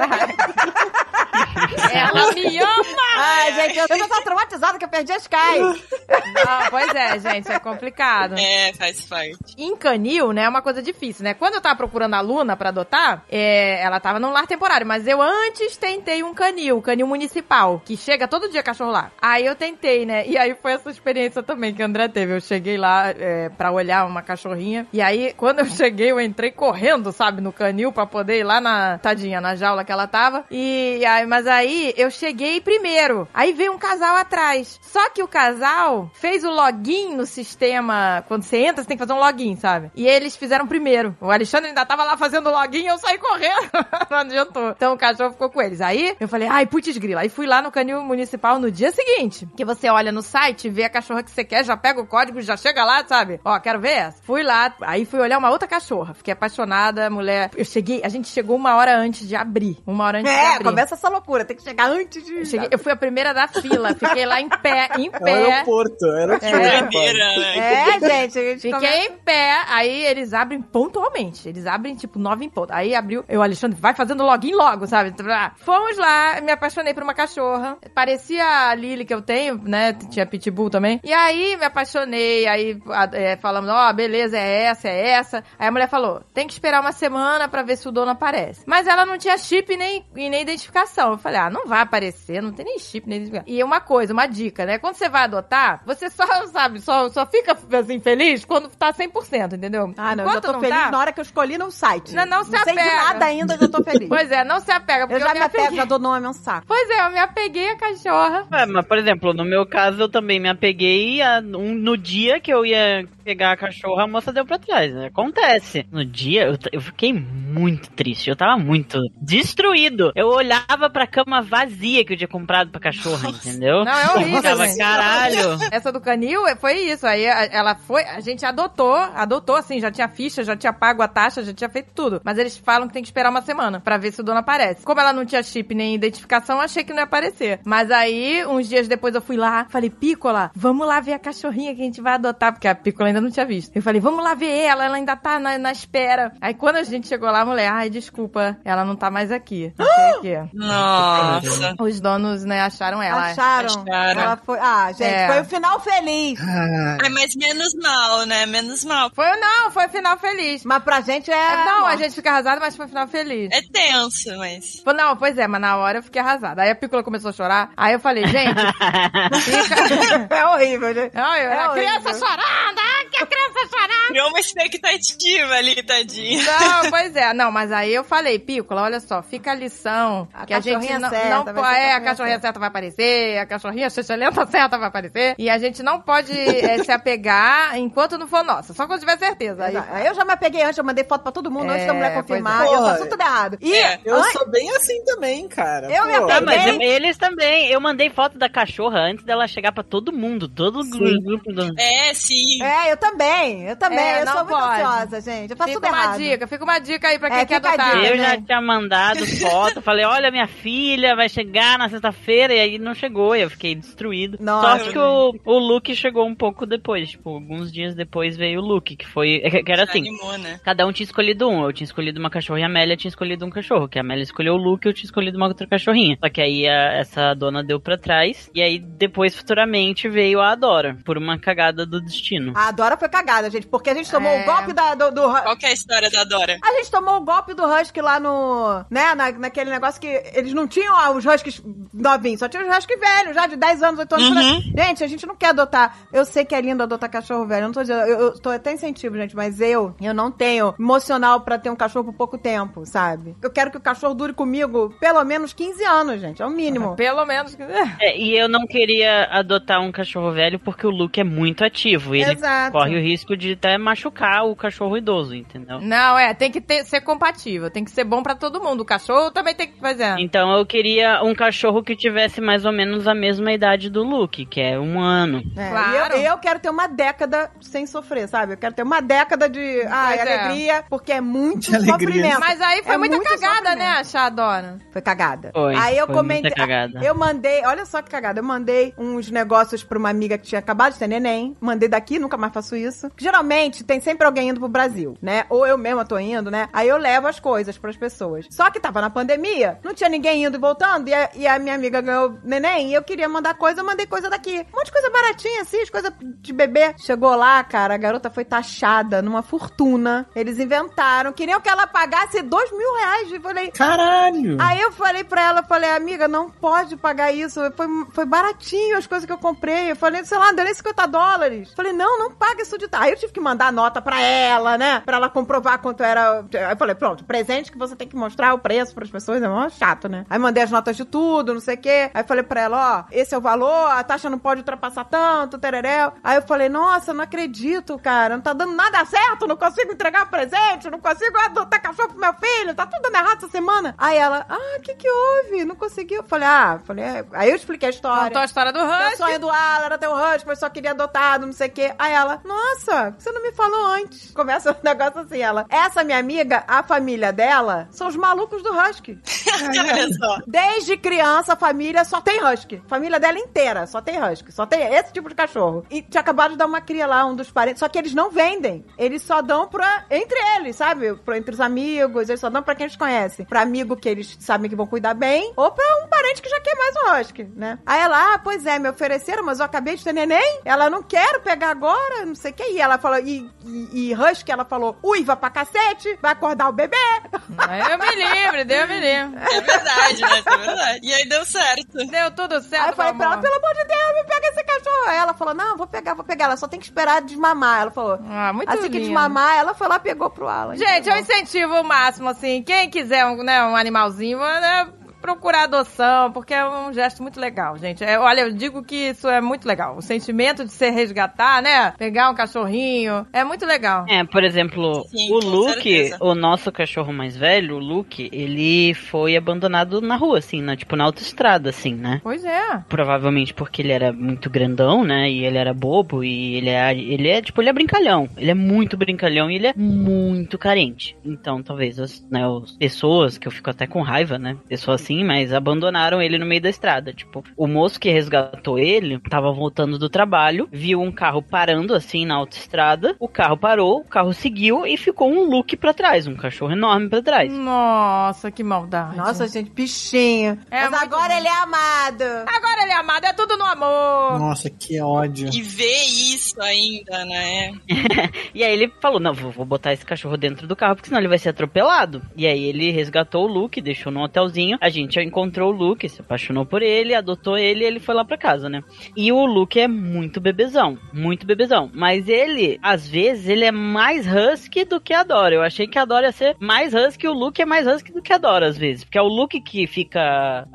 Ela me ama! Ai, gente, eu, já tava traumatizada que eu perdi a Sky. Não, pois é, gente, é complicado. É, faz parte. Em canil, né, é uma coisa difícil, né? Quando eu tava procurando a Luna pra adotar, é, ela tava num lar temporário, mas eu antes tentei um canil, canil municipal, que chega todo dia cachorro lá. Aí eu tentei, né? E aí foi essa experiência também que a André teve. Eu cheguei lá é, pra olhar uma cachorrinha, e aí quando eu cheguei, eu entrei correndo, sabe, no canil pra poder ir lá na, tadinha, na jaula que ela tava. E aí, mas aí eu cheguei primeiro. Aí veio um casal atrás. Só que o casal fez o login no sistema. Quando você entra, você tem que fazer um login, sabe? E eles fizeram primeiro. O Alexandre ainda tava lá fazendo login e eu saí correndo. Não adiantou. Então o cachorro ficou com eles. Aí eu falei, ai, putz grila. Aí fui lá no canil municipal no dia seguinte. Que você olha no site, vê a cachorra que você quer, já pega o código, já chega lá, sabe? Ó, quero ver essa. Fui lá, aí fui olhar uma outra cachorra. Fiquei apaixonada, mulher. Eu cheguei, a gente chegou uma hora antes de abrir. Uma hora antes de É, abrir. começa essa loucura. Tem que chegar antes de. Eu, cheguei- eu fui a primeira da fila, fiquei lá em pé, em É o pé. aeroporto, aeroporto. É. Doideira, né? É, gente. A gente Fiquei começa- em pé, aí eles abrem pontualmente. Eles abrem, tipo, nove em ponto. Aí abriu, eu, Alexandre, vai fazendo login logo, sabe? Fomos lá, me apaixonei por uma cachorra. Parecia a Lily que eu tenho, né? Tinha pitbull também. E aí me apaixonei, aí é, falamos, ó, beleza, é essa, é essa. Aí a mulher falou, tem que esperar uma semana pra ver se o dono aparece. Mas ela não tinha chip nem, e nem identificação. Eu falei, ah, não vai aparecer, não tem nem chip nem identificação. E uma coisa, uma dica, né? Quando você vai adotar, você só, sabe, só, só fica, assim, feliz quando tá 100%, entendeu? Ah, não, eu Enquanto tô feliz tá, na hora que eu escolhi no site. Não, não se sei de apega. nada ainda, eu já tô feliz. Pois é, não se apega, porque eu já me me apego, apeguei. já dou nome, é um saco. Pois é, eu me apeguei a cachorra. É, mas, por exemplo, no meu caso, eu também me apeguei a, um- no dia que eu ia pegar a cachorra, a moça deu pra trás. né? Acontece. No dia, eu, eu fiquei muito triste. Eu tava muito destruído. Eu olhava pra cama vazia que eu tinha comprado pra cachorra, entendeu? Não, é horrível, Eu ficava, gente. caralho. Essa do canil é- foi isso. Aí ela foi, a gente adotou, adotou assim, já tinha ficha, já tinha pago a taxa, já tinha feito tudo. Mas eles falam que tem que esperar uma semana pra ver se o dono aparece. Como ela não tinha chip nem identificação, eu achei que não ia aparecer. Mas aí, uns dias depois eu fui lá, falei, Pícola, vamos lá ver a cachorrinha que a gente vai adotar, porque a Pícola ainda não tinha visto. Eu falei, vamos lá ver ela, ela ainda tá na, na espera. Aí quando a gente chegou lá, a mulher, ai, desculpa, ela não tá mais aqui. Não sei o quê. Nossa. Os donos, né, acharam ela. Acharam? Acharam. Ela foi... Ah, gente, É. foi o final feliz. Ah, Ai, mas menos mal, né? Menos mal. Foi, não, foi final feliz. Mas pra gente é... É, não, a gente fica arrasada, mas foi final feliz. É tenso, mas. Pô, Não, pois é, mas na hora eu fiquei arrasada. Aí a Pícola começou a chorar. Aí eu falei, gente, fica. É horrível, gente. Ai, É a criança horrível. chorando, ai, que a criança chorando. Criou uma expectativa ali, tadinha. Não, pois é, não, mas aí eu falei, Pícola, olha só, fica a lição A que a gente cachorrinha não, certa, não É, a cachorrinha certa. certa vai aparecer, a cachorrinha xixelenta certa vai aparecer. E a gente não pode é, se apegar enquanto não for nossa, só quando tiver certeza. Aí, eu já me apeguei antes, eu mandei foto pra todo mundo antes da É, mulher confirmar. é. E eu faço tudo errado. E É. eu an- sou bem assim também, cara. Eu me Pô, Ah, mas Também? eles também. Eu mandei foto da cachorra antes dela chegar pra todo mundo. Todo o grupo do... É, sim. É, eu também. Eu também. É, eu sou muito pode. ansiosa, gente. Eu faço fica tudo uma errado. dica, fica uma dica aí pra quem É, quer adotar. dica. Eu né? já tinha mandado foto, falei, olha, minha filha vai chegar na sexta-feira, e aí não chegou, e eu fiquei destruído. Nossa. Só que o, o Luke chegou um pouco depois, tipo, alguns dias depois veio o Luke, que foi, que que era assim, Animou, né? cada um tinha escolhido um, eu tinha escolhido uma cachorra e a Amélia tinha escolhido um cachorro, que a Amélia escolheu o Luke e eu tinha escolhido uma outra cachorrinha. Só que aí a- essa dona deu pra trás, e aí depois, futuramente, veio a Adora, por uma cagada do destino. A Dora foi cagada, gente, porque a gente tomou É. o golpe da, do, do Qual que é a história da Dora? A gente tomou o golpe do Husky lá no. né, na, naquele negócio que eles não tinham ah, os Huskies novinhos, só tinham os Huskies velhos, já de 10 anos, 8 anos. Uhum. Gente, a gente não quer adotar. Eu sei que é lindo adotar cachorro velho, eu não tô dizendo. Eu, eu tô até incentivo, gente, mas eu, eu não tenho emocional pra ter um cachorro por pouco tempo, sabe? Eu quero que o cachorro dure comigo pelo menos 15 anos, gente, é o mínimo. Pelo menos. É, e eu não queria adotar um cachorro velho porque o Luke é muito ativo. E ele Exato. corre o risco de até machucar o cachorro idoso, entendeu? Não, é, tem que ter- ser compatível, tem que ser bom pra todo mundo. O cachorro também tem que fazer. Então eu queria um cachorro que tivesse mais ou menos a mesma idade do Luke, que é um ano. É, Claro. e eu, eu quero ter uma década sem sofrer, sabe? Eu quero ter uma década de ai, é. alegria, porque é muito De alegria. sofrimento. Mas aí foi É muita cagada, sofrimento. né, achar a dona. Foi cagada. Foi, Aí eu foi comentei. muita cagada. Eu mandei, olha só que cagada. Eu mandei uns negócios pra uma amiga que tinha acabado de ter neném. Mandei daqui, nunca mais faço isso. Geralmente tem sempre alguém indo pro Brasil, né? Ou eu mesma tô indo, né? Aí eu levo as coisas pras pessoas. Só que tava na pandemia, não tinha ninguém indo e voltando, e a, e a minha amiga ganhou neném, e eu queria mandar coisa, eu mandei coisa daqui. Um monte de coisa baratinha, assim, as coisas de bebê. Chegou lá, cara, a garota foi taxada numa fortuna. Eles inventaram, queriam que ela pagasse dois mil reais. Eu falei, Caralho! Aí eu falei pra ela, falei, amiga, não pode pagar isso. Foi, foi baratinho as coisas que eu comprei. Eu falei, sei lá, deu nem 50 dólares. Falei, não, não paga isso de. Aí eu tive que mandar nota pra ela, né? Pra ela comprovar quanto era. Aí eu falei, pronto, presente que você tem que mostrar o preço pras pessoas, é mó chato, né? Aí mandei as notas de tudo, não sei o quê. Aí falei pra ela, ó, esse é o valor, a taxa não pode ultrapassar tanto, tereréu. Aí eu falei, nossa, não acredito, cara, não tá dando nada certo, não consigo entregar presente, não consigo adotar cachorro pro meu filho, tá tudo dando errado essa semana. Aí ela, ah, o que que houve? Não conseguiu. Eu falei, ah, falei, é. Aí eu expliquei a história. Contou a história do O Husky. sonho do Alan era ter um husky, mas só queria adotado, não sei o quê. Aí ela, nossa, você não me falou antes. Começa um negócio assim, ela. Essa minha amiga, a família dela, são os malucos do husky. Desde criança, a família só tem husky. Família dela inteira só tem husky. Só tem esse tipo de cachorro. E tinha acabado de dar uma cria lá, um dos parentes. Só que eles não vendem. Eles só dão pra. Entre eles, sabe? Pra, entre os amigos. Eles só dão pra quem eles conhecem. Pra amigo que eles sabem que vão cuidar bem. Ou pra um parente que já quer mais um husky, né? Aí ela, ah, pois é, me ofereceram, mas eu acabei de ter neném. Ela não quero pegar agora, não sei o que. E ela falou, e, e, e husky, ela falou, uiva pra cacete, vai acordar o bebê. Eu me livre, Deus me livre. É verdade, né? É verdade. E aí deu certo. Deu tudo Aí certo, eu falei pra ela, pelo amor de Deus, me pega esse cachorro. Aí ela falou, não, vou pegar, vou pegar. Ela só tem que esperar desmamar. Ela falou, Ah, muito assim que lindo. desmamar, ela foi lá e pegou pro Alan. Gente, eu Entendeu? incentivo o máximo, assim, quem quiser um, né, um animalzinho, né, procurar adoção, porque é um gesto muito legal, gente. É, olha, eu digo que isso é muito legal. O sentimento de se resgatar, né, pegar um cachorrinho, é muito legal. É, por exemplo, Sim, o Luke, certeza. o nosso cachorro mais velho, o Luke, ele foi abandonado na rua, assim, né? Tipo, na autoestrada, assim, né? Pois é. Provavelmente porque ele era muito grandão, né? E ele era bobo e ele é, ele é tipo, ele é brincalhão. Ele é muito brincalhão e ele é muito carente. Então, talvez as, né, as pessoas, que eu fico até com raiva, né? Pessoas assim, mas abandonaram ele no meio da estrada. Tipo, o moço que resgatou ele tava voltando do trabalho, viu um carro parando assim na autoestrada. O carro parou, o carro seguiu e ficou um Luke pra trás, um cachorro enorme pra trás. Nossa, que maldade. Nossa, gente, bichinho. É Mas agora bom. ele é amado. Agora ele é amado, é tudo no amor. Nossa, que ódio. E ver isso ainda, né? E aí ele falou: Não, vou, vou botar esse cachorro dentro do carro, porque senão ele vai ser atropelado. E aí ele resgatou o Luke, deixou no hotelzinho. A gente encontrou o Luke, se apaixonou por ele, adotou ele e ele foi lá pra casa, né? E o Luke é muito bebezão, muito bebezão. Mas ele, às vezes, ele é mais husky do que a Dora. Eu achei que a Dora ia ser mais husky, o Luke é mais husky do que a Dora, às vezes. Porque é o Luke que fica.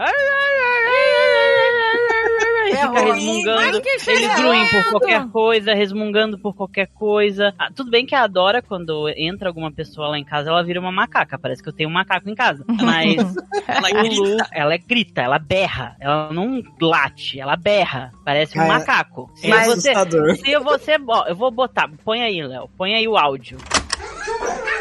E fica ruim. resmungando. Cheirado. gruem por qualquer coisa, resmungando por qualquer coisa. Ah, tudo bem que a Dora, quando entra alguma pessoa lá em casa, ela vira uma macaca. Parece que eu tenho um macaco em casa. Mas Ela o Lu, grita. ela grita, ela berra. Ela não late, ela berra. Parece um Ah, é. macaco. Se É você, assustador. se você, ó, eu vou botar, põe aí, Léo, põe aí o áudio.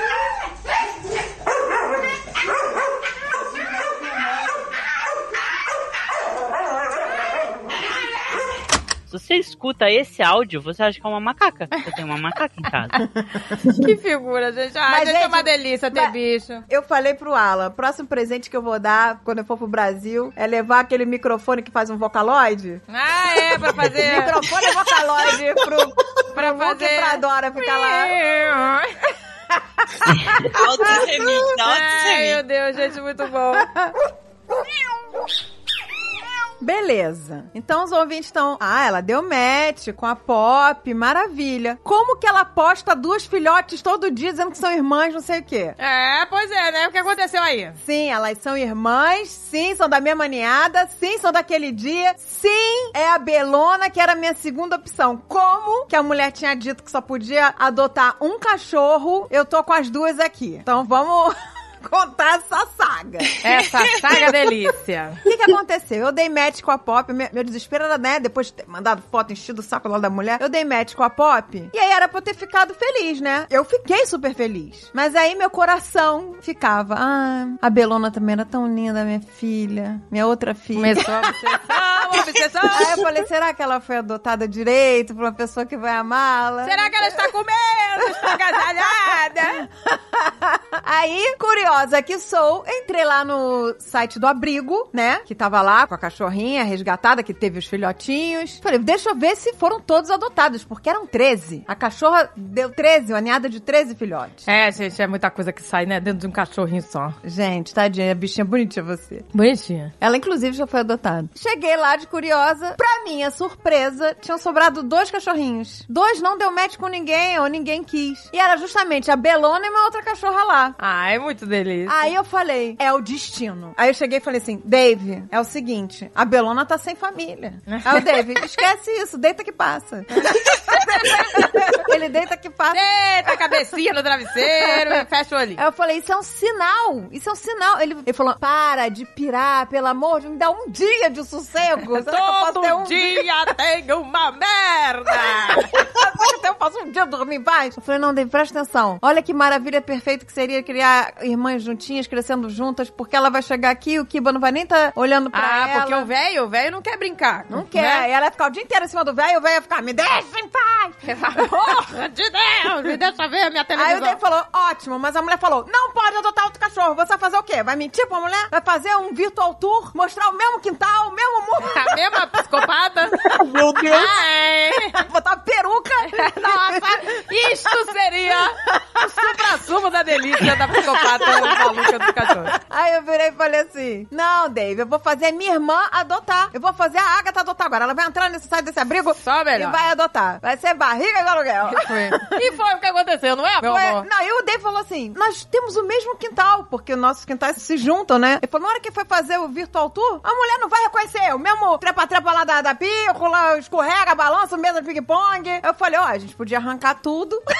Se você escuta esse áudio, você acha que é uma macaca. Eu tenho uma macaca em casa. Que figura, gente. Ah, Mas, gente, é uma delícia ter bicho. Eu falei pro Alan, próximo presente que eu vou dar quando eu for pro Brasil é levar aquele microfone que faz um vocaloid. Ah, é, pra fazer... Microfone e vocaloid pro, pra pro Luke e fazer... pra Dora ficar lá. Alto remix, alto Ai, meu remix. Deus, gente, muito bom. Beleza. Então os ouvintes estão. Ah, ela deu match com a Pop, maravilha. Como que ela posta duas filhotes todo dia dizendo que são irmãs, não sei o quê? É, pois é, né? O que aconteceu aí? Sim, elas são irmãs, sim, são da mesma ninhada, sim, são daquele dia, sim, é a Belona que era a minha segunda opção. Como que a mulher tinha dito que só podia adotar um cachorro, eu tô com as duas aqui. Então vamos contar essa saga. Essa saga delícia. O que, que aconteceu? Eu dei match com a Pop, meu, meu desespero era, né, depois de ter mandado foto enchido o saco lá da mulher, eu dei match com a Pop, e aí era pra eu ter ficado feliz, né? Eu fiquei super feliz. Mas aí meu coração ficava, ah, a Belona também era tão linda, minha filha, minha outra filha. Começou a obsessão, obsessão. Aí eu falei, será que ela foi adotada direito por uma pessoa que vai amá-la? Será que ela está comendo? Está agasalhada? Aí, curiosa que sou, entrei lá no site do abrigo, né? Que tava lá com a cachorrinha resgatada, que teve os filhotinhos. Falei, deixa eu ver se foram todos adotados, porque eram 13. A cachorra deu 13, uma ninhada de 13 filhotes. É, gente, é muita coisa que sai, né? Dentro de um cachorrinho só. Gente, tadinha, a bichinha bonitinha você. Bonitinha. Ela, inclusive, já foi adotada. Cheguei lá de curiosa. Pra minha surpresa, tinham sobrado dois cachorrinhos. Dois não deu match com ninguém, ou ninguém quis. E era justamente a Belona e uma outra cachorra lá. Ah, é muito delícia. Aí eu falei, é o destino. Aí eu cheguei e falei assim, Dave, é o seguinte, a Belona tá sem família. Aí o Dave, esquece isso, deita que passa. Ele deita que passa. Deita a cabecinha no travesseiro e fecha o olhinho. Aí eu falei, isso é um sinal, isso é um sinal. Ele, ele falou, para de pirar, pelo amor de me dá um dia de sossego. Será Todo um dia tem uma merda! Será que eu posso um dia dormir em paz? Eu falei, não, Dave, presta atenção. Olha que maravilha perfeita que seria criar juntinhas, crescendo juntas, porque ela vai chegar aqui, o Kiba não vai nem estar olhando pra Ah, ela. porque o velho, o velho não quer brincar. Não quer. Né? E ela ia ficar o dia inteiro em cima do velho e o velho ia ficar, me deixa em paz. Porra de Deus, me deixa ver a minha Aí o televisão. Dave falou, ótimo, mas a mulher falou, não pode adotar outro cachorro. Você vai fazer o quê? Vai mentir pra mulher? Vai fazer um virtual tour? Mostrar o mesmo quintal, o mesmo muro? A mesma psicopata. Meu Deus. Botar uma peruca? nossa, isto seria o supra-sumo da delícia da psicopata maluca do cachorro. Aí eu virei e falei assim: Não, Dave, eu vou fazer minha irmã adotar. Eu vou fazer a Agatha adotar agora. Ela vai entrar nesse site desse abrigo Só melhor. e vai adotar. Vai ser barriga de aluguel. E foi o que aconteceu, não é, meu Ué, amor? não, e o Dave falou assim: Nós temos o mesmo quintal, porque nossos quintais se juntam, né? Ele falou: Na hora que foi fazer o virtual tour, a mulher não vai reconhecer. O mesmo trepa-trepa lá da, da pícola, escorrega, balança, mesa de ping-pong. Eu falei: Ó, a gente podia arrancar tudo.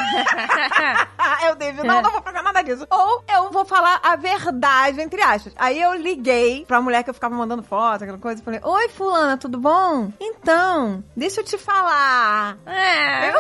O Dave, não, não vou fazer nada disso. Ou eu vou falar a verdade, entre aspas. Aí eu liguei pra mulher que eu ficava mandando foto, aquela coisa, e falei: Oi, Fulana, tudo bom? Então, deixa eu te falar. É, Eu-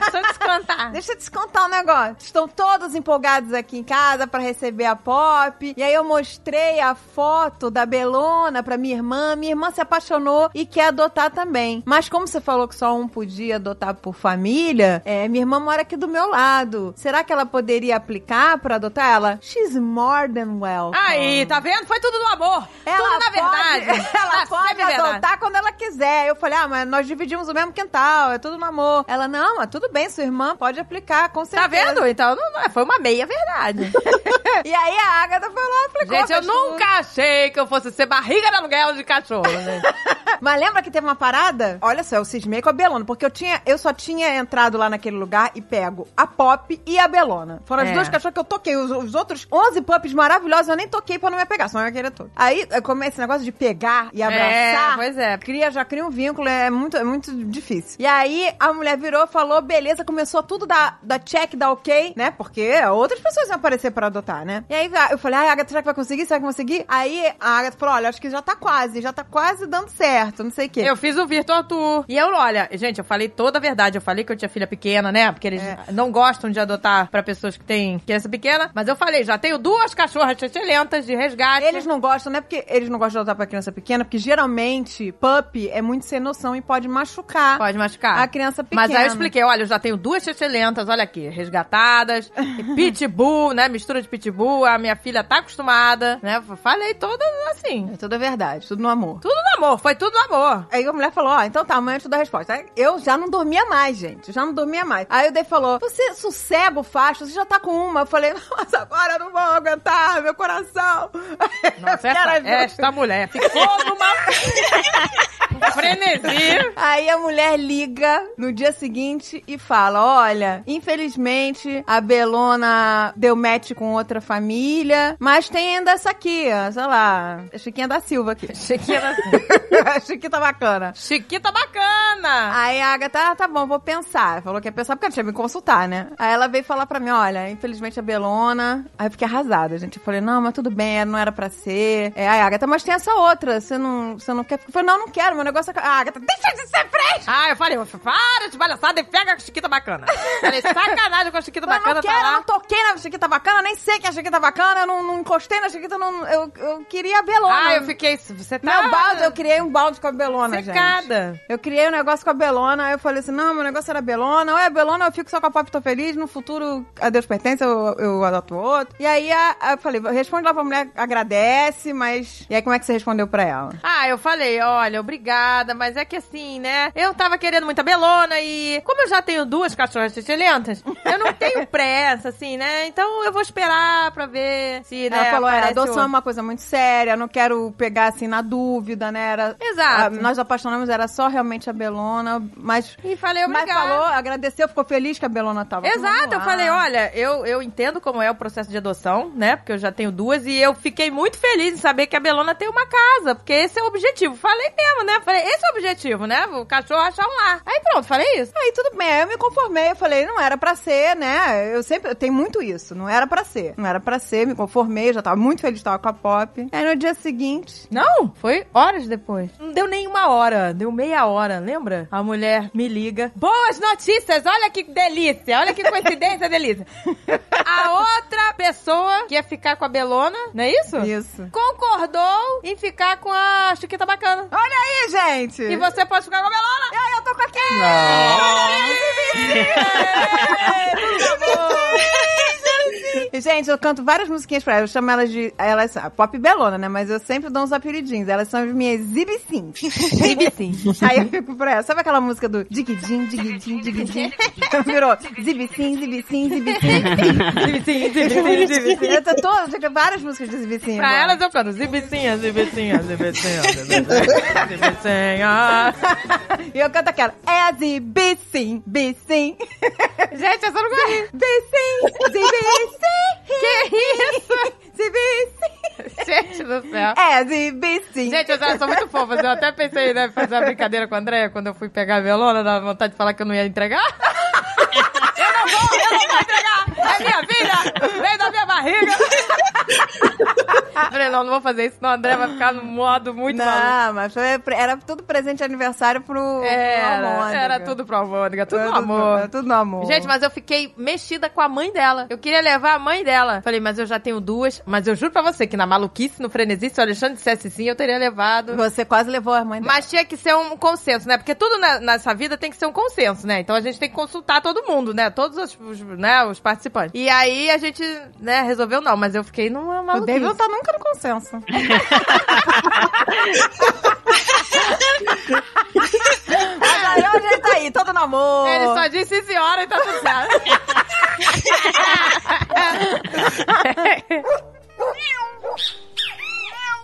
deixa eu descontar. Deixa eu te contar um negócio. Estão todos empolgados aqui em casa pra receber a Pop. E aí eu mostrei a foto da Belona pra minha irmã. Minha irmã se apaixonou e quer adotar também. Mas como você falou que só um podia adotar por família, é, minha irmã mora aqui do meu lado. Será que ela poderia aplicar pra adotar ela? She's more than welcome. Aí, tá vendo? Foi tudo no amor. Ela tudo na pode, verdade. ela Tá pode sempre verdade. adotar quando ela quiser. Eu falei, ah, mas nós dividimos o mesmo quintal, é tudo no amor. Ela, não, mas tudo bem, sua irmã pode aplicar, com Tá certeza. vendo? Então não, não, foi uma meia verdade. E aí a Agatha foi lá e aplicou. Gente, eu fez tudo. nunca achei que eu fosse ser barriga de aluguel de cachorro, gente. Mas lembra que teve uma parada? Olha só, eu cismei com a Belona, porque eu tinha, eu só tinha entrado lá naquele lugar e pego a Pop e a Belona. Foram as É. duas cachorras que eu toquei. Os, os outros 11 pups maravilhosos eu nem toquei pra não me pegar, senão eu ia querer todo. Aí, como esse negócio de pegar e abraçar, É, pois é. cria, já cria um vínculo, é muito, é muito difícil. E aí, a mulher virou, falou, beleza, começou tudo da, da check, da ok, né? Porque outras pessoas iam aparecer pra adotar, né? E aí, eu falei, ai, Agatha, será que vai conseguir? Será que vai conseguir? Aí, a Agatha falou, olha, acho que já tá quase, já tá quase dando certo, não sei o quê. Eu fiz o Virtual Tour. E eu, olha, gente, eu falei toda a verdade. Eu falei que eu tinha filha pequena, né? Porque eles É. não gostam de adotar pra pessoas que têm criança pequena. Mas eu falei, já tenho duas cachorras excelentes de resgate. Eles não gostam, não é porque eles não gostam de adotar pra criança pequena, porque geralmente pup é muito sem noção e pode machucar Pode machucar. a criança pequena. Mas aí eu expliquei, olha, eu já tenho duas excelentes, olha aqui, resgatadas, e pitbull, né, mistura de pitbull, a minha filha tá acostumada, né, falei toda assim, É tudo verdade, tudo no amor. tudo no amor, foi tudo no amor. Aí a mulher falou, ó, então tá, amanhã eu te dou a resposta. Eu já não dormia mais, gente. Já não dormia mais. Aí o Dave falou, você sossega o facho, você já tá com uma. Eu falei, mas agora eu não vou aguentar, meu coração. Nossa, essa, ajuda. esta mulher ficou numa um frenesi. Aí a mulher liga no dia seguinte e fala: Olha, infelizmente a Belona deu match com outra família, mas tem ainda essa aqui, ó, sei lá, a Chiquinha da Silva aqui. Chiquinha, a Chiquita bacana. Chiquita bacana. Aí a Agatha, ah, tá bom, vou pensar. Falou que ia pensar porque ela tinha que me consultar, né? Aí ela veio falar pra mim, olha, infelizmente a Belona. Aí eu fiquei arrasada, gente. Eu falei, não, mas tudo bem, não era pra ser. É, aí a Agatha, mas tem essa outra, você não, você não quer? Eu falei, não, não quero, meu negócio é... Ah, Agatha, deixa de ser fresca! Ah, eu falei, para de palhaçada e pega a chiquita bacana. Falei, sacanagem com a chiquita Eu não bacana, quero, tá eu lá. não toquei na chiquita bacana, nem sei que a chiquita bacana, eu não, não encostei na chiquita, não, eu, eu queria a belona. Ah, eu fiquei, você tá... Meu balde, eu criei um balde com a belona, gente. secada. Eu criei um negócio com a Belona, aí eu falei assim, não, meu negócio era Belona, ou é Belona, eu fico só com a Pop, tô feliz, no futuro a Deus pertence, eu, eu adoto outro. E aí a- a- eu falei, responde lá pra mulher, agradece, mas... E aí como é que você respondeu pra ela? Ah, eu falei, olha, obrigada, mas é que assim, né? Eu tava querendo muita belona e como eu já tenho duas cachorras excelentes, eu não tenho pressa, assim, né? Então eu vou esperar pra ver se, né, ela falou, é, adoção é uma coisa muito séria, não quero pegar assim na dúvida, né? Era, Exato. a- nós apaixonamos, era só realmente a Belona, mas... E falei, Mas obrigada. falou, agradeceu, ficou feliz que a Belona tava. Exato, eu falei, olha, eu, eu entendo como é o processo de adoção, né? Porque eu já tenho duas e eu fiquei muito feliz em saber que a Belona tem uma casa, porque esse é o objetivo. Falei mesmo, né? Falei, esse é o objetivo, né? O cachorro achar um lar. Aí pronto, falei isso. Aí tudo bem, aí eu me conformei, eu falei, não era pra ser, né? Eu sempre, eu tenho muito isso, não era pra ser. Não era pra ser, me conformei, já tava muito feliz, tava com a Pop. Aí no dia seguinte, Não, foi horas depois. Não deu nem uma hora, deu meia hora, lembra? A mulher me liga. Boas notícias, olha que delícia, olha que coincidência, delícia. A outra pessoa que ia ficar com a Belona, não é isso? isso. Concordou em ficar com a Chiquita Bacana. Olha aí, gente! E você pode ficar com a Belona. E aí, eu tô com aqui! Gente, eu canto várias musiquinhas pra elas. Eu chamo elas de. Elas são pop belona, né? Mas eu sempre dou uns apelidinhos. Elas são as minhas zibicins. Zibicins. Aí eu fico pra elas. Sabe aquela música do diguidim, diguidim, diguidim? Virou zibicim, zibicim, zibicim. Zibicim, zibicim, zibicim. Eu tô várias músicas de zibicim. Pra elas eu canto zibicinha, zibicinha, zibicinha, zibicinha, zibicinha. E eu canto aquela. É a zibicim, bicim. Gente, eu não conheço. Bicim, zibicim. Gente do céu. É zibicim. Gente, elas são muito fofas. Eu até pensei, né, fazer uma brincadeira com a Andréia quando eu fui pegar a velona, dava vontade de falar que eu não ia entregar. Eu não vou, eu não vou entregar. É minha filha, veio da minha barriga. Falei, não, não vou fazer isso, senão a André vai ficar no modo muito maluco. Não, mas foi, era tudo presente de aniversário pro, pro Era, Almôndega. era tudo pro Almôndega, tudo Era no amor. Era tudo no amor. Gente, mas eu fiquei mexida com a mãe dela. Eu queria levar a mãe dela. Falei, mas eu já tenho duas. Mas eu juro pra você que na maluquice, no frenesi, se o Alexandre dissesse sim, eu teria levado. Você quase levou a mãe dela. Mas tinha que ser um consenso, né? Porque tudo na- nessa vida tem que ser um consenso, né? Então a gente tem que consultar todo mundo, né? Todos os, os, né, os participantes. E aí a gente, né, resolveu não, mas eu fiquei numa O maluquice. David não tá nunca no consenso. Mas aí hoje ele tá aí, todo no amor. Ele só disse senhora, e tá tudo certo.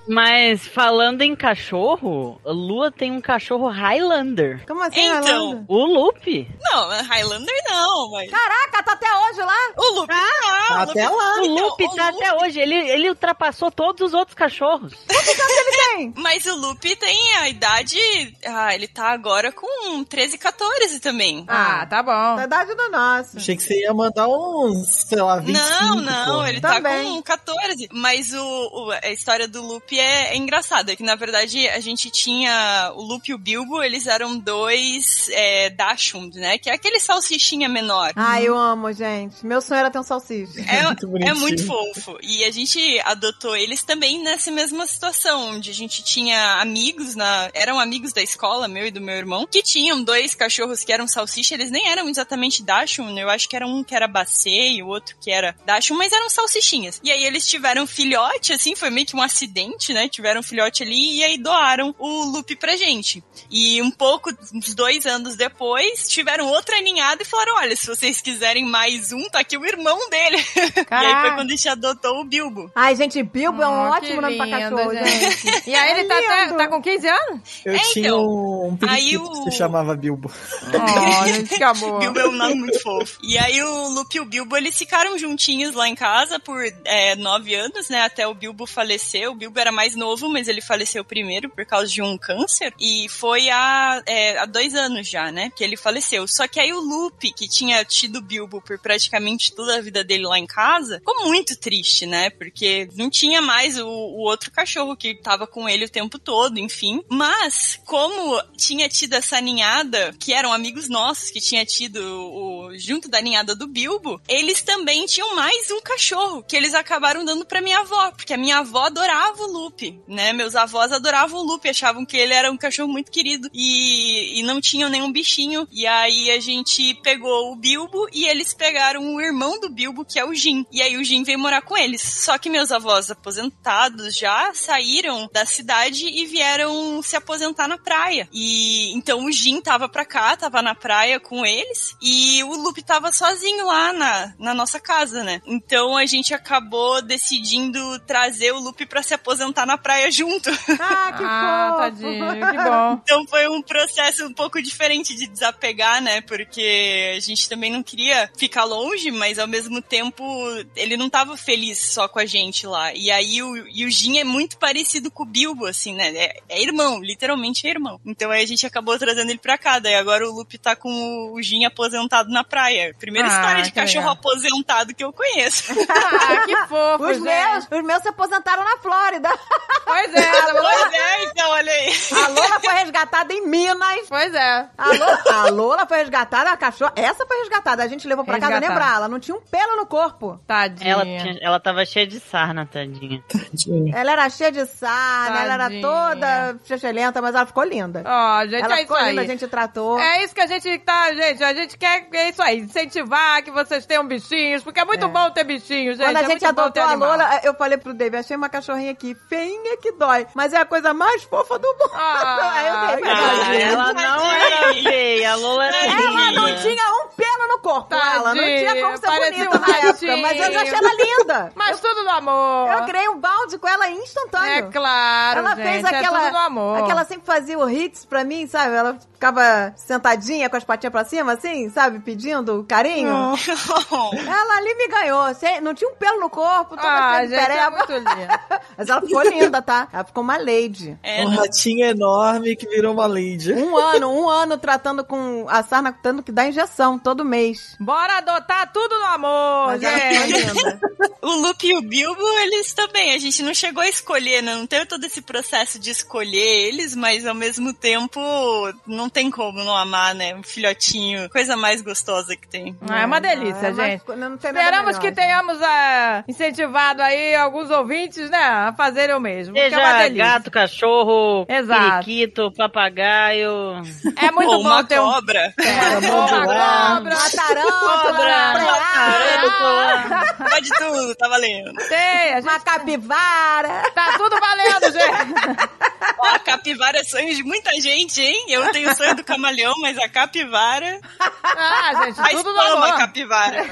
Mas falando em cachorro, a Lua tem um cachorro Highlander. Como assim, Então. Orlando? O Lupe. Não, Highlander não, mas. Caraca, tá até hoje lá? O Lupe não. Tá o até lá. O Então, Lupe o tá Lupe- até hoje. Ele, ele ultrapassou todos os outros cachorros. Ele tem. Mas o Lupe tem a idade. Ah, ele tá agora com 13, 14 também. Ah, tá bom. Da idade do nosso. Achei que você ia mandar uns, sei lá, 25. Não, não, porra. ele tá Também. com 14. Mas o, o- a história do Lupe é, é engraçada. É que, na verdade, a gente tinha o Lupe e o Bilbo, eles eram dois é, Dachshund, né? Que é aquele salsichinha menor. Ai, eu amo, gente. Meu sonho era ter um salsicha. É, Muito é muito fofo. E a gente adotou eles também nessa mesma situação, onde a gente tinha amigos na. Eram amigos da escola, meu e do meu irmão, que tinham dois cachorros que eram salsicha. Eles nem eram exatamente Dachshund. Eu acho que era um que era Bacê e o outro que era Dachshund, mas eram salsichinhas. E aí eles tiveram filhote, assim, foi meio que um acidente, né? Tiveram um filhote ali e aí doaram o Lupe pra gente. E um pouco, uns dois anos depois, tiveram outra ninhada e falaram: olha, se vocês quiserem mais um, tá aqui o irmão dele. E aí foi Caraca. quando a gente adotou o Bilbo. Ai, gente, Bilbo é um Oh, ótimo nome pra cachorro, gente. E aí ele É tá, até- lindo. tá com 15 anos? Eu É, tinha então. um periquito o- que se chamava Bilbo. Oh, gente, que amor. Bilbo é um nome muito fofo. E aí o Lupe e o Bilbo, eles ficaram juntinhos lá em casa por é, nove anos, né? Até o Bilbo falecer. O Bilbo era mais novo, mas ele faleceu primeiro por causa de um câncer. E foi há, é, há dois anos já, né? Que ele faleceu. Só que aí o Lupe, que tinha tido Bilbo por praticamente toda a vida dele lá em casa, ficou muito triste, né? Porque não tinha mais o, o outro cachorro que tava com ele o tempo todo, enfim. Mas, como tinha tido essa ninhada, que eram amigos nossos, que tinha tido o, junto da ninhada do Bilbo, eles também tinham mais um cachorro, que eles acabaram dando pra minha avó, porque a minha avó adorava o Lupe, né? Meus avós adoravam o Lupe, achavam que ele era um cachorro muito querido e, e não tinham nenhum bichinho. E aí a gente pegou o Bilbo e eles pegaram o irmão do Bilbo, que é o Jim. E aí o Jim veio morar com eles. Só que meus avós aposentados já saíram da cidade e vieram se aposentar na praia. E então o Jim tava pra cá, tava na praia com eles e o Lupe tava sozinho lá na, na nossa casa, né? Então a gente acabou decidindo trazer o Lupe pra se aposentar na praia junto. Ah, que Ah, fofo. tadinho, que bom. Então foi um processo um pouco diferente de desapegar, né? Porque a gente também não queria ficar longe, mas ao mesmo tempo ele não tava feliz só com a gente lá. E aí o, e o Jin é muito parecido com o Bilbo, assim, né? É, é irmão, literalmente é irmão. Então aí a gente acabou trazendo ele pra cá. Daí agora o Lupe tá com o Jin aposentado na praia. Primeira Ah, história de cachorro legal. aposentado que eu conheço. Ah, que fofo, Os gente. meus, os meus se aposentaram na Flórida. Pois é, tá bom? pois é, então olha aí. A Lola foi resgatada em Minas. Pois é. A Lola, a Lola foi resgatada, a cachorra. Essa foi resgatada. A gente levou pra casa Resgatada. lembrar. Ela não tinha um pelo no corpo. Tadinha. Ela, tinha- ela tava cheia de sarna, tadinha. Ela era cheia de sarna, ela era Tadinha. toda chechelenta, mas ela ficou linda. Ó, gente, ela é isso ficou linda, a aí. gente tratou. É isso que a gente tá, gente. A gente quer, é isso aí, incentivar que vocês tenham bichinhos, porque é muito É. bom ter bichinhos, gente. Quando a é gente bom adotou a. Lola, eu falei pro David, achei uma cachorrinha aqui, feinha que dói, mas é a coisa mais fofa do mundo. Ah, Aí eu dei pra Ah, ela. não era feia, a Lola era Ela não tinha um pelo no corpo, ela não tinha como ser bonita um na época, mas eu já achei ela linda. Mas tudo no amor. Eu criei um balde com ela instantâneo. É claro, Ela gente. fez é tudo no aquela. amor. aquela sempre fazia o hits pra mim, sabe? Ela ficava sentadinha com as patinhas pra cima, assim, sabe? Pedindo carinho. Ela ali me ganhou. Sem- Não tinha um pelo no corpo, toda Ah, gente, é pereba. muito linda. Mas ela ficou linda, tá? Ela ficou uma lady. É, Um ratinho enorme que virou uma lady. Um ano, um ano tratando com a sarna, tendo que dar injeção todo mês. Bora adotar tudo no amor, Mas ficou gente. linda. O Lupe e o Bilbo, eles também. A gente não chegou a escolher, né? Não teve todo esse processo de escolher eles, mas ao mesmo tempo não tem como não amar, né? Um filhotinho, coisa mais gostosa que tem. Ah, é uma delícia, É, mas gente. não tem nada Esperamos melhor, que gente. tenhamos ah, incentivado aí alguns ouvintes, né, a fazerem o mesmo. É uma Seja delícia. gato, cachorro, Exato. periquito, papagaio. É muito Ou bom uma ter um... cobra. É, Vamos uma cobra. Uma tarântula, Pode tudo, tá valendo. Tem, a gente uma capivara. tá tudo valendo, gente. Ó, a capivara é sonho de muita gente, hein? Eu tenho o sonho do camaleão, mas a capivara. Ah, gente, Faz tudo no amor. capivara.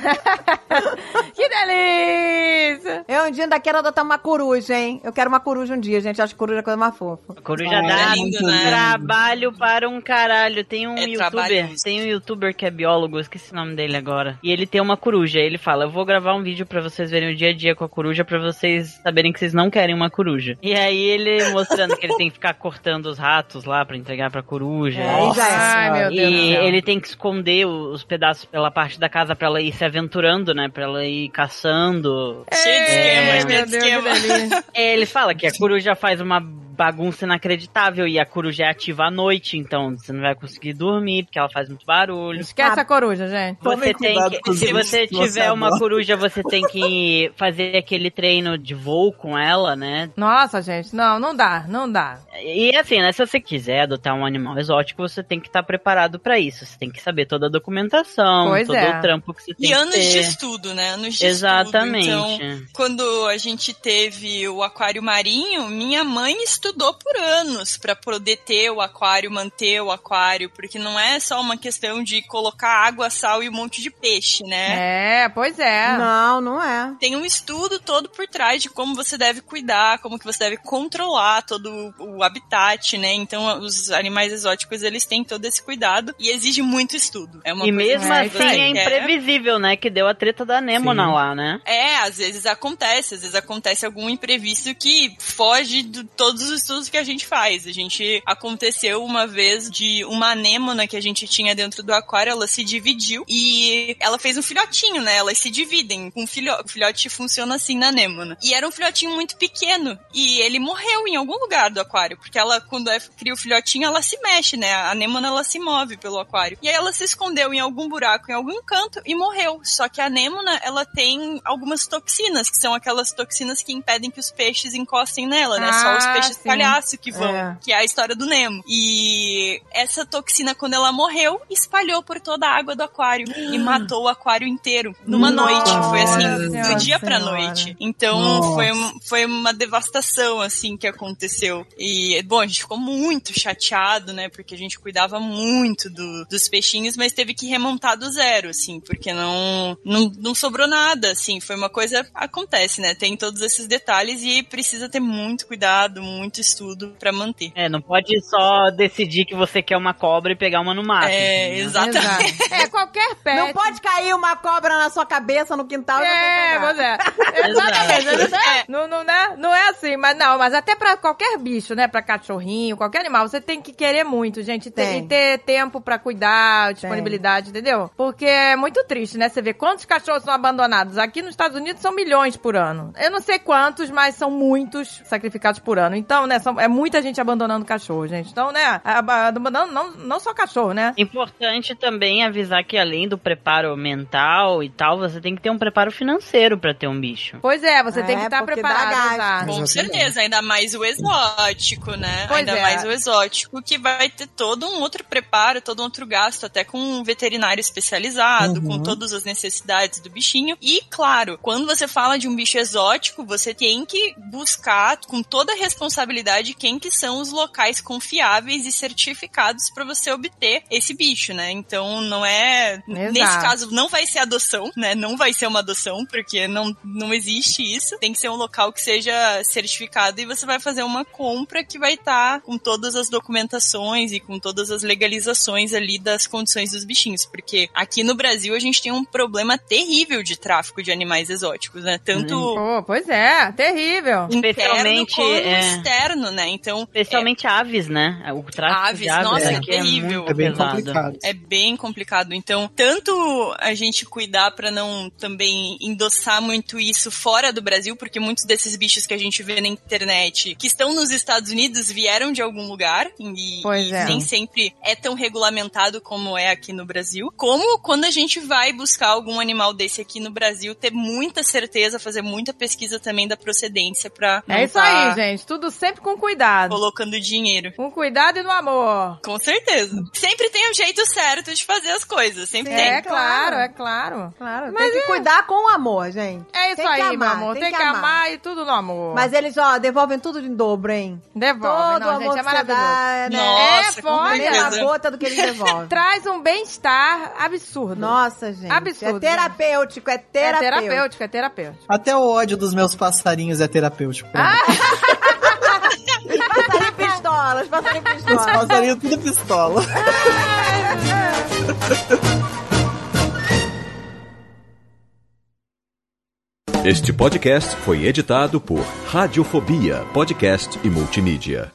Que delícia. Eu um dia ainda quero adotar uma coruja, hein? Eu quero uma coruja um dia, gente. Acho coruja a coisa mais fofa. A coruja Ah, dá é lindo, né? trabalho para um caralho. Tem um É youtuber, trabalhoso. tem um youtuber que é biólogo, esqueci o nome dele agora. E ele tem uma coruja. Ele fala: "Eu vou gravar um vídeo pra vocês verem o dia a dia com a coruja pra vocês saberem que vocês não querem uma coruja". E aí ele mostrando que ele tem que ficar cortando os ratos lá pra entregar pra coruja. É, já é. Ai, meu Deus E céu. ele tem que esconder os pedaços pela parte da casa pra ela ir se aventurando, né? Pra ela ir caçando. Cheio de esquema, cheio de Deus, esquema. É, ele fala que a coruja faz uma bagunça inacreditável e a coruja é ativa à noite, então você não vai conseguir dormir porque ela faz muito barulho. Esquece a coruja, gente. Você tem que, se você tiver uma coruja, você tem que fazer aquele treino de voo com ela, né? Nossa, gente, não, não dá, não dá. E assim, né, se você quiser adotar um animal exótico, você tem que estar preparado pra isso. Você tem que saber toda a documentação, Pois todo é. o trampo que você tem E que anos ter. de estudo, né? Anos de Exatamente. estudo. Então, quando a gente teve o aquário marinho, minha mãe estudou estudou por anos para poder ter o aquário, manter o aquário, porque não é só uma questão de colocar água, sal e um monte de peixe, né? É, pois é. Não, não é. Tem um estudo todo por trás de como você deve cuidar, como que você deve controlar todo o habitat, né? Então, os animais exóticos, eles têm todo esse cuidado e exige muito estudo. É uma E coisa mesmo assim é imprevisível, né? Que deu a treta da Nemona Sim. lá, né? É, às vezes acontece, às vezes acontece algum imprevisto que foge de todos os estudos que a gente faz. A gente aconteceu uma vez de uma anêmona que a gente tinha dentro do aquário, ela se dividiu e ela fez um filhotinho, né? Elas se dividem. Um filho, o filhote funciona assim na anêmona. E era um filhotinho muito pequeno e ele morreu em algum lugar do aquário, porque ela quando é, cria o filhotinho, ela se mexe, né? A anêmona ela se move pelo aquário. E aí ela se escondeu em algum buraco, em algum canto e morreu. Só que a anêmona, ela tem algumas toxinas, que são aquelas toxinas que impedem que os peixes encostem nela, né? Só os Ah, peixes sim. palhaço que vão, É. que é a história do Nemo. E essa toxina, quando ela morreu, espalhou por toda a água do aquário e matou o aquário inteiro numa Nossa noite. Foi assim, do dia pra Senhora. noite. Então Nossa. foi, foi uma devastação, assim, que aconteceu. E, bom, a gente ficou muito chateado, né? Porque a gente cuidava muito do- dos peixinhos, mas teve que remontar do zero, assim, porque não, não, não sobrou nada, assim. Foi uma coisa. Acontece, né? Tem todos esses detalhes e precisa ter muito cuidado, muito estudo pra manter. É, não pode só decidir que você quer uma cobra e pegar uma no mato. É, entendeu? exatamente. É, qualquer pet. Não pode cair uma cobra na sua cabeça no quintal e você É, pois é. Exatamente. Não é, não, não, é, não é assim, mas não, mas até pra qualquer bicho, né? Pra cachorrinho, qualquer animal, você tem que querer muito, gente. Ter, Tem. e ter tempo pra cuidar, disponibilidade, entendeu? Porque é muito triste, né? Você vê quantos cachorros são abandonados. Aqui nos Estados Unidos são milhões por ano. Eu não sei quantos, mas são muitos sacrificados por ano. Então, né, são, é muita gente abandonando cachorro, gente. Então, né, abandonando não, não só cachorro, né? Importante também avisar que além do preparo mental e tal, você tem que ter um preparo financeiro pra ter um bicho. Pois é, você tem É, que estar porque dá preparado. exato. Com certeza, ainda mais o exótico, né? Pois ainda é. mais o exótico, que vai ter todo um outro preparo, todo um outro gasto, até com um veterinário especializado, com todas as necessidades do bichinho. E, claro, quando você fala de um bicho exótico, você tem que buscar com toda a responsabilidade quem que são os locais confiáveis e certificados para você obter esse bicho, né? Então, não é... Exato. Nesse caso, não vai ser adoção, né? Não vai ser uma adoção, porque não, não existe isso. Tem que ser um local que seja certificado e você vai fazer uma compra que vai estar com todas as documentações e com todas as legalizações ali das condições dos bichinhos. Porque aqui no Brasil a gente tem um problema terrível de tráfico de animais exóticos, né? Tanto Pô, pois é, terrível. interno Especialmente, como é. externo, né? Então, Especialmente aves, né? O tráfico Aves, de aves nossa, é terrível. muito É bem pesado. complicado. É bem complicado. Então, tanto a gente cuidar pra não também endossar muito isso fora do Brasil, porque muitos desses bichos que a gente vê na internet que estão nos Estados Unidos vieram de algum lugar e, Pois e é. nem sempre é tão regulamentado como é aqui no Brasil. Como quando a gente vai buscar algum animal desse aqui no Brasil, ter muita certeza, fazer muita pesquisa também da procedência pra não É isso tá aí, gente. Tudo sempre com cuidado. colocando dinheiro. Com cuidado e no amor. Com certeza. Sempre tem um jeito certo de fazer as coisas. Sempre tem. É claro, é claro. Claro, Mas tem que cuidar com amor, gente. É isso Tem que aí, amar, meu amor. Tem, que amar. e tudo no amor. Mas eles, ó, devolvem tudo em dobro, hein? Devolve, Todo não, o amor gente, é que maravilhoso. dá, né? Nossa, É, certeza. gota do que eles devolvem. Traz um bem-estar absurdo. Nossa, gente. Absurdo, É terapêutico, é É terapêutico. terapêutico, é terapêutico. Até o ódio dos meus passarinhos é terapêutico. pra Ah, mim. Passarinho pistola, os passarinhos Os pistola. passarinhos tudo pistola. Este podcast foi editado por Radiofobia, podcast e multimídia.